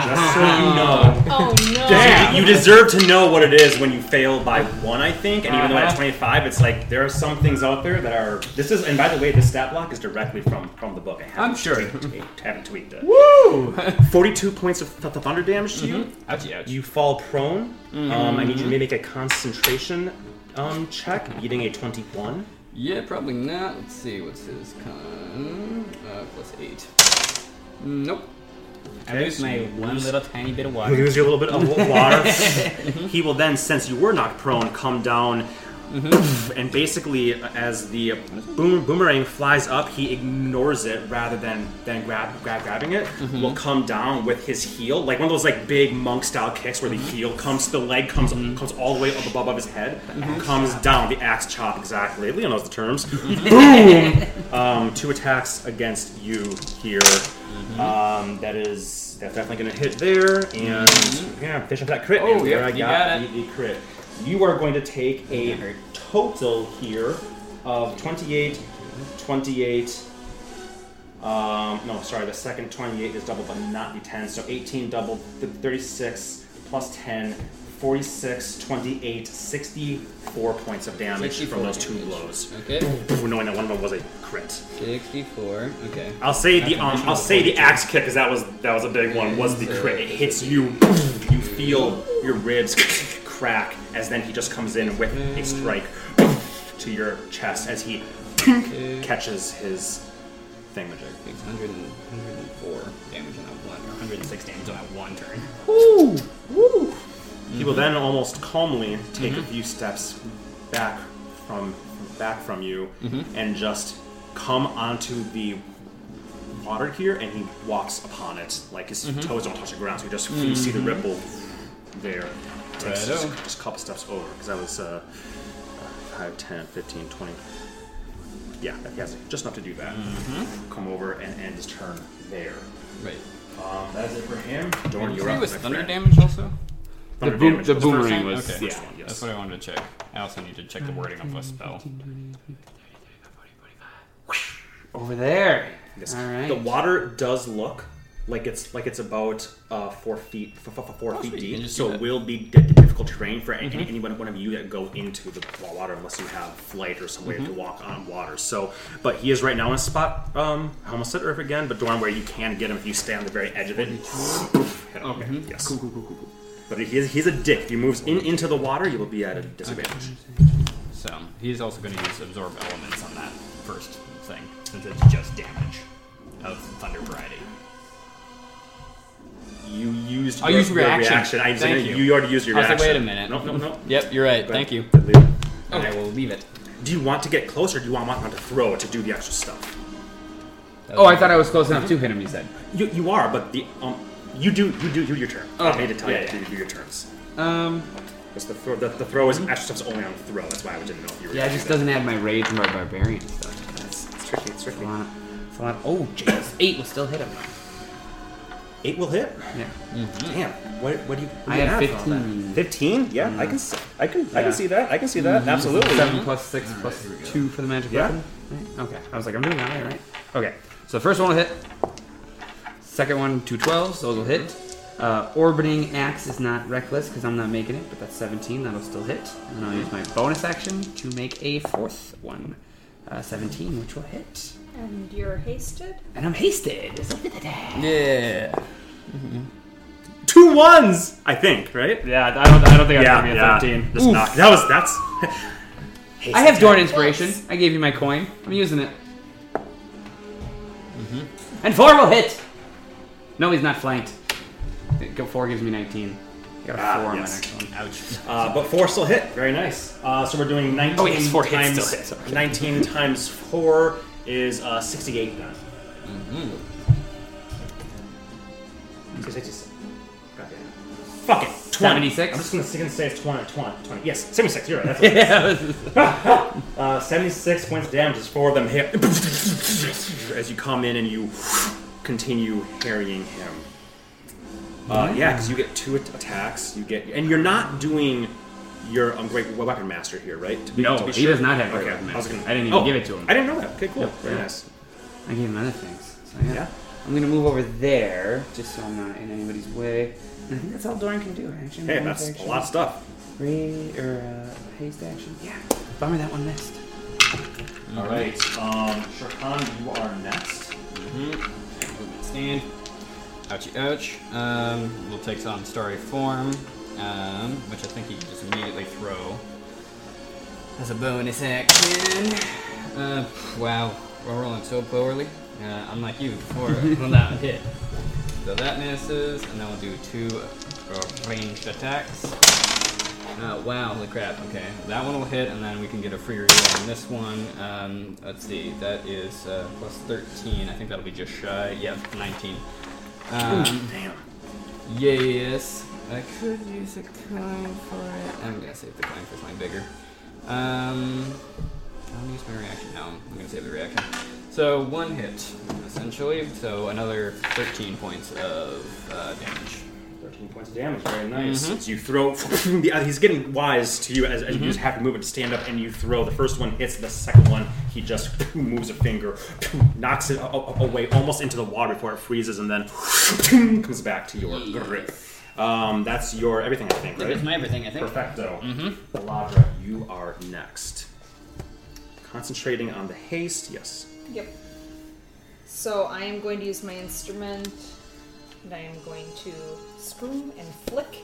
Speaker 2: Just so you know.
Speaker 5: oh no.
Speaker 2: You deserve to know what it is when you fail by one, I think. And even though at 25, it's like there are some things out there that are. This is, and by the way, this stat block is directly from from the book. I haven't
Speaker 3: I'm sure.
Speaker 2: tweaked- haven't tweaked it.
Speaker 3: Woo!
Speaker 2: 42 points of th- th- thunder damage to you.
Speaker 4: Ouchie, ouch.
Speaker 2: You fall prone. Um, I need you to make a concentration um, check, beating a 21.
Speaker 4: Yeah, probably not. Let's see. What's his con? Uh, plus 8. Nope. I lose my one little tiny bit of water.
Speaker 2: lose your little bit of water. he will then, since you were knocked prone, come down. Mm-hmm. And basically, uh, as the boom, boomerang flies up, he ignores it rather than than grab, grab grabbing it. Mm-hmm. Will come down with his heel, like one of those like big monk style kicks where the mm-hmm. heel comes, the leg comes comes all the way up above his head, comes down. The axe chop exactly. Leo knows the terms. Boom. Um, two attacks against you here. Um, that is that's definitely going to hit there, and yeah, finish up that crit.
Speaker 4: Oh,
Speaker 2: there I got,
Speaker 4: got it.
Speaker 2: The, crit. You are going to take a total here of 28, 28. Um, no, sorry, the second 28 is double, but not the 10. So 18 double, th- 36 plus 10, 46, 28, 64 points of damage
Speaker 4: 64
Speaker 2: from those two
Speaker 4: damage.
Speaker 2: blows.
Speaker 4: Okay.
Speaker 2: Knowing that one of them was a crit.
Speaker 4: 64. Okay.
Speaker 2: I'll say the um, I'll say the axe kick because that was that was a big one. Was the crit? It hits you. You feel your ribs crack as then he just comes in with a strike to your chest as he catches his thingamajig.
Speaker 4: 100 104 damage on that one, or 106 damage on that one turn.
Speaker 2: He will then almost calmly take a mm-hmm. few steps back from back from you mm-hmm. and just come onto the water here, and he walks upon it like his mm-hmm. toes don't touch the ground. So you just you see the ripple there. Takes just,
Speaker 4: Righto.
Speaker 2: just a couple steps over because that was uh, uh, 5, 10, 15, 20. Yeah, he has just enough to do that. Come over and end his turn there.
Speaker 4: Right.
Speaker 2: Um, that is it for him. Dorn,
Speaker 4: you
Speaker 2: you're up.
Speaker 4: was
Speaker 2: my
Speaker 4: thunder
Speaker 2: friend.
Speaker 4: damage also?
Speaker 2: Thunder
Speaker 3: boom- the
Speaker 2: was the
Speaker 3: boomerang was-
Speaker 4: Okay.
Speaker 2: First one, yes.
Speaker 4: That's what I wanted to check. I also need to check the wording of a spell.
Speaker 3: Over there.
Speaker 2: Yes.
Speaker 3: All right.
Speaker 2: The water does look like it's like it's about uh, four feet f- f- four
Speaker 4: Oh,
Speaker 2: feet
Speaker 4: sweet.
Speaker 2: Deep, so it
Speaker 4: that.
Speaker 2: will be di- difficult terrain for any, any one one of you that go into the water unless you have flight or some way to walk on water. So, but he is right now in a spot. Um, I almost said Earth again, but Dorn, where you can get him if you stay on the very edge of it. Hit him. Okay. Yes. Cool, cool, cool, cool, cool. But he is, he's a dick. If he moves in into the water, you will be at a disadvantage.
Speaker 4: So he's also going to use absorb elements on that first thing, since it's just damage of thunder variety.
Speaker 2: You used
Speaker 4: I'll
Speaker 2: your,
Speaker 4: use
Speaker 2: your
Speaker 4: reaction.
Speaker 2: I
Speaker 4: Thank
Speaker 2: you.
Speaker 4: you.
Speaker 2: already used your
Speaker 4: I was like,
Speaker 2: reaction.
Speaker 4: wait a minute.
Speaker 2: No, no, no.
Speaker 4: Yep, you're right.
Speaker 2: Go
Speaker 4: Thank you.
Speaker 2: ahead. Leave it.
Speaker 4: And I will leave it.
Speaker 2: Do you want to get closer? Or do you want want to throw it to do the extra stuff?
Speaker 3: Oh, I thought I was close enough to hit him. You said.
Speaker 2: You, you are, but the um, you do you do do your turn. I
Speaker 3: Okay.
Speaker 2: need to tell
Speaker 4: Yeah,
Speaker 2: you
Speaker 4: yeah.
Speaker 2: to do your turns.
Speaker 3: Um.
Speaker 2: Because the throw the, the throw is extra stuff's only on the throw. That's why I didn't know if you were.
Speaker 3: Yeah, it
Speaker 2: gonna
Speaker 3: just
Speaker 2: do
Speaker 3: doesn't add my rage and my barbarian stuff.
Speaker 2: that. It's, it's tricky. It's tricky.
Speaker 3: A lot. It's a lot. Oh, jeez. Eight will still hit him.
Speaker 2: Eight will hit.
Speaker 3: Yeah.
Speaker 2: Damn. What what do you? what
Speaker 3: I
Speaker 2: do you have for all that?
Speaker 3: 15.
Speaker 2: Fifteen? Yeah, I mm-hmm. can see. I can I
Speaker 3: Yeah.
Speaker 2: can see that. I can see that. Mm-hmm. Absolutely.
Speaker 3: Seven plus six plus two for the magic
Speaker 2: Yeah.
Speaker 3: weapon. Right? Okay. I was like, I'm doing that right, right? Okay. So the first one will hit. Second one, two 12s. Those will hit. Uh, orbiting axe is not reckless because I'm not making it, but that's 17. That'll still hit. And I'll use my bonus action to make a fourth one. Uh, 17, which will hit.
Speaker 5: And you're hasted?
Speaker 3: And I'm hasted. So look at that.
Speaker 4: Yeah.
Speaker 2: Two ones. I think. Right.
Speaker 4: Yeah, I don't, I don't think
Speaker 2: Yeah.
Speaker 4: I'd give me a
Speaker 2: yeah.
Speaker 4: 13.
Speaker 2: Just knock. That was that's.
Speaker 3: I have Dorn Inspiration. I gave you my coin. I'm using it. And four will hit. No, he's not flanked. Go four gives me 19. I got a
Speaker 2: Ah,
Speaker 3: four on
Speaker 2: yes.
Speaker 3: my next one.
Speaker 4: Ouch.
Speaker 2: Uh, but four still hit. Very nice. Uh, so we're doing 19
Speaker 3: Oh, yes, four hits
Speaker 2: times
Speaker 3: still hit, sorry.
Speaker 2: 19 times four is uh, 68 then.
Speaker 3: Mm-hmm.
Speaker 2: 66. Goddamn. Fuck 20.
Speaker 3: 76?
Speaker 2: I'm just gonna, gonna say it's 20, 20, 20. Yes, 76, you're right. That's what
Speaker 3: yeah.
Speaker 2: Uh, 76 points of damage as four of them hit as you come in and you continue harrying him. Uh, yeah, because you get two at- attacks. You get, and you're not doing your um, great weapon master here, right? To be,
Speaker 3: No,
Speaker 2: to be
Speaker 3: he
Speaker 2: sure?
Speaker 3: does not have great
Speaker 2: okay.
Speaker 3: weapon
Speaker 2: I, was
Speaker 3: master.
Speaker 2: gonna,
Speaker 3: I didn't even
Speaker 2: oh,
Speaker 3: give it to him.
Speaker 2: I didn't know that. Okay, cool.
Speaker 3: Yep,
Speaker 2: Very
Speaker 3: yeah.
Speaker 2: nice.
Speaker 3: I gave him other things. So yeah.
Speaker 2: Yeah.
Speaker 3: I'm gonna move over there, just so I'm not in anybody's way. And I think that's all Dorn can do. Action.
Speaker 2: Hey,
Speaker 3: bonus
Speaker 2: that's a
Speaker 3: action,
Speaker 2: lot of stuff.
Speaker 3: Re or uh, haste action. Yeah. Bummer that one missed.
Speaker 2: All right, um, Shirkan, you are next.
Speaker 4: Movement stand. Ouchie ouch. Um, we'll take on starry form, um, which I think you can just immediately throw as a bonus action. Uh, wow, we're rolling so poorly. Uh, unlike you before when that hit. So that misses, and then we'll do two ranged attacks. Uh, wow, holy crap. Okay, that one will hit, and then we can get a free reroll on this one. Um, let's see, that is uh, plus 13. I think that'll be just shy. Yeah, 19. Um,
Speaker 2: Damn.
Speaker 4: yes, I could use a coin for it. I'm gonna save the coin for something bigger. Um, I'll use my reaction. now. I'm gonna save the reaction. So one hit, essentially. So another 13 points of uh, damage.
Speaker 2: 13 points of damage, very nice.
Speaker 4: Mhm.
Speaker 2: As you throw, the- uh, he's getting wise to you as, as you just have to move it to stand up, and you throw. The first one hits, the second one, he just moves a finger, knocks it a- a- away almost into the water before it freezes, and then comes back to your grip. Um, that's your everything, I think, right?
Speaker 4: That's my everything, I think.
Speaker 2: Perfecto.
Speaker 4: Mm-hmm.
Speaker 2: Eladra, you are next. Concentrating on the haste, yes.
Speaker 5: Yep. So I am going to use my instrument, and I am going to screw and flick,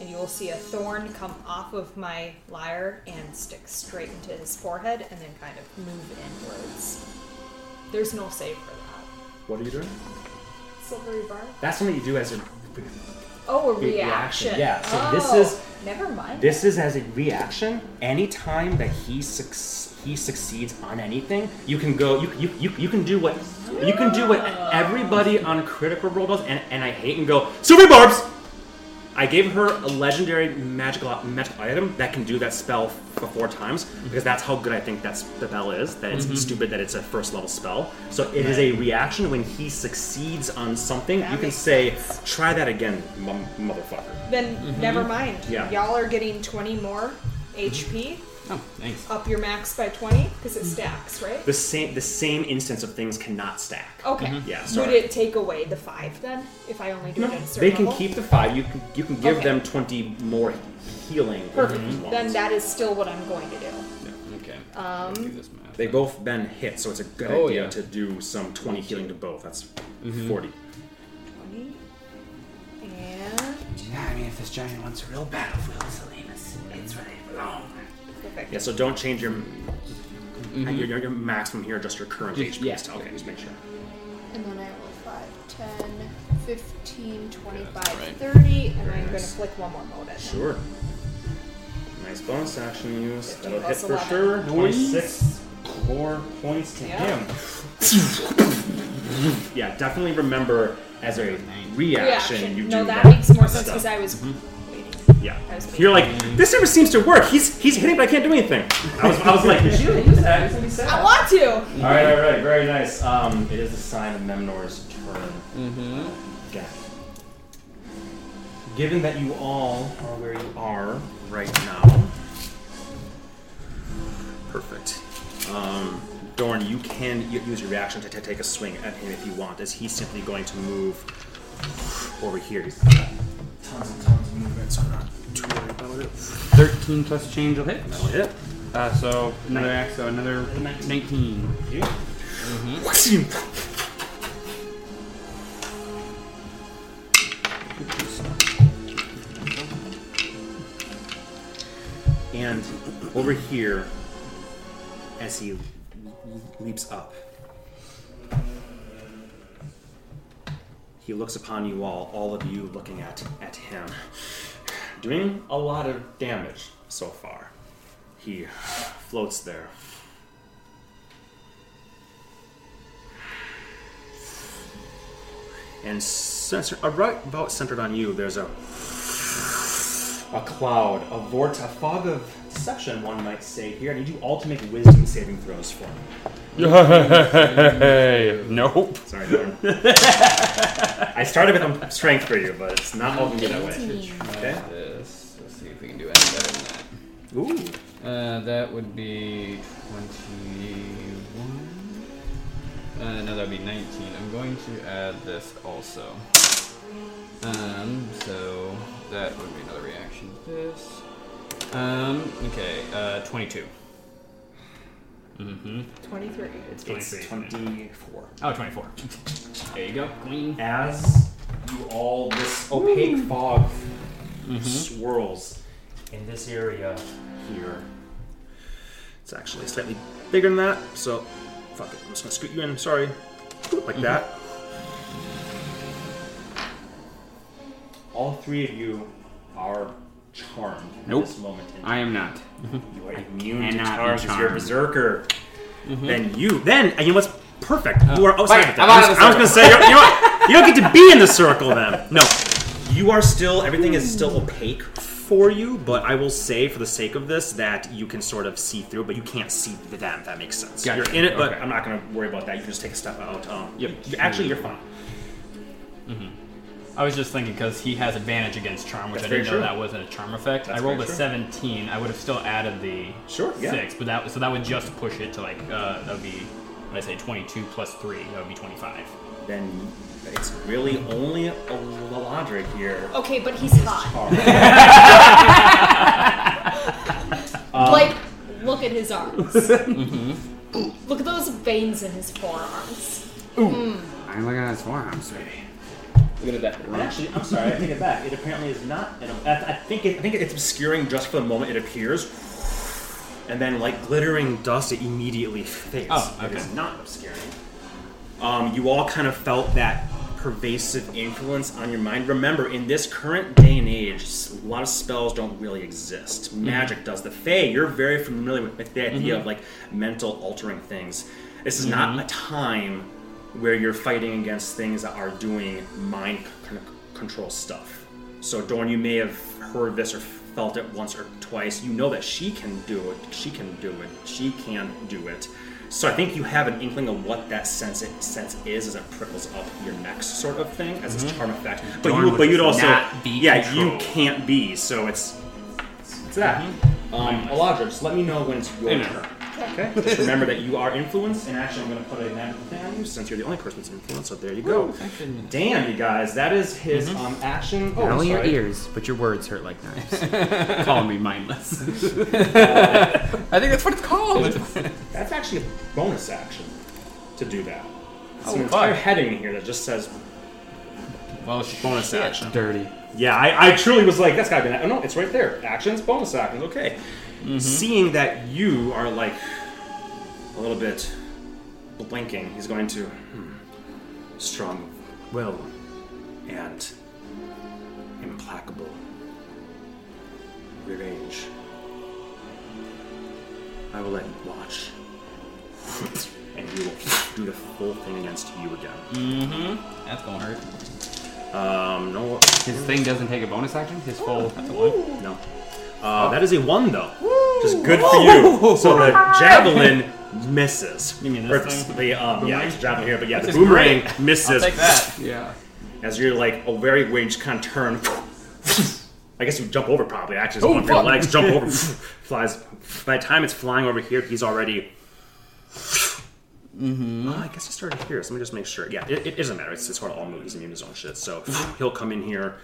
Speaker 5: and you will see a thorn come off of my lyre and stick straight into his forehead, and then kind of move inwards. There's no save for that.
Speaker 2: What are you doing?
Speaker 5: Silvery bar.
Speaker 2: That's something you do as a.
Speaker 5: Oh, a
Speaker 2: Re-
Speaker 5: reaction.
Speaker 2: reaction, yeah, so this
Speaker 5: Oh,
Speaker 2: is-
Speaker 5: Never mind.
Speaker 2: This is as a reaction. Anytime that he suc- he succeeds on anything, you can go. You, you, you, you can do what you can do what everybody on Critical Role does, and, and I hate and go silver barbs. I gave her a legendary magical magical item that can do that spell for four times because that's how good I think that spell is. That it's mm-hmm. stupid that it's a first level spell. So it is a reaction when he succeeds on something.
Speaker 5: That
Speaker 2: you can say,
Speaker 5: sense.
Speaker 2: "Try that again, m- motherfucker."
Speaker 5: then mm-hmm. never mind.
Speaker 2: Yeah.
Speaker 5: Y'all are getting 20 more HP.
Speaker 4: Oh, thanks.
Speaker 5: Up your max by 20 because it mm-hmm. stacks, right?
Speaker 2: The same the same instance of things cannot stack.
Speaker 5: Okay. Mm-hmm.
Speaker 2: Yeah,
Speaker 5: Would it take away the five then if I only do it at a certain
Speaker 2: They can
Speaker 5: level?
Speaker 2: keep the five. You can you can give
Speaker 5: Okay.
Speaker 2: them twenty more healing. if
Speaker 5: Perfect.
Speaker 2: you want.
Speaker 5: Then that is still what I'm going to do.
Speaker 4: Okay.
Speaker 5: Um,
Speaker 4: do this math.
Speaker 2: They've both been hit, so it's a good
Speaker 4: Oh,
Speaker 2: idea
Speaker 4: yeah.
Speaker 2: to do some twenty healing to both. That's mm-hmm. 40
Speaker 5: 20. And
Speaker 3: Yeah, I mean, if this giant wants a real battlefield, Salinas, it's ready to blow.
Speaker 5: Perfect.
Speaker 2: Yeah, so don't change your your, your, your maximum here, just your current
Speaker 4: Just-
Speaker 2: HP.
Speaker 4: yeah.
Speaker 2: Okay, just make sure.
Speaker 5: And then I will 5, 10, 15, 25,
Speaker 4: right.
Speaker 5: 30, and I'm going to
Speaker 2: nice.
Speaker 5: flick one more mote at them.
Speaker 2: Sure. Nice bonus action use. That'll hit
Speaker 5: plus
Speaker 2: for
Speaker 5: 11.
Speaker 2: sure. Twenty-six more points to
Speaker 5: Yeah.
Speaker 2: him. yeah, definitely remember as a reaction, you do
Speaker 5: no, that
Speaker 2: that
Speaker 5: makes more sense
Speaker 2: stuff.
Speaker 5: because I was
Speaker 2: Mm-hmm.
Speaker 5: waiting.
Speaker 2: Yeah.
Speaker 5: I was
Speaker 2: You're like, this never seems to work. He's he's hitting, but I can't do anything. I was, I was like, you should use that. It's gonna be sad.
Speaker 5: I want to!
Speaker 2: All right, all right, very nice. Um, it is the Scion of Memnor's turn.
Speaker 4: Mm-hmm.
Speaker 2: Again. Given that you all are where you are right now, perfect. Um, Dorn, you can use your reaction to, to take a swing at him if you want, as he's simply going to move over here. He's got tons and tons of movement, so I'm not too worried about it.
Speaker 3: 13 plus change will hit.
Speaker 2: That'll hit.
Speaker 3: Uh, so another axe, so another 19.
Speaker 2: You. And over here, as he leaps up, he looks upon you all, all of you looking at, at him, doing a lot of damage so far. He floats there. And center, right about centered on you, there's a a cloud, a vortex, a fog of deception, one might say. Here, I need you all to make wisdom saving throws for me.
Speaker 3: Hey, nope.
Speaker 2: Sorry, Dorn. I started with a strength for you, but it's not all gonna be that way. Okay.
Speaker 4: This. Let's see if we can do any better than that.
Speaker 2: Ooh.
Speaker 4: Uh, that would be 21. Uh, no, that would be 19. I'm going to add this also. Um, so that would be another reaction to this. Um, okay, uh, 22. Mm-hmm.
Speaker 5: 23.
Speaker 4: It's
Speaker 2: It's 24.
Speaker 4: Oh, 24. There you go, queen.
Speaker 2: As you all, this opaque fog swirls in this area here. It's actually slightly bigger than that, so fuck it. I'm just gonna scoot you in. Sorry, like that. All three of you are charmed
Speaker 3: Nope.
Speaker 2: at this moment. In
Speaker 3: I am not.
Speaker 2: You are immune to
Speaker 3: cannot be
Speaker 2: charms because you're a
Speaker 3: charmed.
Speaker 2: berserker. Mm-hmm. Then you, then you know what's perfect. Uh, you are. Oh, sorry.
Speaker 3: Wait,
Speaker 2: I
Speaker 3: I'm
Speaker 2: was,
Speaker 3: out of the
Speaker 2: I was going to say you you know what? You don't get to be in the circle then. No, you are still. Everything is still opaque for you, but I will say, for the sake of this, that you can sort of see through, but you can't see them. If that makes sense.
Speaker 3: Gotcha.
Speaker 2: You're in it, but
Speaker 3: Okay.
Speaker 2: I'm not going to worry about that. You can just take a step out. Um,
Speaker 3: Yep.
Speaker 2: you- actually, you're fine. Mm-hmm.
Speaker 4: I was just thinking because he has advantage against charm, which
Speaker 2: That's
Speaker 4: I didn't know
Speaker 2: true.
Speaker 4: that wasn't a charm effect.
Speaker 2: That's
Speaker 4: I rolled a
Speaker 2: true.
Speaker 4: 17. I would have still added the
Speaker 2: Sure, yeah.
Speaker 4: six, but that so that would just push it to like uh, that would be when I say 22 plus three, that would be 25.
Speaker 2: Then it's really only a Ladric here.
Speaker 5: Okay, but he's hot.
Speaker 2: Um,
Speaker 5: like, look at his arms.
Speaker 2: Mm-hmm.
Speaker 5: Look at those veins in his forearms.
Speaker 3: I'm looking at his forearms, baby.
Speaker 2: Look at that. Actually, I'm sorry. I take it back. It apparently is not. An, I I think it, I think it's obscuring just for the moment it appears, and then like glittering dust, it immediately fades.
Speaker 4: Oh, okay.
Speaker 2: is not obscuring. Um, you all kind of felt that pervasive influence on your mind. Remember, in this current day and age, a lot of spells don't really exist. Mm-hmm. Magic does. The Fae, you're very familiar with, with the idea mm-hmm. of like mental altering things. This is mm-hmm. not a time where you're fighting against things that are doing mind c- control stuff. So, Dorn, you may have heard this or felt it once or twice. You know that she can do it. She can do it. She can do it. So I think you have an inkling of what that sense sense is as it prickles up your neck, sort of thing, as its charm effect. But you, but you'd also, yeah, you can't be. So it's it's that. Um, Eladra, just let me know when it's your
Speaker 3: I know.
Speaker 2: turn. Okay. Just remember that you are influenced, and actually, I'm going to put a magical thing on you since you're the only person that's influenced. So there you go. Damn, you guys, that is his um, action. Oh,
Speaker 3: Not only your ears, but your words hurt like knives. Calling me mindless.
Speaker 4: I think that's what it's called.
Speaker 2: That's actually a bonus action to do that. It's
Speaker 4: Oh,
Speaker 2: an entire
Speaker 4: fuck.
Speaker 2: heading here that just says
Speaker 4: well,
Speaker 2: bonus
Speaker 4: shit.
Speaker 2: action.
Speaker 3: Dirty.
Speaker 2: Yeah, I, I truly was like, that's gotta be that. Oh no, it's right there. Actions, bonus actions. Okay.
Speaker 4: Mm-hmm.
Speaker 2: Seeing that you are like a little bit blinking, he's going to hmm, strong will and implacable revenge. I will let you watch, and you will do the full thing against you again.
Speaker 4: Mm-hmm. That's gonna hurt.
Speaker 2: Um, no,
Speaker 3: His thing doesn't take a bonus action. His full.
Speaker 2: No. Uh, that is a one though, which is good for you. So the javelin misses.
Speaker 4: You mean this
Speaker 2: Or
Speaker 4: thing?
Speaker 2: The um, yeah, it's a javelin here, but yeah, the boomerang
Speaker 4: great.
Speaker 2: misses.
Speaker 4: I'll take that.
Speaker 3: Yeah.
Speaker 2: As you're like a very wage kind of turn. I guess you jump over probably. Actually,
Speaker 4: Oh,
Speaker 2: one of your
Speaker 4: fuck.
Speaker 2: legs jump over, flies. By the time it's flying over here, he's already. Mm-hmm. I guess he started here, so let me just make sure. Yeah, it, it doesn't matter. It's, it's sort of all movies He's immune his own shit. So he'll come in here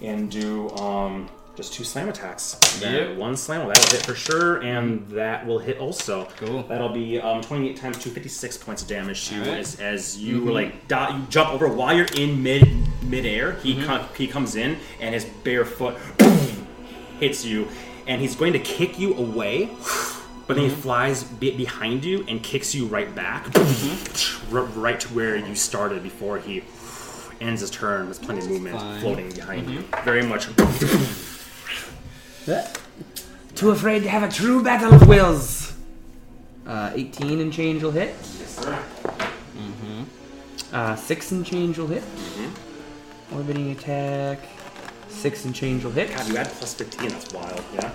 Speaker 2: and do um, just two slam attacks. Then
Speaker 4: Yep.
Speaker 2: One slam, well, that'll hit for sure, and that will hit also.
Speaker 4: Cool.
Speaker 2: That'll be um, 28 times 256 points of damage to you
Speaker 4: Alright.
Speaker 2: as, as you like dot, you jump over while you're in mid midair. He com- he comes in and his bare foot hits you, and he's going to kick you away. But then he flies be- behind you and kicks you right back, r- right to where you started before he ends his turn. There's plenty of movement
Speaker 4: Fine.
Speaker 2: floating behind you. Very much.
Speaker 3: Too afraid to have a true battle of wills. Uh, 18 and change will hit.
Speaker 2: yes, sir.
Speaker 3: Uh, 6 and change will hit.
Speaker 2: Mm-hmm.
Speaker 3: Orbiting attack. Six and change will hit.
Speaker 2: God, you had plus 15. That's wild. Yeah.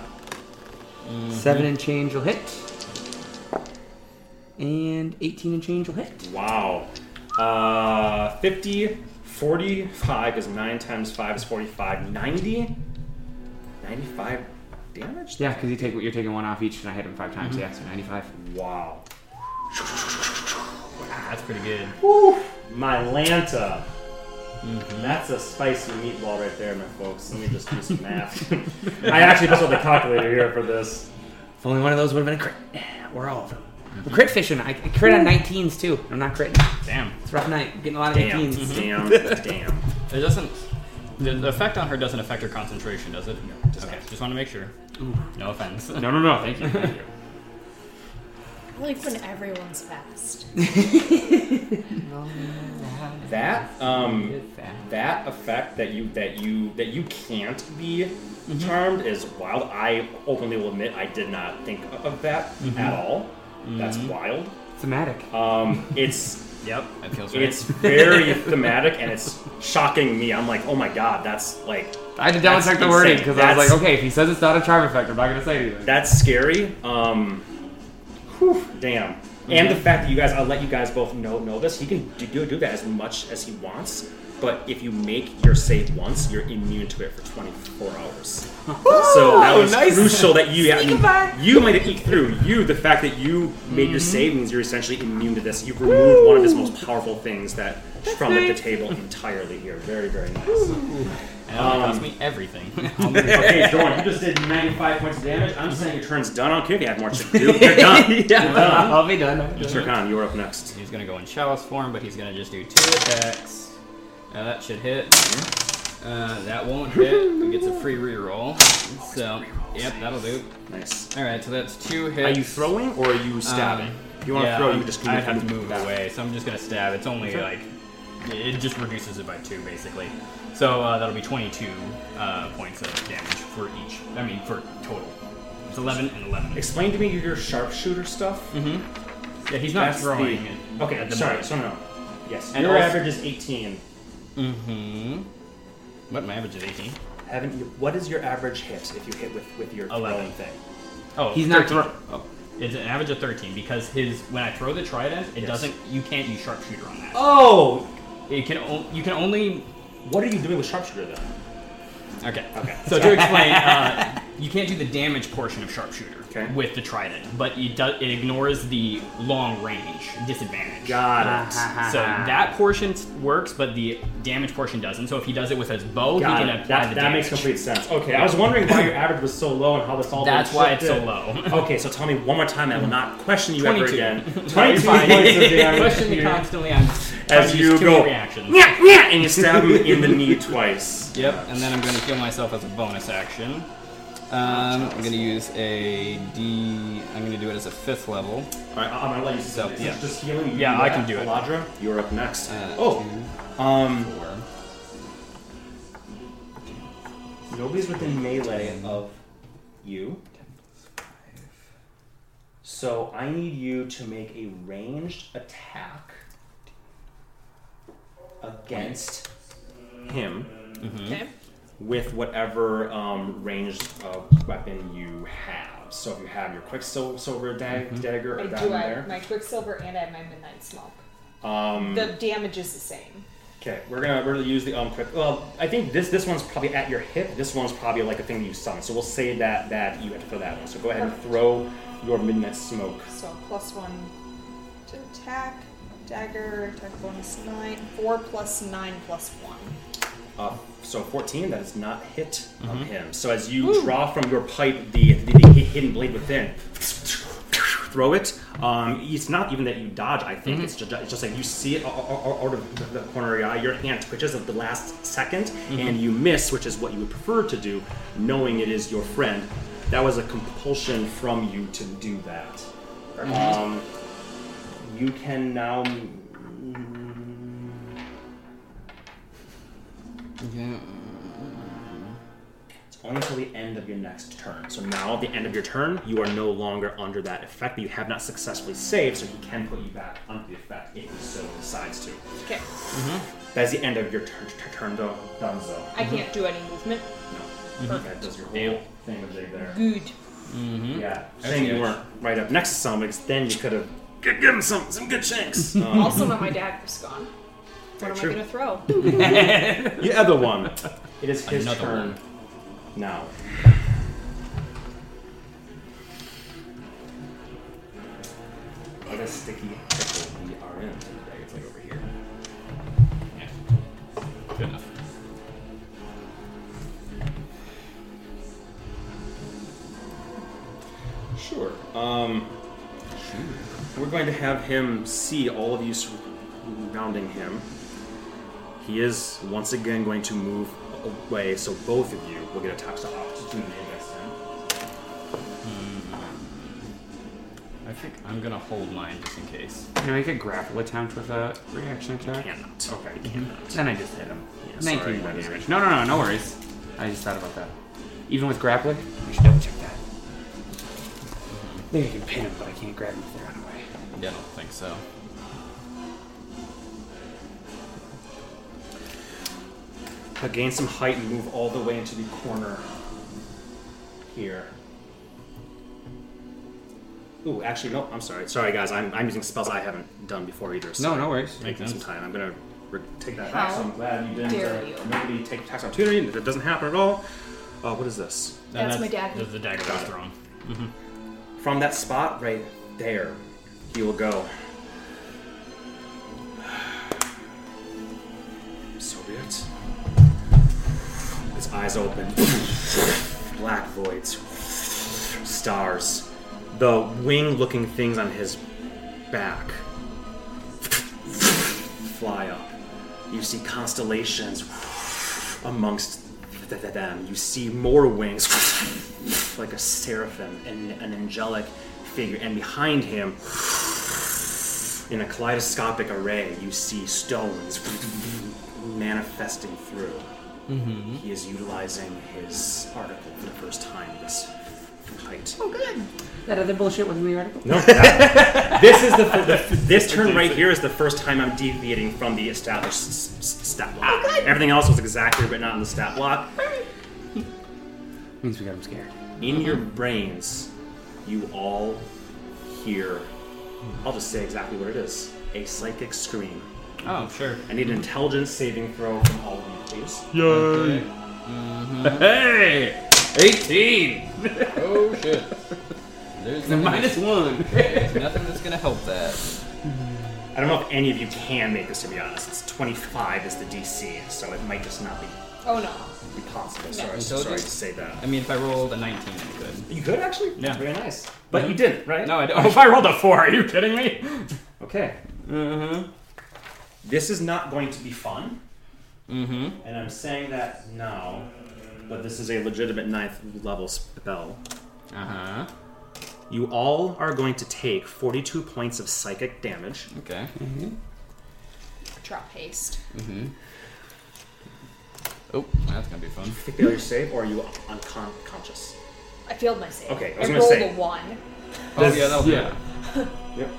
Speaker 3: Seven and change will hit. And 18 and change will hit.
Speaker 2: Wow. Uh, 50, 45 is 9 times 5 is 45. 90? 95 damage?
Speaker 3: Yeah, because you take you're taking one off each, and I hit him five times. Yeah, so 95.
Speaker 2: Wow.
Speaker 4: That's pretty good.
Speaker 2: Woo! My Lanta. Mm-hmm. That's a spicy meatball right there, my folks. Let me just do some math. I actually put up the calculator here for this.
Speaker 3: If only one of those would have been a crit. We're all of them. We're crit fishing. I, I crit on 19s too. I'm not critting.
Speaker 4: Damn.
Speaker 3: It's a rough night. Getting a lot of
Speaker 2: Damn.
Speaker 3: 18s.
Speaker 2: Damn. Damn.
Speaker 4: It doesn't. The, the effect on her doesn't affect her concentration, does it? No.
Speaker 2: does
Speaker 4: okay.
Speaker 2: not.
Speaker 4: Just want to make sure. No offense.
Speaker 3: No, no, no. Thank you. Thank you.
Speaker 5: I like when everyone's fast.
Speaker 2: That um that effect that you that you that you can't be charmed is wild. I openly will admit I did not think of that at all. That's wild.
Speaker 3: Thematic.
Speaker 2: Um, it's
Speaker 4: Yep. That feels right.
Speaker 2: it's very thematic and it's shocking me. I'm like, oh my god, that's like
Speaker 3: I had to double check the wording because I was like, okay, if he says it's not a charm effect, I'm not gonna say anything.
Speaker 2: that's scary. Um, whew, damn. And the fact that you guys, I'll let you guys both know know this. He can do do that as much as he wants, but if you make your save once, you're immune to it for 24 hours. so that was
Speaker 3: nice.
Speaker 2: crucial that you I mean, you might have eked through. You, the fact that you made your save means you're essentially immune to this. You've removed one of his most powerful things that from the, the table entirely here. Very very nice.
Speaker 4: And it only
Speaker 2: um,
Speaker 4: cost me everything.
Speaker 2: okay, Dorn, you just did 95 points of damage. I'm saying your turn's done. I don't care if you have more to do. You're done. You're done.
Speaker 3: I'll be done. I'll be done.
Speaker 2: Mr. Khan, you're up next.
Speaker 4: he's gonna go in chalice form, but he's gonna just do two attacks. Uh, that should hit. Uh, that won't hit. He gets a free reroll. So, yep, that'll do.
Speaker 2: Nice.
Speaker 4: All right, so that's two hits.
Speaker 2: Are you throwing or are you stabbing?
Speaker 4: Um,
Speaker 2: if you want to
Speaker 4: yeah,
Speaker 2: throw,
Speaker 4: I'm-
Speaker 2: you just
Speaker 4: I
Speaker 2: move-
Speaker 4: have to
Speaker 2: move
Speaker 4: away, so I'm just gonna stab. It's only like it just reduces it by two, basically. So uh, that'll be 22 uh, points of damage for each. I mean, for total. It's 11 and 11.
Speaker 2: Explain to me your sharpshooter stuff.
Speaker 4: Mm-hmm. Yeah, he's not
Speaker 2: That's
Speaker 4: throwing
Speaker 2: the-
Speaker 4: it.
Speaker 2: Okay,
Speaker 4: at the
Speaker 2: sorry.
Speaker 4: moment.
Speaker 2: So no. Yes.
Speaker 4: And
Speaker 2: your
Speaker 4: also-
Speaker 2: average is 18.
Speaker 4: Mm-hmm. What my average is 18.
Speaker 2: Haven't you? What is your average hit if you hit with with your
Speaker 4: 11.
Speaker 2: throwing thing?
Speaker 4: Oh,
Speaker 3: He's not
Speaker 4: 13.
Speaker 3: throwing. Oh.
Speaker 4: It's an average of 13 because his when I throw the trident, it
Speaker 2: Yes.
Speaker 4: doesn't. You can't use sharpshooter on that.
Speaker 2: Oh,
Speaker 4: It can. O- you can only
Speaker 2: what are you doing with sharpshooter then?
Speaker 4: Okay.
Speaker 2: Okay.
Speaker 4: So to explain, uh, you can't do the damage portion of sharpshooter
Speaker 2: Okay.
Speaker 4: with the trident, but it does. It ignores the long range disadvantage.
Speaker 2: Got it. Uh-huh.
Speaker 4: So that portion works, but the damage portion doesn't. So if he does it with his bow,
Speaker 2: Got
Speaker 4: he can
Speaker 2: it.
Speaker 4: apply
Speaker 2: That,
Speaker 4: the
Speaker 2: that
Speaker 4: damage.
Speaker 2: makes complete sense. Okay, I was wondering why your average was so low and how this all.
Speaker 4: That's why it's so
Speaker 2: shifted.
Speaker 4: low.
Speaker 2: Okay, so tell me one more time. I will not question you ever
Speaker 4: 22.
Speaker 2: again.
Speaker 4: No, you're
Speaker 2: Twenty-two
Speaker 4: fine.
Speaker 2: points of damage.
Speaker 4: Question me
Speaker 2: here.
Speaker 4: constantly. I'm trying
Speaker 2: As you
Speaker 4: use
Speaker 2: go.
Speaker 4: many reactions.
Speaker 2: Nyah, nyah, and you stab him in the knee twice.
Speaker 4: Yep, and then I'm going to heal myself as a bonus action. Um, I'm going to use a D. I'm going to do it as a fifth level.
Speaker 2: All right, I'm gonna let you.
Speaker 4: So,
Speaker 2: since
Speaker 4: yeah.
Speaker 2: it's just healing. you
Speaker 4: Yeah, I can do it.
Speaker 2: Eladra, you're up next.
Speaker 4: Uh,
Speaker 2: oh,
Speaker 4: two,
Speaker 2: um,
Speaker 4: four.
Speaker 2: nobody's within melee of you. So I need you to make a ranged attack against him
Speaker 5: Okay.
Speaker 2: With whatever um, ranged uh, weapon you have. So if you have your quicksilver dag- dagger
Speaker 5: I
Speaker 2: or
Speaker 5: do.
Speaker 2: down
Speaker 5: I
Speaker 2: there,
Speaker 5: my quicksilver and I have my midnight smoke.
Speaker 2: um,
Speaker 5: The damage is the same.
Speaker 2: Okay, we're gonna we're gonna use the um quick. Well, I think this this one's probably at your hip. This one's probably like a thing that you summon. So we'll say that that you have to throw that one. So go ahead and throw your midnight smoke.
Speaker 5: So plus one to attack, dagger, attack bonus nine, four plus nine plus one.
Speaker 2: Uh, so 14, that is not hit
Speaker 3: Mm-hmm.
Speaker 2: on him. So as you draw from your pipe the, the, the hidden blade within, throw it. Um, it's not even that you dodge. I
Speaker 3: Mm-hmm.
Speaker 2: think it's just it's just like you see it out of the corner of your eye. Your hand twitches at the last 2nd
Speaker 3: Mm-hmm.
Speaker 2: and you miss, which is what you would prefer to do, knowing it is your friend. That was a compulsion from you to do that.
Speaker 3: Mm-hmm.
Speaker 2: Um, you can now. Only until the end of your next turn. So now, at the end of your turn, you are no longer under that effect, but you have not successfully saved, so he can put you back under the effect if he so decides to.
Speaker 5: Okay.
Speaker 2: That's the end of your turn, turn though. Done so.
Speaker 5: I can't do any movement.
Speaker 2: No. That does your whole thing of dig there.
Speaker 5: Good.
Speaker 4: Mm-hmm.
Speaker 2: Yeah. Shame you weren't right up next to someone because then you could have give him some some good shanks. Um,
Speaker 5: Also, now my dagger's gone. What am
Speaker 2: True.
Speaker 5: I gonna throw?
Speaker 2: the other one. It is his
Speaker 4: Another
Speaker 2: turn
Speaker 4: one.
Speaker 2: Now. What a sticky pickle we are in today. It's like over here.
Speaker 4: Yeah. Good enough.
Speaker 2: Sure. Um, We're going to have him see all of you surrounding him. He is once again going to move away, so both of you will get attacks to opportunity against him.
Speaker 4: I think I'm gonna hold mine just in case.
Speaker 3: Can I make a grapple attempt with a reaction attack?
Speaker 2: Cannot.
Speaker 3: Okay.
Speaker 2: He mm-hmm. cannot.
Speaker 3: Then I just hit him.
Speaker 2: Yeah,
Speaker 3: 19
Speaker 2: sorry,
Speaker 3: more
Speaker 2: that is-
Speaker 3: damage. No, no, no, no worries. I just thought about that. Even with grappling, we should double check that. I think I can pin him, but I can't grab him if they're out of the way.
Speaker 4: Yeah, I don't think so.
Speaker 2: Uh, gain some height and move all the way into the corner here. Ooh, actually, no, I'm sorry. Sorry, guys. I'm, I'm using spells I haven't done before either. So
Speaker 3: No, no worries.
Speaker 2: Taking some time. I'm going to re- take that back. So I'm glad you didn't.
Speaker 5: dare
Speaker 2: uh,
Speaker 5: you.
Speaker 2: Nobody take tax opportunity. That doesn't happen at all. Uh, what is this?
Speaker 4: And
Speaker 5: That's my dagger.
Speaker 4: That's the dagger
Speaker 2: Got
Speaker 4: was
Speaker 2: it.
Speaker 4: thrown.
Speaker 2: From that spot right there, he will go. His eyes open. Black voids. Stars. The wing looking things on his back fly up. You see constellations amongst th- th- them. You see more wings like a seraphim and an angelic figure. And behind him, in a kaleidoscopic array, you see stones manifesting through. Mm-hmm. He is utilizing his article for the first time this height.
Speaker 5: Oh, good.
Speaker 3: That other bullshit was in the article?
Speaker 2: No, that- this is the, the this turn right here is the first time I'm deviating from the established s- s- stat block. Oh, Everything else was exactly written out in the stat block.
Speaker 3: Means we got him scared.
Speaker 2: In your brains, you all hear. I'll just say exactly what it is: a psychic scream.
Speaker 4: Oh, sure.
Speaker 2: I need an intelligence saving throw from all of you, please.
Speaker 4: Yay!
Speaker 3: Hey! 18!
Speaker 4: Oh shit. There's nothing,
Speaker 3: Minus one.
Speaker 4: there's nothing that's gonna help that.
Speaker 2: I don't know if any of you can make this. To be honest, it's 25 is the DC, so it might just not be,
Speaker 5: Oh no.
Speaker 2: be possible. Sorry,
Speaker 4: Intelligence?
Speaker 2: sorry to say that.
Speaker 4: I mean, if I rolled a 19, I could.
Speaker 2: You could actually.
Speaker 4: Yeah.
Speaker 2: Very nice. But you didn't, right?
Speaker 4: No, I don't. Oh, if I rolled a 4, are you kidding me?
Speaker 2: Okay.
Speaker 4: Mm-hmm.
Speaker 2: This is not going to be fun,
Speaker 4: Mm-hmm.
Speaker 2: and I'm saying that now, but this is a legitimate ninth level spell.
Speaker 4: Uh-huh.
Speaker 2: You all are going to take 42 points of psychic damage.
Speaker 4: Okay.
Speaker 5: Drop haste.
Speaker 4: Mm-hmm. Oh, that's gonna be fun.
Speaker 2: Failure save, or are you unconscious?
Speaker 5: I failed my save.
Speaker 2: Okay, I was
Speaker 5: I
Speaker 2: gonna
Speaker 5: rolled
Speaker 2: say-
Speaker 5: a one.
Speaker 4: Oh, yeah, that'll do
Speaker 3: Yeah.
Speaker 2: Yep.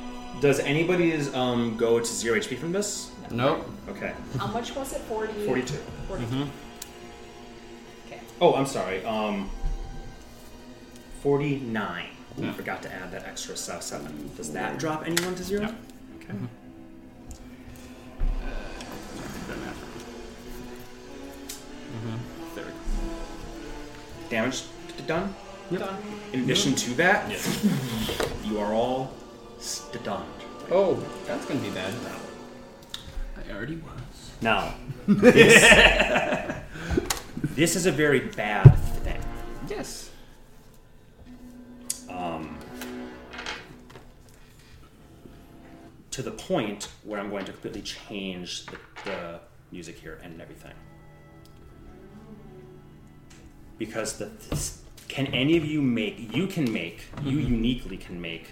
Speaker 2: Does anybody's um, go to zero HP from this?
Speaker 4: It. Nope.
Speaker 2: Okay.
Speaker 5: How much was it? 40?
Speaker 2: 42.
Speaker 5: 40.
Speaker 4: Mm-hmm.
Speaker 5: Okay.
Speaker 2: Oh, I'm sorry. Um, 49. I forgot to add that extra se- seven. Does that drop anyone to zero?
Speaker 4: No.
Speaker 2: Okay.
Speaker 4: Mm-hmm. There we go.
Speaker 2: Damage t- done.
Speaker 5: Done.
Speaker 2: In addition to that,
Speaker 4: Yes.
Speaker 2: you are all stunned.
Speaker 4: Oh, that's gonna be bad.
Speaker 3: I already was.
Speaker 2: Now, this, this is a very bad thing.
Speaker 4: Yes.
Speaker 2: Um, to the point where I'm going to completely change the, the music here and everything. Because the this, can any of you make you can make you uniquely can make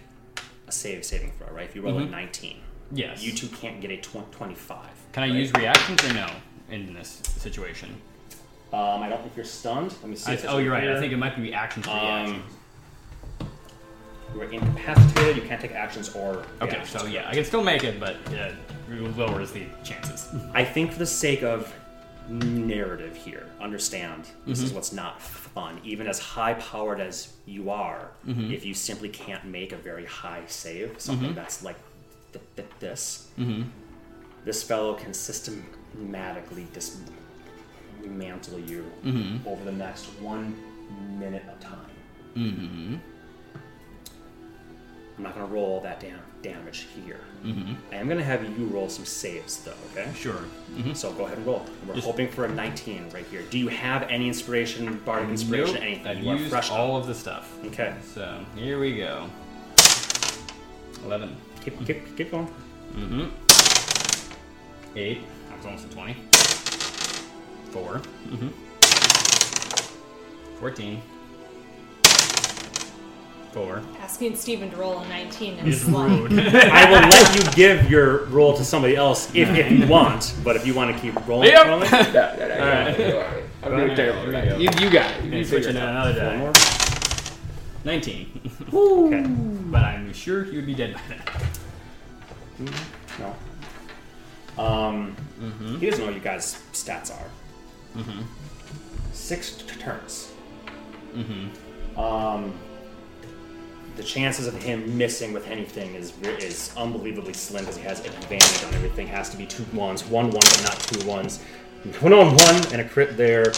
Speaker 2: a save saving throw right if you roll a
Speaker 4: Mhm.
Speaker 2: 19
Speaker 4: Yes.
Speaker 2: you two can't get a tw- 25
Speaker 4: Can I
Speaker 2: right?
Speaker 4: use reactions or no in this situation?
Speaker 2: um, I don't think you're stunned let me see
Speaker 4: I, oh, you're right. I think it might be reactions to
Speaker 2: Um,
Speaker 4: reactions.
Speaker 2: you are incapacitated. You can't take actions or.
Speaker 4: Okay, so yeah, I can still make it, but uh, it lowers the chances.
Speaker 2: I think for the sake of narrative here, understand this
Speaker 4: Mm-hmm.
Speaker 2: is what's not fun. Even as high powered as you are,
Speaker 4: Mm-hmm.
Speaker 2: if you simply can't make a very high save, something that's like th- th- this,
Speaker 4: Mm-hmm.
Speaker 2: This fellow can systematically dismantle you
Speaker 4: Mm-hmm.
Speaker 2: over the next one minute of time.
Speaker 4: Mm-hmm.
Speaker 2: I'm not going to roll all that dam- damage here.
Speaker 4: Mm-hmm.
Speaker 2: I am going to have you roll some saves, though, okay?
Speaker 4: Sure.
Speaker 2: So go ahead and roll. We're hoping for a 19 right here. Do you have any inspiration, bardic inspiration,
Speaker 4: Nope,
Speaker 2: anything?
Speaker 4: I've
Speaker 2: you
Speaker 4: used
Speaker 2: fresh.
Speaker 4: all of the stuff.
Speaker 2: Okay.
Speaker 4: So here we go. Eleven.
Speaker 2: Keep, keep, keep going.
Speaker 4: Mm-hmm. Eight. That was almost a twenty. 4 Mm-hmm. Fourteen. Four.
Speaker 5: Asking Steven to roll a 19
Speaker 4: Is
Speaker 5: is
Speaker 4: rude.
Speaker 2: I will let you give your roll to somebody else if, if you want, but if you want to keep rolling,
Speaker 4: Yep.
Speaker 2: rolling,
Speaker 4: Alright.
Speaker 7: I'm doing terrible right now.
Speaker 3: You, you got it.
Speaker 4: Okay,
Speaker 3: You
Speaker 4: switch
Speaker 3: figure
Speaker 4: it
Speaker 3: it out.
Speaker 4: another die.
Speaker 2: more.
Speaker 4: Nineteen.
Speaker 2: Okay.
Speaker 4: but I'm sure he would be dead by then.
Speaker 2: No. Um, he doesn't know what you guys' stats are.
Speaker 4: Mm-hmm.
Speaker 2: Six t- turns.
Speaker 4: Mm-hmm.
Speaker 2: Um, the chances of him missing with anything is is unbelievably slim because he has advantage on everything. Has to be two ones, one one, but not two ones. One on one and a crit there.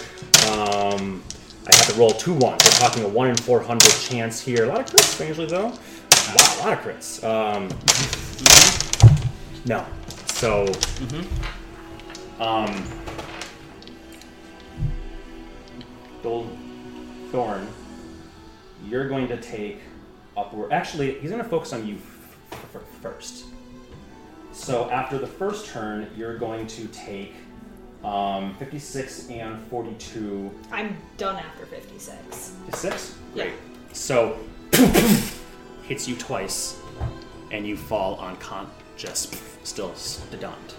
Speaker 2: Um, I have to roll two ones. We're talking a one in four hundred chance here. A lot of crits, strangely though. Wow, a lot of crits. Um, no. So, um, Gold Thorn, you're going to take upward. Actually, he's going to focus on you f- f- first. So after the first turn, you're going to take um, 56 and 42.
Speaker 5: I'm done after 56.
Speaker 2: 56?
Speaker 5: Yeah.
Speaker 2: So hits you twice, and you fall unconscious, still stunned.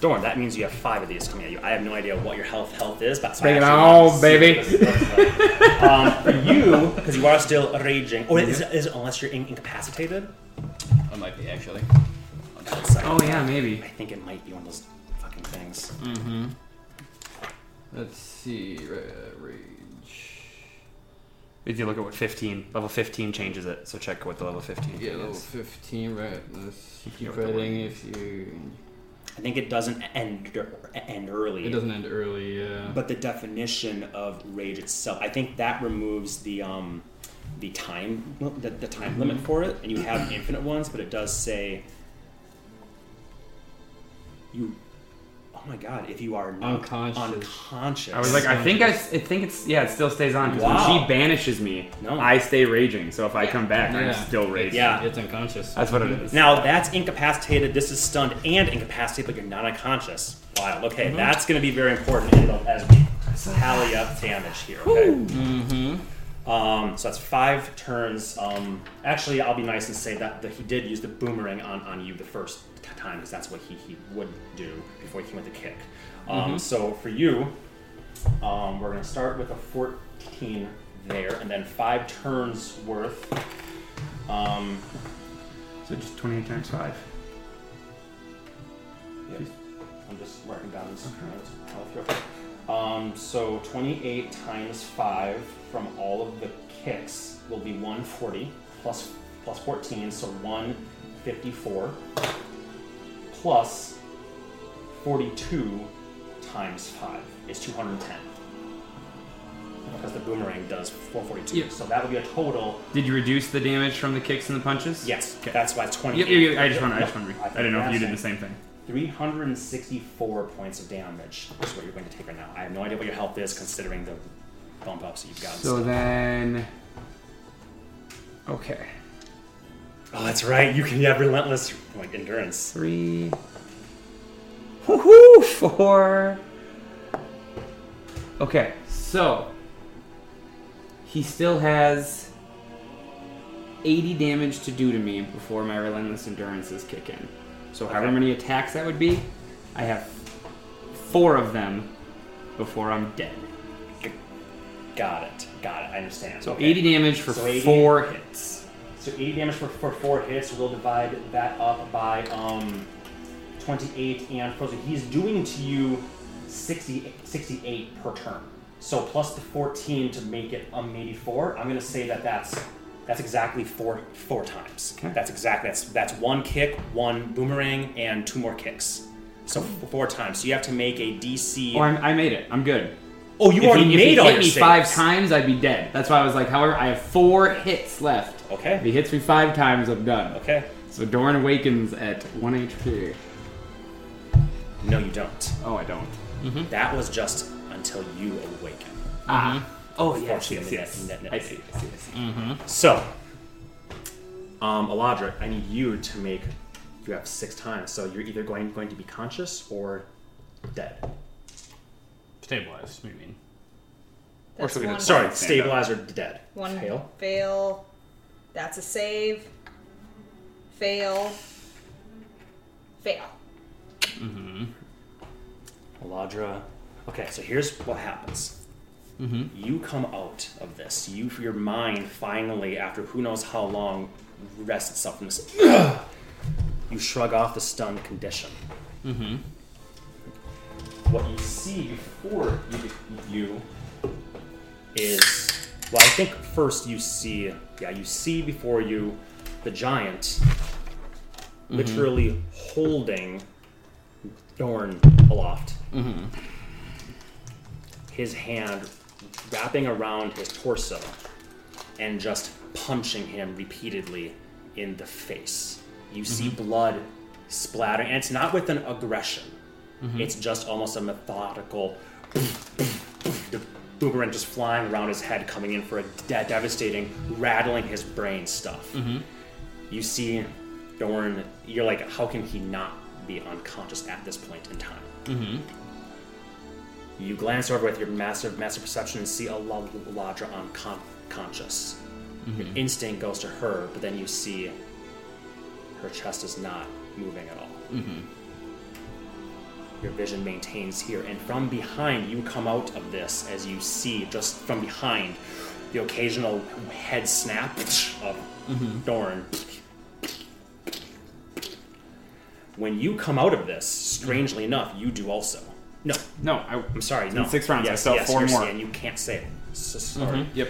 Speaker 2: Dorn, that means you have five of these coming at you. I have no idea what your health health is, but
Speaker 3: Bring it
Speaker 2: I actually
Speaker 3: on,
Speaker 2: want
Speaker 3: baby.
Speaker 2: what this looks like. um, for you, because you are still raging. Oh, is it, is it unless you're in- incapacitated?
Speaker 4: I might be actually.
Speaker 3: Oh yeah, maybe.
Speaker 2: I think it might be one of those fucking things.
Speaker 4: Mm-hmm. Let's see. Rage.
Speaker 3: If you look at what 15, level 15 changes it. So check what the level 15
Speaker 4: Yeah, level
Speaker 3: is.
Speaker 4: 15, right. Let's
Speaker 3: You
Speaker 4: keep
Speaker 3: know what the
Speaker 4: writing if you.
Speaker 2: I think it doesn't end end early.
Speaker 4: It doesn't end early, yeah.
Speaker 2: But the definition of rage itself, I think that removes the um, the time the, the time limit for it, and you have infinite ones. But it does say you. Oh my god! If you are not
Speaker 4: Unconscious.
Speaker 2: unconscious,
Speaker 3: I was like, I think I, I think it's yeah, it still stays on because
Speaker 2: Wow.
Speaker 3: when she banishes me,
Speaker 2: No.
Speaker 3: I stay raging. So if I come back,
Speaker 4: Yeah.
Speaker 3: I'm still raging.
Speaker 2: Yeah.
Speaker 4: It's unconscious.
Speaker 3: that's what it is.
Speaker 2: now that's incapacitated. This is stunned and incapacitated, but you're not unconscious. Wow. Okay,
Speaker 3: Mm-hmm.
Speaker 2: that's going to be very important as we tally up damage here. Okay.
Speaker 4: Mm-hmm.
Speaker 2: Um, so that's five turns. Um, actually, I'll be nice and say that, that he did use the boomerang on, on you the first t- time because that's what he, he would do before he went to kick. Um, So for you, um, we're going to start with a 14 there, and then five turns worth. Um,
Speaker 3: So just 28 times five.
Speaker 2: Yep. I'm just marking down this notes. Um, so 28 times 5 from all of the kicks will be 140 plus plus 14, so 154 plus 42 times 5 is 210. Because the boomerang does 442.
Speaker 3: Yep.
Speaker 2: So that would be a total.
Speaker 3: Did you reduce the damage from the kicks and the punches?
Speaker 2: Yes,
Speaker 3: Okay.
Speaker 2: that's why it's 28.
Speaker 3: Yep, yep, yep, I just want, to. I
Speaker 2: Yep.
Speaker 3: just want.
Speaker 2: think
Speaker 3: I didn't know if you did the same thing.
Speaker 2: 364 points of damage is what you're going to take right now. I have no idea what your health is considering the bump ups that you've gotten.
Speaker 3: So then, okay,
Speaker 2: oh, that's right. You can have relentless like endurance.
Speaker 3: three, woohoo, four. Okay, so he still has 80 damage to do to me before my relentless endurances kick in. So however many attacks that would be, I have four of them before I'm dead.
Speaker 2: Got it. Got it. I understand.
Speaker 3: So
Speaker 2: Okay.
Speaker 3: 80 damage for
Speaker 2: So 80
Speaker 3: four hits.
Speaker 2: So 80 damage for, for four hits. We'll divide that up by um, 28 and frozen. He's doing to you 60, 68 per turn. So plus the 14 to make it um 84. I'm gonna say that that's that's exactly four four times.
Speaker 3: Okay.
Speaker 2: That's exactly that's that's one kick, one boomerang, and two more kicks. So f- four times. So you have to make a DC.
Speaker 3: Oh, I'm, I made it. I'm good.
Speaker 2: oh, you
Speaker 3: if
Speaker 2: already
Speaker 3: he, if
Speaker 2: made
Speaker 3: he
Speaker 2: all
Speaker 3: hit me
Speaker 2: saves.
Speaker 3: five times, I'd be dead. That's why I was like, however, I have four hits left.
Speaker 2: Okay.
Speaker 3: If he hits me five times, I'm done.
Speaker 2: Okay.
Speaker 3: So Dorn awakens at 1 HP.
Speaker 2: No, you don't.
Speaker 3: Oh, I don't.
Speaker 2: That was just until you awaken.
Speaker 3: Ah. Oh, yes, yes, yes.
Speaker 2: net- net-
Speaker 3: I see, I see, I see.
Speaker 2: So, um, Eladra, I need you to make. You have six times, so you're either going going to be conscious or dead.
Speaker 4: Stabilize, what do you mean?
Speaker 5: That's
Speaker 3: should we
Speaker 5: one,
Speaker 3: just-
Speaker 2: Sorry,
Speaker 3: Stand
Speaker 2: stabilize or dead.
Speaker 5: one
Speaker 2: Fail.
Speaker 5: fail. That's a save. Fail. Fail.
Speaker 2: Mm-hmm. Eladra. Okay, so here's what happens. You come out of this. You, your mind, finally, after who knows how long, rests itself from this. you shrug off the stunned condition. What you see before you, you is well, I think first you see, yeah, you see before you the giant mm-hmm. literally holding Dorn aloft. Mm-hmm. His hand wrapping around his torso and just punching him repeatedly in the face. You see mm-hmm. blood splattering, and it's not with an aggression. It's just almost a methodical boomerang just flying around his head, coming in for a de- devastating, rattling his brain stuff. Mm-hmm. You see Dorn, you're like, how can he not be unconscious at this point in time? Mm-hmm. You glance over with your massive, massive perception and see a La- Ladra unconscious. Your mm-hmm. instinct goes to her, but then you see her chest is not moving at all. Your vision maintains here, and from behind, you come out of this as you see just from behind the occasional head snap of Dorn. When you come out of this, strangely enough, you do also. No,
Speaker 3: No, I,
Speaker 2: I'm sorry. No,
Speaker 3: six rounds, I
Speaker 2: Yes,
Speaker 3: still have
Speaker 2: yes,
Speaker 3: four more.
Speaker 2: saying you can't say it. So sorry.
Speaker 3: Mm-hmm, yep.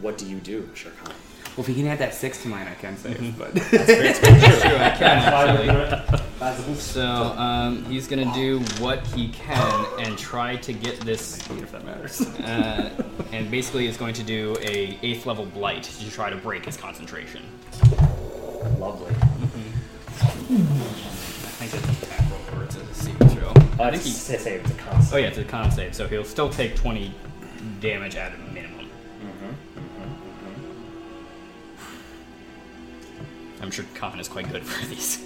Speaker 2: What do you do, Shere Khan?
Speaker 3: Well, if he can add that six to mine, I can save. But that's
Speaker 4: True, I can actually.
Speaker 2: Actually.
Speaker 4: So um, he's gonna do what he can and try to get this,
Speaker 3: if that matters.
Speaker 4: uh, and basically is going to do a eighth level blight to try to break his concentration.
Speaker 2: Lovely.
Speaker 4: I think it's an attack roll or it's a saving throw.
Speaker 2: Uh,
Speaker 4: I think
Speaker 2: it's
Speaker 4: he.
Speaker 2: say save it's a concept.
Speaker 4: Oh yeah, it's a con save, so he'll still take 20 damage at a I'm sure Coffin is quite good for these.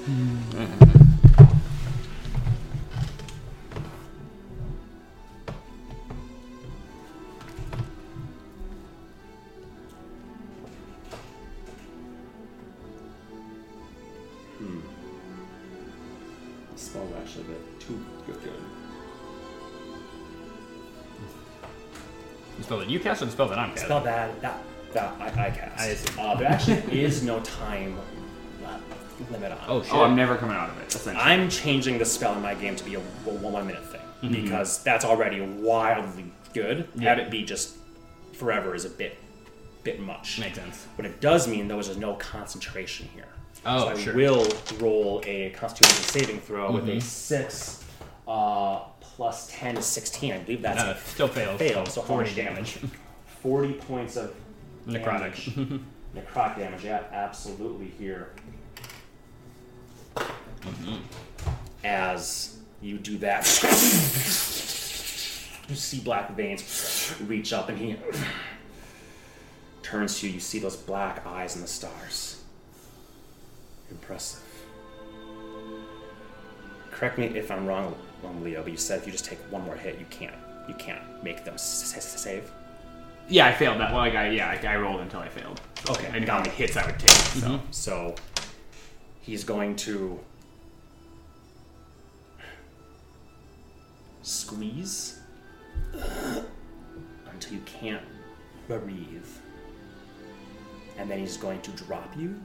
Speaker 2: The spell's actually a bit too good. good.
Speaker 4: The spell that you cast or the spell that I'm casting?
Speaker 2: Spell that that that I, I cast.
Speaker 4: I.
Speaker 2: Uh, there actually is no time li- limit on.
Speaker 4: Oh shit.
Speaker 3: oh, I'm never coming out of it. Essentially.
Speaker 2: I'm changing the spell in my game to be a one, one minute thing because that's already wildly good. Have it be just forever is a bit bit much.
Speaker 4: Makes sense.
Speaker 2: What it does mean though is there's no concentration here.
Speaker 4: Oh,
Speaker 2: so I
Speaker 4: sure.
Speaker 2: will roll a Constitution saving throw with a six uh, plus ten is sixteen. I believe that's
Speaker 4: Uh,
Speaker 2: a
Speaker 4: still fails.
Speaker 2: fail. So how
Speaker 4: 40
Speaker 2: much
Speaker 4: damage.
Speaker 2: Forty points of
Speaker 4: Necrotic.
Speaker 2: damage. Necrotic damage. Yeah, absolutely here. As you do that, you see black veins reach up, and he turns to you. You see those black eyes in the stars. Impressive. Correct me if I'm wrong, Leo, but you said if you just take one more hit, you can't. You can't make them save.
Speaker 3: yeah, I failed that. Well, like I yeah, I, I rolled until I failed.
Speaker 2: Okay,
Speaker 3: I didn't know
Speaker 2: got
Speaker 3: how many hits I would take. So mm-hmm.
Speaker 2: So he's going to squeeze. until you can't breathe. And then he's going to drop you.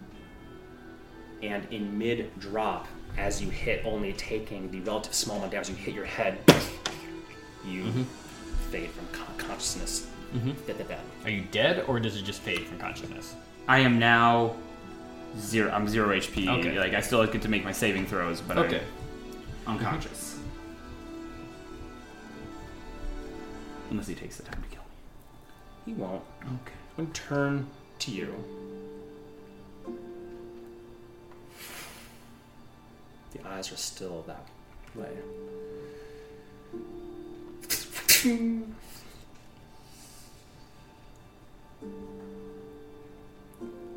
Speaker 2: And in mid drop, as you hit, only taking the relative small amount of damage, you hit your head, you mm-hmm. fade from con- consciousness. Da- da- da.
Speaker 4: Are you dead, or does it just fade from consciousness?
Speaker 3: I am now zero. I'm zero HP.
Speaker 4: Okay.
Speaker 3: Like I still get to make my saving throws, but
Speaker 4: Okay.
Speaker 3: I'm unconscious. Unless he takes the time to kill me.
Speaker 2: He won't.
Speaker 3: Okay.
Speaker 2: I'm gonna turn to you. The eyes are still that way.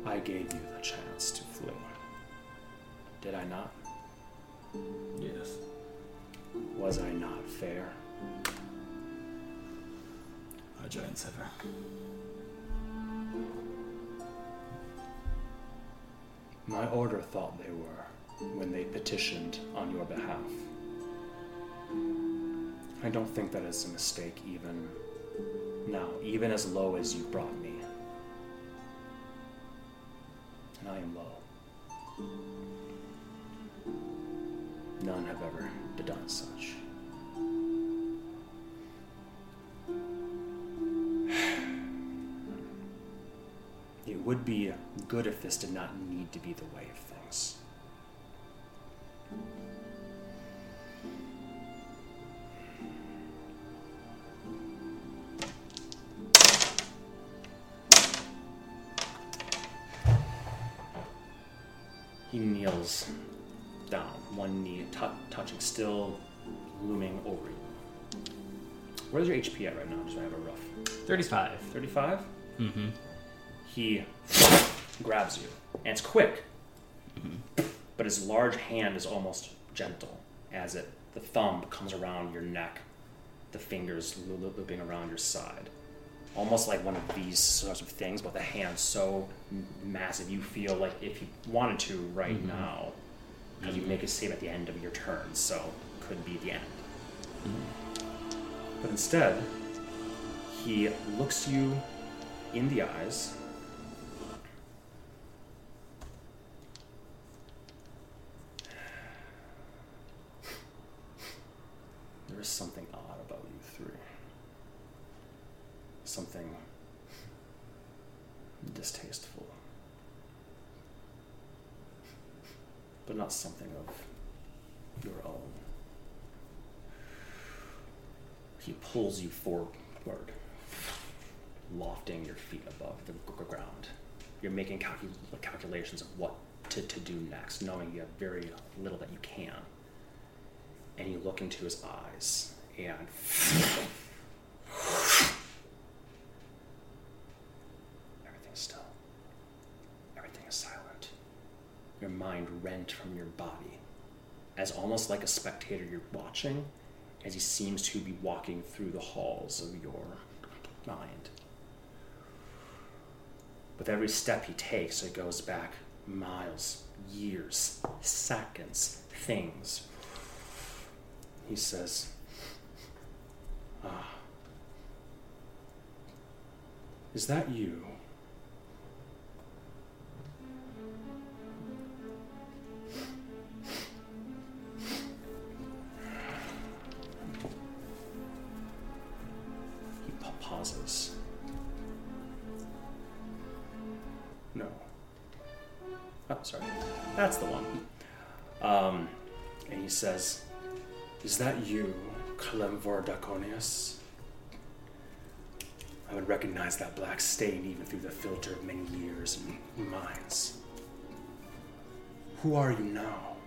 Speaker 2: I gave you the chance to flee. Did I not?
Speaker 3: Yes.
Speaker 2: Was I not fair?
Speaker 3: A giant sever.
Speaker 2: My order thought they were when they petitioned on your behalf. I don't think that is a mistake, even now, even as low as you brought me. And I am low. None have ever done such. It would be good if this did not need to be the way of things. Tou still looming over you. Where's your HP at right now? Just so I have a rough.
Speaker 4: 35.
Speaker 2: 35?
Speaker 4: Mm-hmm.
Speaker 2: he grabs you, and it's quick. Mm-hmm. But his large hand is almost gentle, as it the thumb comes around your neck, the fingers loo- loo- looping around your side, almost like one of these sorts of things. But the hand so massive, you feel like if you wanted to right now, because you make a save at the end of your turn, so could be the end. But instead, he looks you in the eyes. There is something odd about you three. Something distasteful. But not something of your own. He pulls you forward, lofting your feet above the g- ground. You're making calcu- calculations of what to, to do next, knowing you have very little that you can. And you look into his eyes, and everything's still. Everything is silent. Your mind rent from your body, as almost like a spectator you're watching, as he seems to be walking through the halls of your mind. With every step he takes, it goes back miles, years, seconds, things. He says, Ah. Is that you? That black stain even through the filter of many years and minds. Who are you now?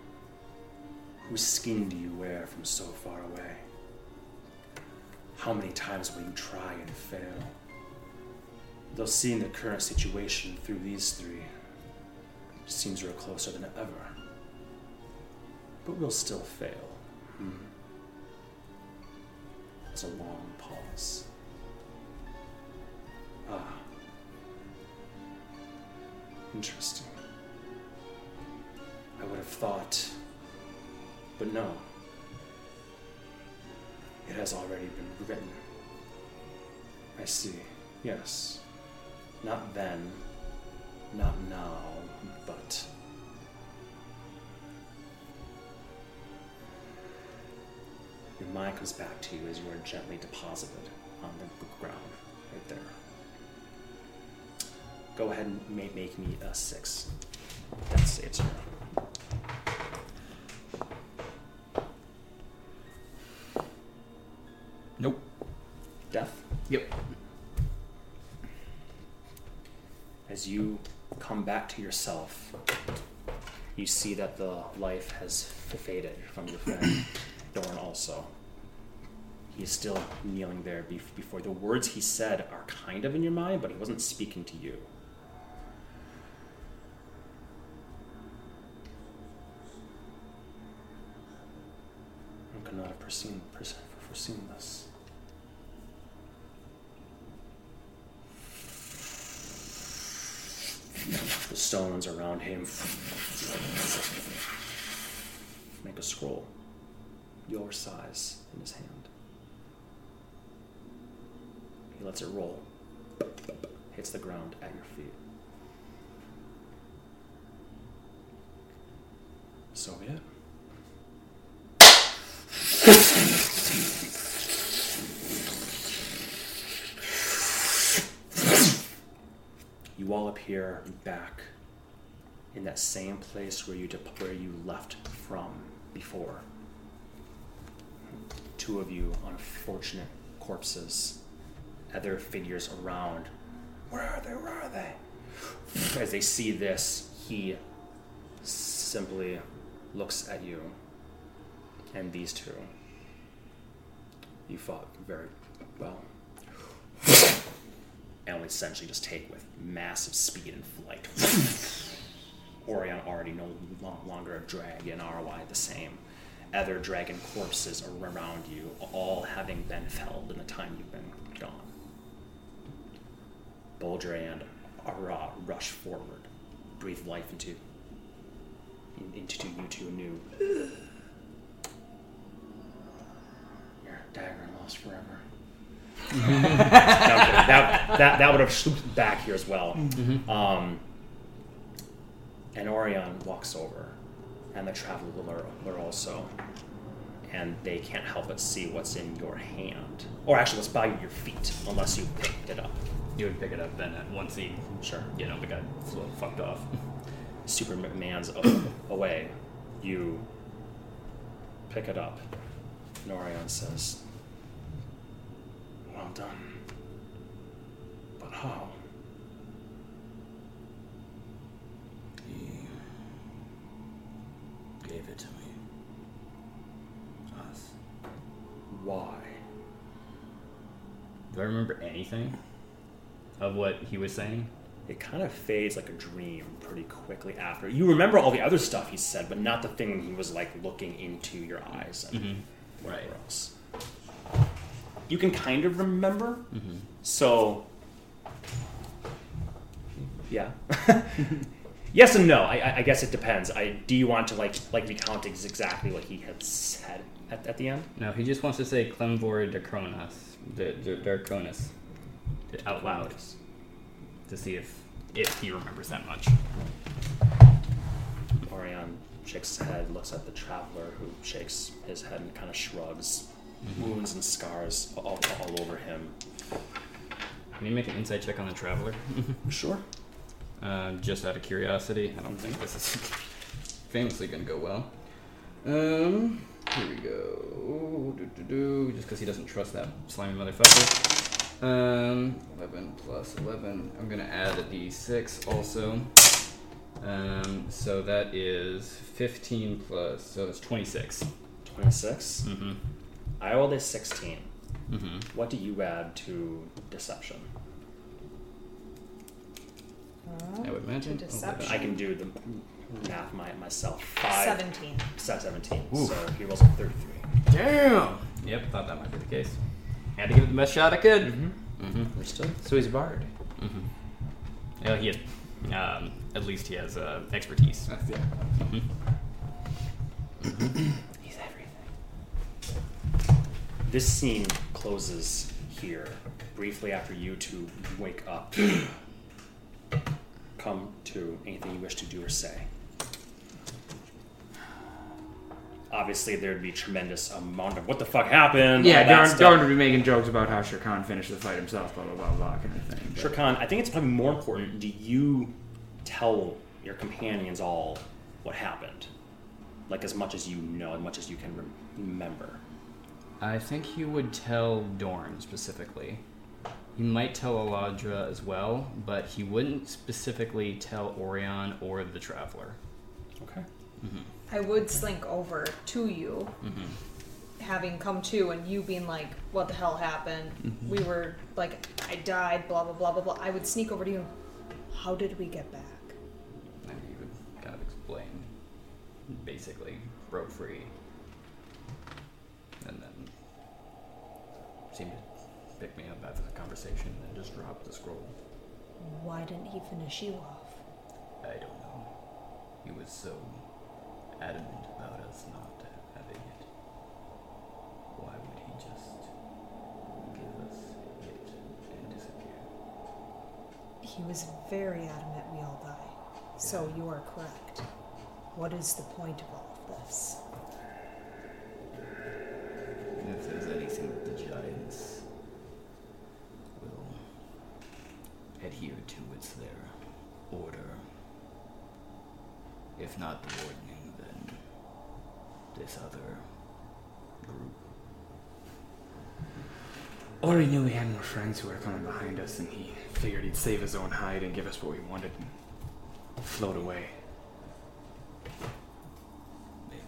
Speaker 2: Whose skin do you wear from so far away? How many times will you try and fail? Though seeing the current situation through these three seems we're closer than ever. But we'll still fail. Hmm. There's a long pause. Ah. Interesting. I would have thought. But no. It has already been written. I see. Yes. Not then. Not now. But. Your mind comes back to you as you are gently deposited on the ground, right there. Go ahead and make, make me a six. That saves her.
Speaker 4: Nope.
Speaker 2: Death.
Speaker 4: Yep.
Speaker 2: As you come back to yourself, you see that the life has faded from your friend, Dorn also. He is still kneeling there bef- before the words he said are kind of in your mind, but he wasn't speaking to you. Foreseen, foreseen this. The stones around him make a scroll your size in his hand. He lets it roll, hits the ground at your feet. So be it. You all appear back in that same place where you where you left from before. Two of you unfortunate corpses, other figures around. Where are they? Where are they? As they see this, he simply looks at you and these two. You fought very well and would essentially just take with massive speed and flight. Orion already no longer a dragon, RY the same. Other dragon corpses are around you, all having been felled in the time you've been gone. Bulger and Ara rush forward, breathe life into into you two new. Dagger lost forever. that, that, that, that would have swooped back here as well. Um, and Orion walks over, and the traveler are also. And they can't help but see what's in your hand. Or actually, what's by your feet, unless you picked it up.
Speaker 4: You would pick it up then at once he,
Speaker 2: Sure.
Speaker 4: you know, the guy flew fucked off.
Speaker 2: Superman's a- away. You pick it up. And Orion says, Well done. But how?
Speaker 7: He gave it to me. Us.
Speaker 2: Why?
Speaker 4: Do I remember anything of what he was saying?
Speaker 2: It kind of fades like a dream pretty quickly after. You remember all the other stuff he said, but not the thing when he was like looking into your eyes and mm-hmm. whatever
Speaker 4: Right.
Speaker 2: else. You can kind of remember. Mm-hmm. So, yeah. yes and no. I, I, guess it depends. I do you want to like like recount exactly what he had said at, at the end?
Speaker 4: No, he just wants to say Clemvor de Dacronas, the Darkonis, out loud to see if if he remembers that much.
Speaker 2: Orion shakes his head, looks at the traveler, who shakes his head and kind of shrugs. Wounds and scars all, all over him.
Speaker 4: Can you make an insight check on the traveler?
Speaker 2: Sure.
Speaker 4: Uh, just out of curiosity, I don't think this is famously gonna go well. Um, here we go. Just because he doesn't trust that slimy motherfucker. Um, 11 plus 11. I'm gonna add a d6 also. Um, so that is 15 plus, so that's 26.
Speaker 2: 26.
Speaker 4: Mm-hmm.
Speaker 2: I rolled a 16.
Speaker 4: Mm-hmm.
Speaker 2: What do you add to deception?
Speaker 4: I would imagine.
Speaker 5: To deception.
Speaker 2: I can do the math my, myself. Five.
Speaker 5: 17.
Speaker 2: se- 17.
Speaker 4: Oof.
Speaker 2: So he rolls a 33.
Speaker 4: Damn! Yep, thought that might be the case. Had to give it the best shot I could. Mm-hmm.
Speaker 2: Understood?
Speaker 3: So he's a bard.
Speaker 4: Yeah, he has. Um, at least he has uh, expertise.
Speaker 7: yeah.
Speaker 3: He's everything.
Speaker 2: This scene closes here. briefly after you two wake up. Come to anything you wish to do or say. Obviously, there'd be tremendous amount of what the fuck happened.
Speaker 3: Yeah,
Speaker 2: that
Speaker 3: Dorn,
Speaker 2: stuff.
Speaker 3: Dorn would be making jokes about how Shere Khan finished the fight himself, blah blah blah blah kind of thing. but-
Speaker 2: Sure, Khan, I think it's probably more important. Do you tell your companions all what happened? Like as much as you know, as much as you can rem- remember.
Speaker 4: I think he would tell Dorn specifically. He might tell Eladra as well, but he wouldn't specifically tell Orion or the Traveler.
Speaker 2: Okay. Mm-hmm.
Speaker 5: I would slink over to you, mm-hmm. having come to, and you being like, "What the hell happened? Mm-hmm. We were like, I died." Blah blah blah blah blah. I would sneak over to you. How did we get back?
Speaker 4: And he would kind of explain. Basically, broke free. And then seemed to pick me up after the conversation and just dropped the scroll.
Speaker 5: Why didn't he finish you off?
Speaker 4: I don't know. He was so adamant about us not having it. Why would he just give us it and disappear?
Speaker 5: He was very adamant we all die. So you are correct. What is the point of all of this?
Speaker 4: If there's anything that the giants will adhere to, it's their order. If not the ordning, then this other group.
Speaker 3: Or he knew he had more friends who were coming behind us, and he figured he'd save his own hide and give us what we wanted and float away.
Speaker 4: Maybe.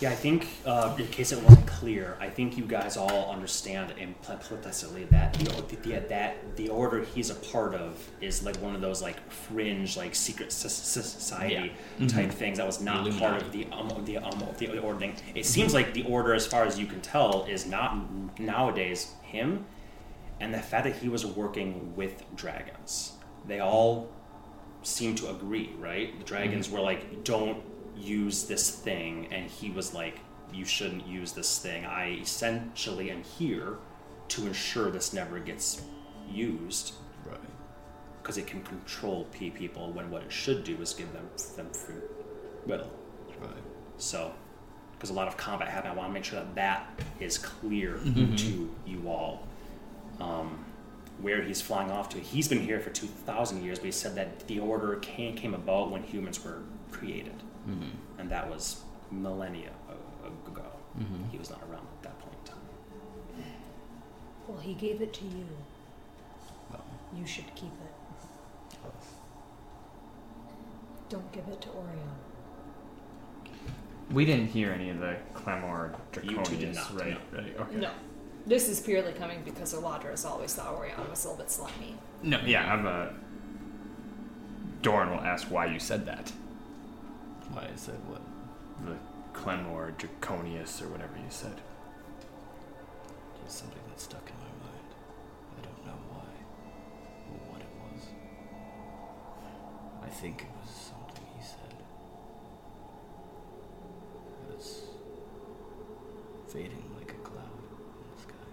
Speaker 2: Yeah, I think uh, in case it wasn't clear, I think you guys all understand implicitly that the, the that the order he's a part of is like one of those like fringe like secret so- so- society type things that was not part of the um the um of the ordning. It seems like the order, as far as you can tell, is not nowadays him, and the fact that he was working with dragons. They all seem to agree, right? The dragons were like, "Don't use this thing," and he was like, "You shouldn't use this thing. I essentially am here to ensure this never gets used
Speaker 4: Right.
Speaker 2: because it can control p people when what it should do is give them them free will."
Speaker 4: Right.
Speaker 2: So, because a lot of combat happened, I want to make sure that that is clear
Speaker 4: Mm-hmm.
Speaker 2: to you all. Um, where he's flying off to. He's been here for 2,000 years, but he said that the order came, came about when humans were created.
Speaker 4: Mm-hmm.
Speaker 2: And that was millennia ago.
Speaker 4: Mm-hmm.
Speaker 2: He was not around at that point in time.
Speaker 5: Well, he gave it to you.
Speaker 4: Well,
Speaker 5: You should keep it. Don't give it to Orion.
Speaker 3: We didn't hear any of the clamor
Speaker 2: You two did
Speaker 3: draconius,
Speaker 2: not,
Speaker 3: right? Right. Okay.
Speaker 5: No. This is purely coming because Eladra has always thought Orion was a little bit slimy.
Speaker 3: No. Yeah. I'm a. Doran will ask why you said that.
Speaker 4: Why I said what?
Speaker 3: The clamor draconius or whatever you said.
Speaker 4: Just something that stuck in my mind. I don't know why or what it was. I think it was something he said. It was fading like a cloud in the sky.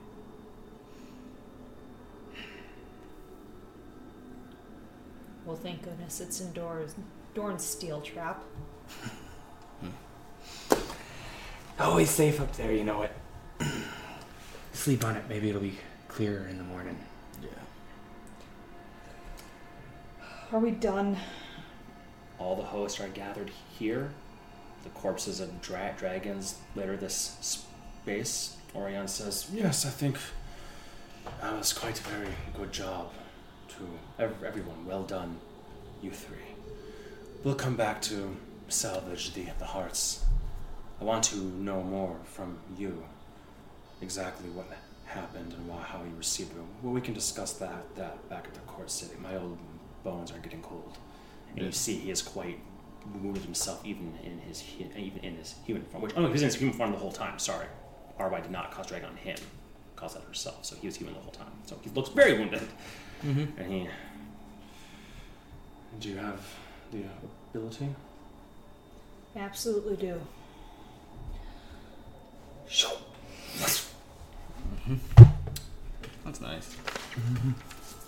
Speaker 5: Well, thank goodness it's in Dorn's, Dorn's steel trap. Hmm.
Speaker 3: Always safe up there, you know it. Sleep on it. Maybe it'll be clearer in the morning.
Speaker 4: Yeah.
Speaker 5: Are we done?
Speaker 2: All the hosts are gathered here. The corpses of dra- dragons litter this space. Orion says, Yes, I think that was quite a very good job to ev- everyone. Well done, you three. We'll come back to salvage the, the hearts. I want to know more from you exactly what happened and why, how you received it. Well, we can discuss that, that back at the court city. My old bones are getting cold. And you see he is quite wounded himself even in his even in his human form. Which oh no, he was in his human form the whole time. Sorry, Arbai did not cause dragon on him, caused that herself. So he was human the whole time. So he looks very wounded.
Speaker 4: Mm-hmm.
Speaker 2: And he. Do you have the ability?
Speaker 5: Absolutely do.
Speaker 2: Let's mm-hmm.
Speaker 4: That's nice. Mm-hmm.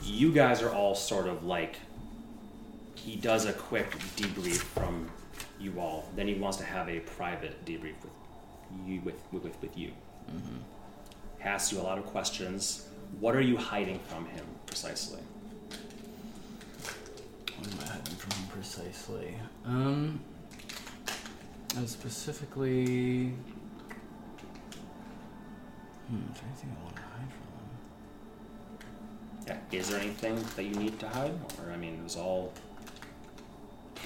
Speaker 2: you guys are all sort of like he does a quick debrief from you all. Then he wants to have a private debrief with you with with, with you. Mm-hmm. Asks you a lot of questions. What are you hiding from him precisely?
Speaker 4: What am I hiding from him precisely? Um, uh, specifically. Hmm, is there anything I want to hide from him?
Speaker 2: yeah, is there anything that you need to hide or i mean it was all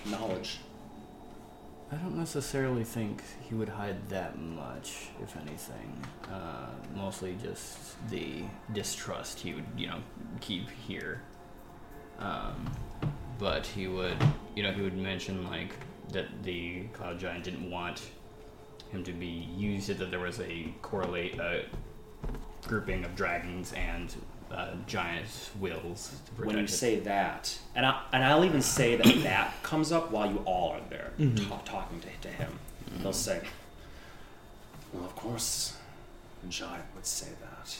Speaker 2: knowledge
Speaker 4: I don't necessarily think he would hide that much, if anything. Uh, mostly just the distrust he would, you know, keep here. Um, but he would, you know, he would mention like that the cloud giant didn't want him to be used. That there was a correlate uh, grouping of dragons and uh, giant wills. To protect
Speaker 2: when you
Speaker 4: it.
Speaker 2: say that, and I, and I'll even say that that comes up while you all are there ta- talking to, to him. They'll say, "Well, of course, a giant would say that."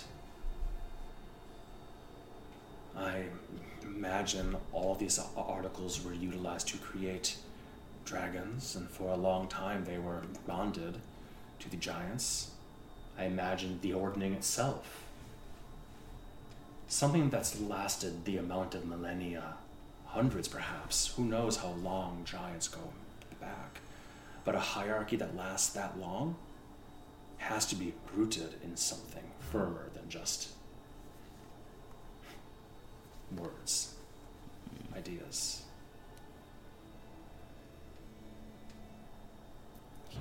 Speaker 2: I imagine all these articles were utilized to create dragons, and for a long time they were bonded to the giants. I imagine the ordning itself Something that's lasted the amount of millennia, hundreds perhaps. Who knows how long giants go back? But a hierarchy that lasts that long has to be rooted in something firmer than just words, ideas.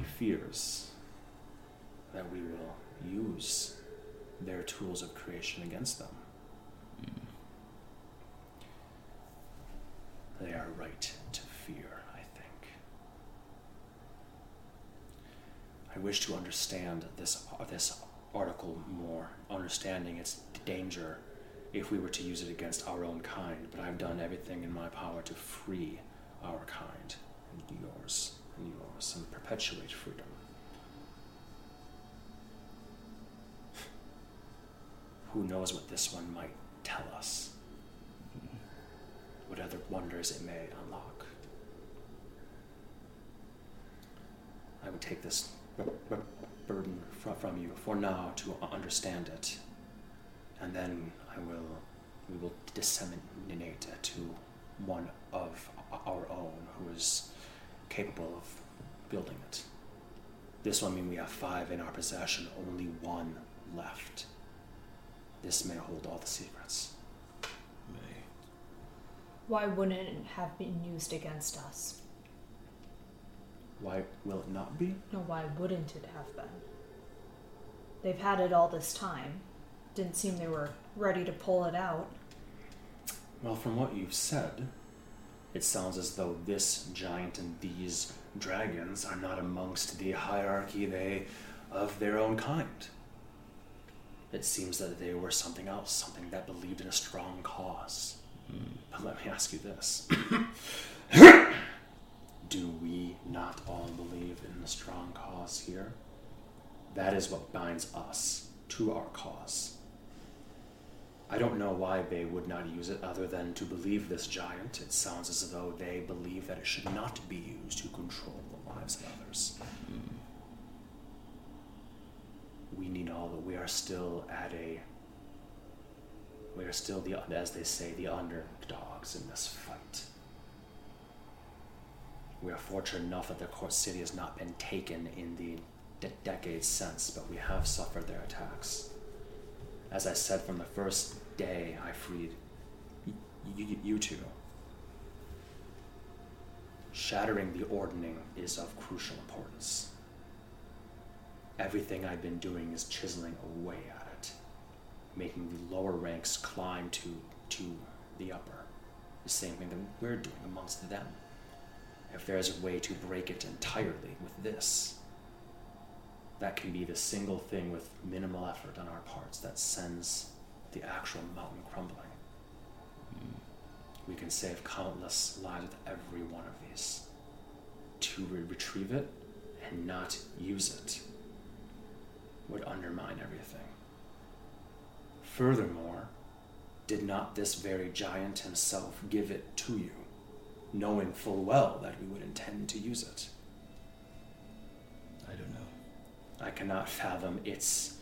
Speaker 2: He fears that we will use their tools of creation against them. They are right to fear, I think. I wish to understand this this article more, understanding its danger if we were to use it against our own kind, but I've done everything in my power to free our kind, and yours, and yours, and perpetuate freedom. Who knows what this one might tell us? What other wonders it may unlock? I would take this burden fro- from you for now to understand it, and then I will, we will disseminate it to one of our own who is capable of building it. This will mean we have five in our possession, only one left. This may hold all the secrets.
Speaker 7: May.
Speaker 5: Why wouldn't it have been used against us?
Speaker 2: Why will it not be?
Speaker 5: No, why wouldn't it have been? They've had it all this time. Didn't seem they were ready to pull it out.
Speaker 2: Well, from what you've said, it sounds as though this giant and these dragons are not amongst the hierarchy they of their own kind. It seems that they were something else, something that believed in a strong cause. Hmm. But let me ask you this. Do we not all believe in the strong cause here? That is what binds us to our cause. I don't know why they would not use it other than to believe this giant. It sounds as though they believe that it should not be used to control the lives of others. We need all that we are still at a we are still the as they say the underdogs in this fight. We are fortunate enough that the court city has not been taken in the de- decades since, but we have suffered their attacks. As I said from the first day I freed y- y- you two, shattering the ordning is of crucial importance. Everything I've been doing is chiseling away at it, making the lower ranks climb to, to the upper. The same thing that we're doing amongst them. If there's a way to break it entirely with this, that can be the single thing with minimal effort on our parts that sends the actual mountain crumbling. Hmm. We can save countless lives with every one of these. To re- retrieve it and not use it would undermine everything. Furthermore, did not this very giant himself give it to you, knowing full well that we would intend to use it?
Speaker 4: I don't know.
Speaker 2: I cannot fathom its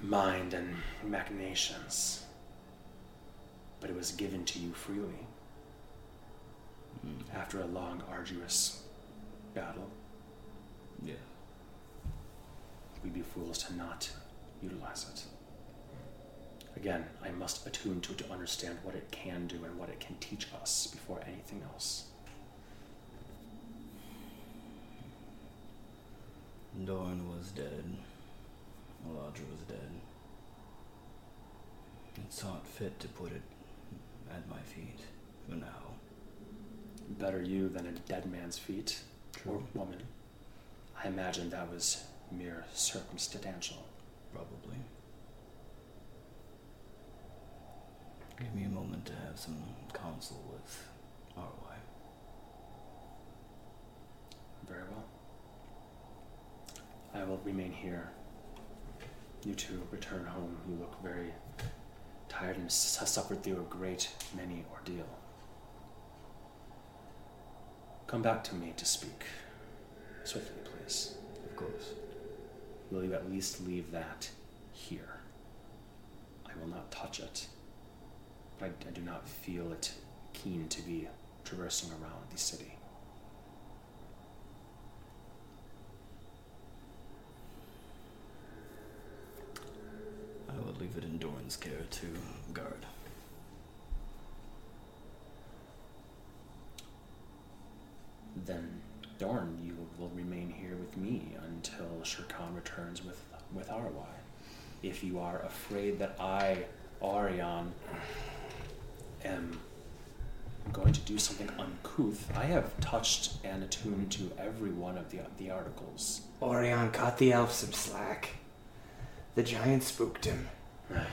Speaker 2: mind and machinations. But it was given to you freely
Speaker 4: Mm,
Speaker 2: after a long, arduous battle.
Speaker 4: yeah.
Speaker 2: We'd be fools to not utilize it. Again, I must attune to it to understand what it can do and what it can teach us before anything else.
Speaker 4: Dorn was dead. Eladra was dead. And saw it fit to put it at my feet for now.
Speaker 2: Better you than a dead man's feet or woman. I imagine that was mere circumstantial.
Speaker 4: Probably. Give me a moment to have some counsel with Arwai.
Speaker 2: Very well. I will remain here. You two return home. You look very tired and s- have suffered through a great many ordeal. Come back to me to speak. Swiftly, please.
Speaker 4: Of course.
Speaker 2: Will you at least leave that here? I will not touch it. But I, I do not feel it keen to be traversing around the city.
Speaker 4: I will leave it in Dorn's care to guard.
Speaker 2: Then, Dorn, you will remain here with me until Shirkan returns with with Arwai. If you are afraid that I, Arion, am going to do something uncouth, I have touched and attuned to every one of the the articles.
Speaker 8: Orion caught the elf some slack. The giant spooked him.
Speaker 2: Right.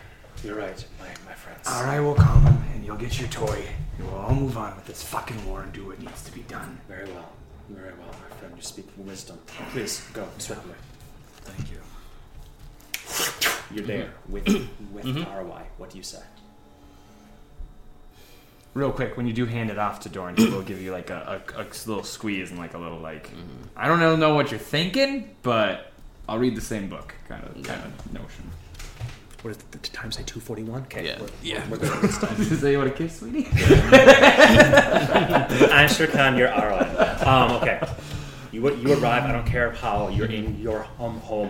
Speaker 2: You're right, my, my friends.
Speaker 8: Alright, we'll calm him, and you'll get your toy. And we'll all move on with this fucking war and do what needs to be done.
Speaker 2: Very well. Very well, my friend. You speak from wisdom. Please go swiftly.
Speaker 4: Thank you.
Speaker 2: You're there with with mm-hmm. Arwai. What do you say?
Speaker 3: Real quick, when you do hand it off to Dorn, he will give you like a, a, a little squeeze and like a little like. Mm-hmm. I don't know, know what you're thinking, but I'll read the same book, kind of kind of notion.
Speaker 2: What is the, the time say? Two forty one. Okay.
Speaker 4: Yeah.
Speaker 2: We're,
Speaker 4: Yeah.
Speaker 2: We're good with this time.
Speaker 3: Does say you want to kiss, sweetie?
Speaker 2: I'm Shirkan. You're Arwai. Um. Okay. You you arrive. I don't care how you're in your home home.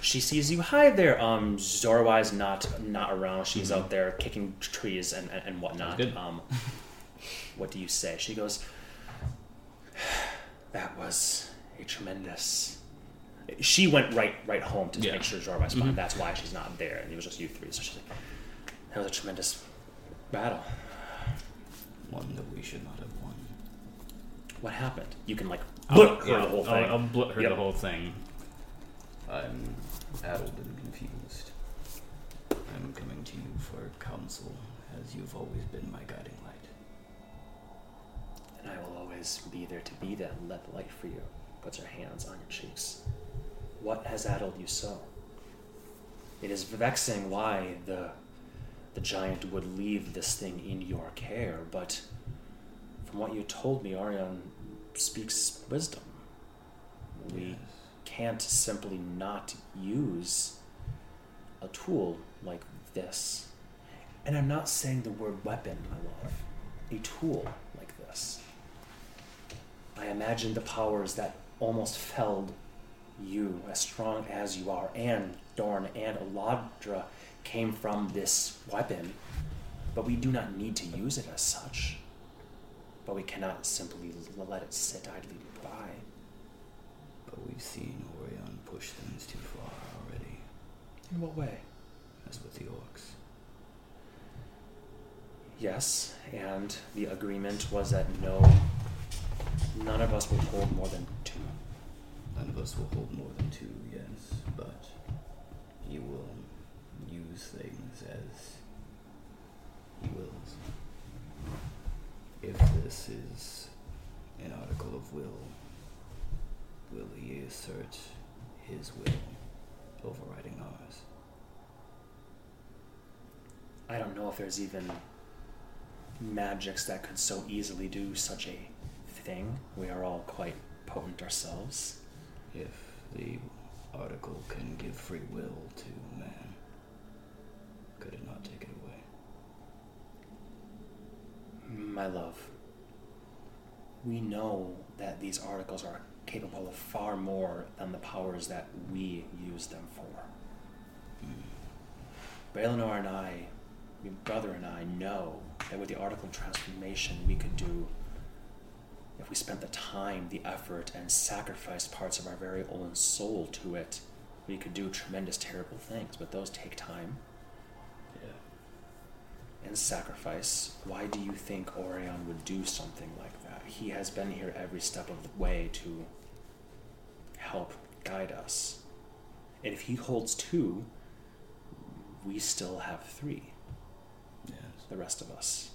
Speaker 2: She sees you. Hi there. Um. Zorwai's not not around. She's out there kicking trees and and, and whatnot.
Speaker 9: Good.
Speaker 2: Um. What do you say? She goes. That was a tremendous. She went right right home to
Speaker 9: Yeah.
Speaker 2: make sure Zorwai's fine. Mm-hmm. That's why she's not there, and it was just you three. So she's like, "That was a tremendous battle.
Speaker 4: One that we should not have won.
Speaker 2: What happened? You can like
Speaker 9: I'll,
Speaker 2: blurt her
Speaker 9: yeah,
Speaker 2: the whole
Speaker 9: I'll-
Speaker 2: thing.
Speaker 9: I'll, blut her
Speaker 2: Yep.
Speaker 9: the whole thing.
Speaker 4: I'm addled and confused. I'm coming to you for counsel, as you've always been my guiding light.
Speaker 2: And I will always be there to be that let the light for you. Puts her hands on your cheeks. What has addled you so? It is vexing why the the giant would leave this thing in your care, but from what you told me, Arion speaks wisdom. We
Speaker 4: Yes.
Speaker 2: can't simply not use a tool like this. And I'm not saying the word weapon, my love. A tool like this. I imagine the powers that almost felled you, as strong as you are, and Dorn and Eladra came from this weapon, but we do not need to use it as such. But we cannot simply l- let it sit idly by.
Speaker 4: But we've seen Orion push things too far already,
Speaker 2: In what way?
Speaker 4: as with the orcs.
Speaker 2: Yes, and the agreement was that no, none of us would hold more than two.
Speaker 4: None of us will hold more than two, yes, but he will use things as he wills. If this is an article of will, will he assert his will overriding ours?
Speaker 2: I don't know if there's even magics that could so easily do such a thing. We are all quite potent ourselves.
Speaker 4: If the article can give free will to man, could it not take it away?
Speaker 2: My love, we know that these articles are capable of far more than the powers that we use them for. Hmm. Balinor and I, your brother and I, know that with the article of transformation, we could do, if we spent the time, the effort, and sacrificed parts of our very own soul to it, we could do tremendous, terrible things. But those take time
Speaker 4: Yeah.
Speaker 2: and sacrifice, why do you think Orion would do something like that? He has been here every step of the way to help guide us. And if he holds two, we still have three,
Speaker 4: Yes.
Speaker 2: the rest of us.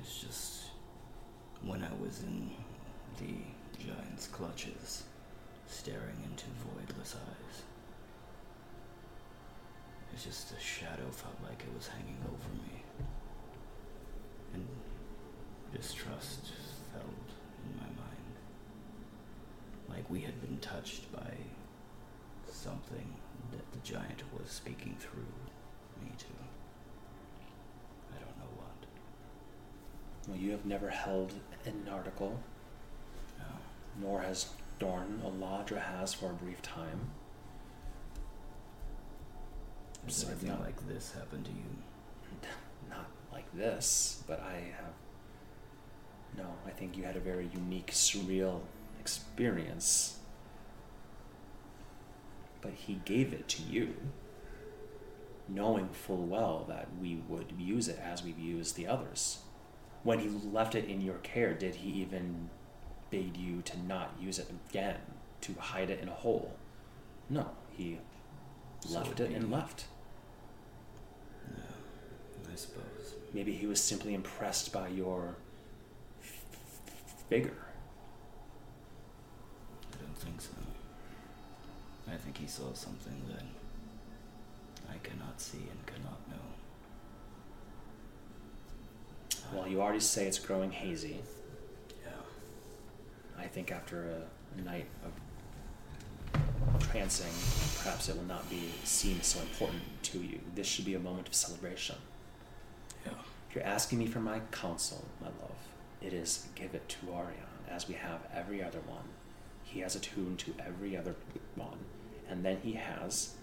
Speaker 4: It's just when I was in the giant's clutches, staring into voidless eyes. It's just a shadow felt like it was hanging over me. And distrust felt in my mind. Like we had been touched by something that the giant was speaking through me to. I don't know what.
Speaker 2: Well, you have never held an article,
Speaker 4: No.
Speaker 2: nor has Dorn. Eladra has for a brief time.
Speaker 4: Has
Speaker 2: So
Speaker 4: anything
Speaker 2: not-
Speaker 4: like this happened to you?
Speaker 2: not like this, but I have. No, I think you had a very unique, surreal experience. But he gave it to you, knowing full well that we would use it as we've used the others. When he left it in your care, did he even bid you to not use it again, to hide it in a hole? No, he
Speaker 4: So
Speaker 2: left it and left.
Speaker 4: Yeah, I suppose.
Speaker 2: Maybe he was simply impressed by your figure.
Speaker 4: I don't think so. I think he saw something that I cannot see cannot know.
Speaker 2: Well, you already say it's growing hazy.
Speaker 4: Yeah.
Speaker 2: I think after a, night of trancing, perhaps it will not be seen so important to you. This should be a moment of celebration.
Speaker 4: Yeah.
Speaker 2: If you're asking me for my counsel, my love, it is give it to Orion, as we have every other one. He has attuned to every other one, and then he has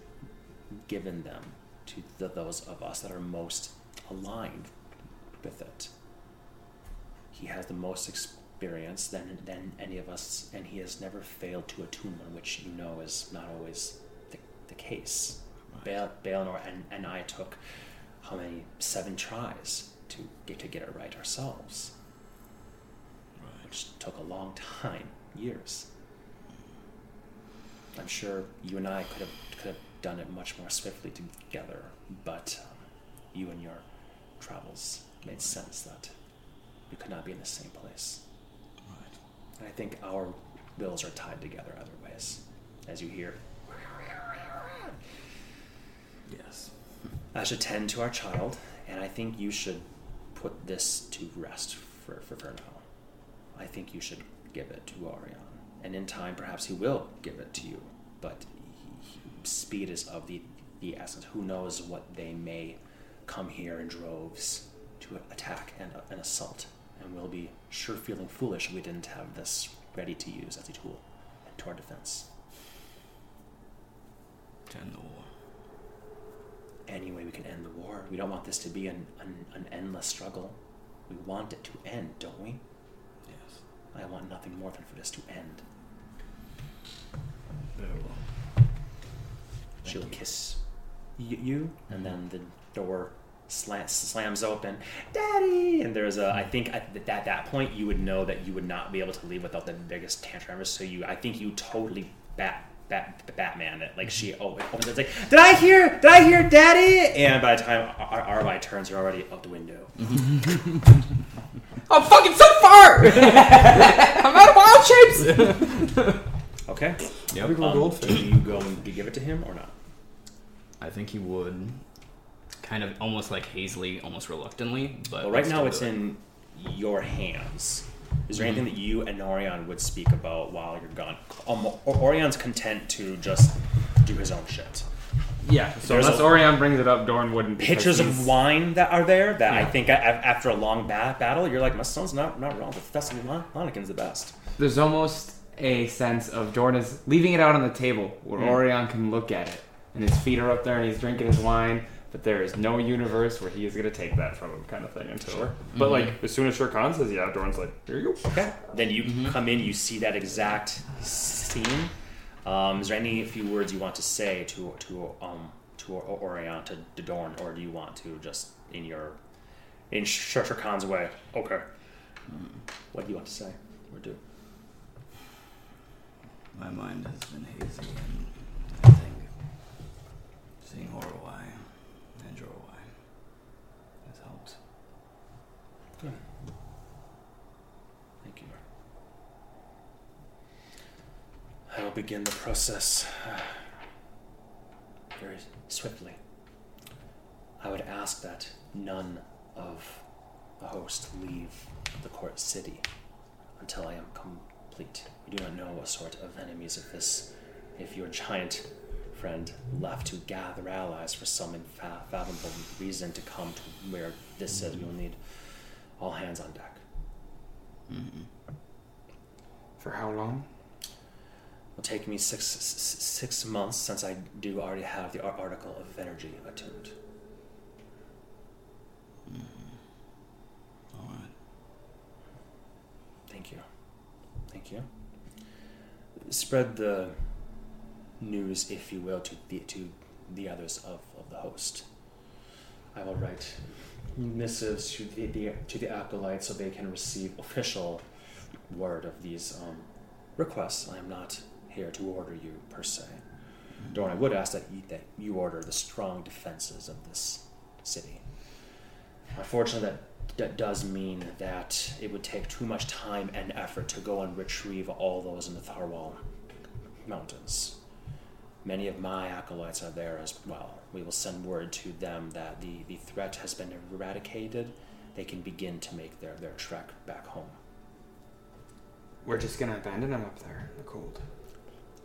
Speaker 2: given them to the, those of us that are most aligned with it. He has the most experience than, than any of us, and he has never failed to attune one, which you know is not always the, the case. Balinor and, and I took how many seven tries to get to get it right ourselves,
Speaker 4: Right.
Speaker 2: which took a long time, years. I'm sure you and I could have could have done it much more swiftly together, but um, you and your travels made sense that we could not be in the same place.
Speaker 4: Right.
Speaker 2: And I think our wills are tied together other ways, as you hear.
Speaker 4: Yes.
Speaker 2: I should tend to our child, and I think you should put this to rest for, for, for now. I think you should give it to Orion. And in time, perhaps he will give it to you. But he, he- speed is of the, the essence. Who knows what they may come here in droves to attack and, and assault. And we'll be sure feeling foolish if we didn't have this ready to use as a tool to our defense.
Speaker 4: To end the war.
Speaker 2: any way we can end the war. We don't want this to be an, an, an endless struggle. We want it to end, don't we?
Speaker 4: Yes.
Speaker 2: I want nothing more than for this to end.
Speaker 4: Very well.
Speaker 2: She'll kiss y- you, and mm-hmm. then the door sla- slams open. Daddy! And there's a, I think at, at that point you would know that you would not be able to leave without the biggest tantrum ever. So you, I think you totally bat. Bat, Batman it like she oh it opens it's like did I hear did I hear daddy and by the time Ar- Ar- Arwai turns you're already out the window
Speaker 3: I'm fucking so far! I'm out of wild shapes!
Speaker 2: okay
Speaker 4: Yep.
Speaker 2: Um, do you go and give it to him or not?
Speaker 4: I think he would
Speaker 10: kind of almost like hazily, almost reluctantly. But
Speaker 2: Well, right now it's
Speaker 10: it.
Speaker 2: in your hands. Is there
Speaker 10: Mm-hmm.
Speaker 2: anything that you and Orion would speak about while you're gone? Um, Orion's content to just do his own shit.
Speaker 3: Yeah. So
Speaker 2: There's
Speaker 3: unless
Speaker 2: a-
Speaker 3: Orion brings it up, Dorn wouldn't. because
Speaker 2: Pictures of wine that are there that I think a- a- after a long ba- battle, you're like, my son's not not wrong. But that's Lonikin's the best.
Speaker 3: There's almost a sense of Dorn is leaving it out on the table where
Speaker 2: Mm.
Speaker 3: Orion can look at it, and his feet are up there, and he's drinking his wine. But there is no universe where he is going to take that from him, kind of thing. Until,
Speaker 2: Sure.
Speaker 3: but like as soon as Shere Khan says, "Yeah," Dorn's like, "Here you go."
Speaker 2: Okay. Then you come in, you see that exact scene. Um, is there any few words you want to say to to um to O- Orion to, to Dorn, or do you want to just in your in Sher Sher Khan's way? Okay. What do you want to say or do?
Speaker 4: My mind has been hazy, and I think seeing Horowai and Jorwai has helped.
Speaker 2: Thank you. I will begin the process uh, very swiftly. I would ask that none of the host leave the court city until I am complete. We do not know what sort of enemies of this, if your giant friend left to gather allies for some unfathomable reason to come to where this is, we will need all hands on deck.
Speaker 3: For how long?
Speaker 2: It'll take me six six months since I do already have the article of energy attuned.
Speaker 4: All right.
Speaker 2: Thank you. Thank you. Spread the news, if you will, to the to the others of, of the host. I will write missives to the, the to the acolytes so they can receive official word of these um, requests. I am not here to order you per se. Dorn, I would ask that you, that you order the strong defenses of this city. Unfortunately, that, that does mean that it would take too much time and effort to go and retrieve all those in the Tharwal Mountains. Many of my acolytes are there as well. We will send word to them that the, the threat has been eradicated. They can begin to make their, their trek back home.
Speaker 3: We're just gonna abandon them up there in the cold.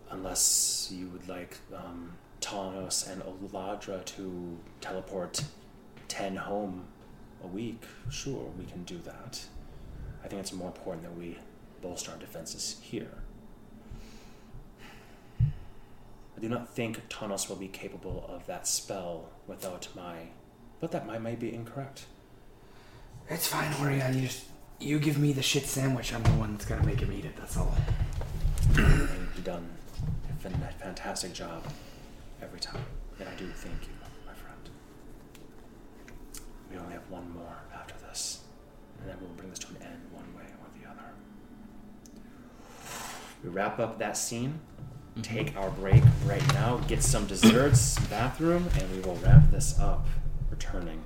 Speaker 2: Unless you would like um, Tanos and Eladra to teleport 10 home a week, sure, we can do that. I think it's more important that we bolster our defenses here. I do not think Tanos will be capable of that spell without my. But that might, might be incorrect.
Speaker 3: It's fine, Orion. You just you give me the shit sandwich. I'm the one that's gonna make him eat it. That's all.
Speaker 2: Done a fan- fantastic job every time. And I do thank you, my friend. We only have one more after this. And then we'll bring this to an end one way or the other. We wrap up that scene, take our break right now, get some desserts, bathroom, and we will wrap this up, returning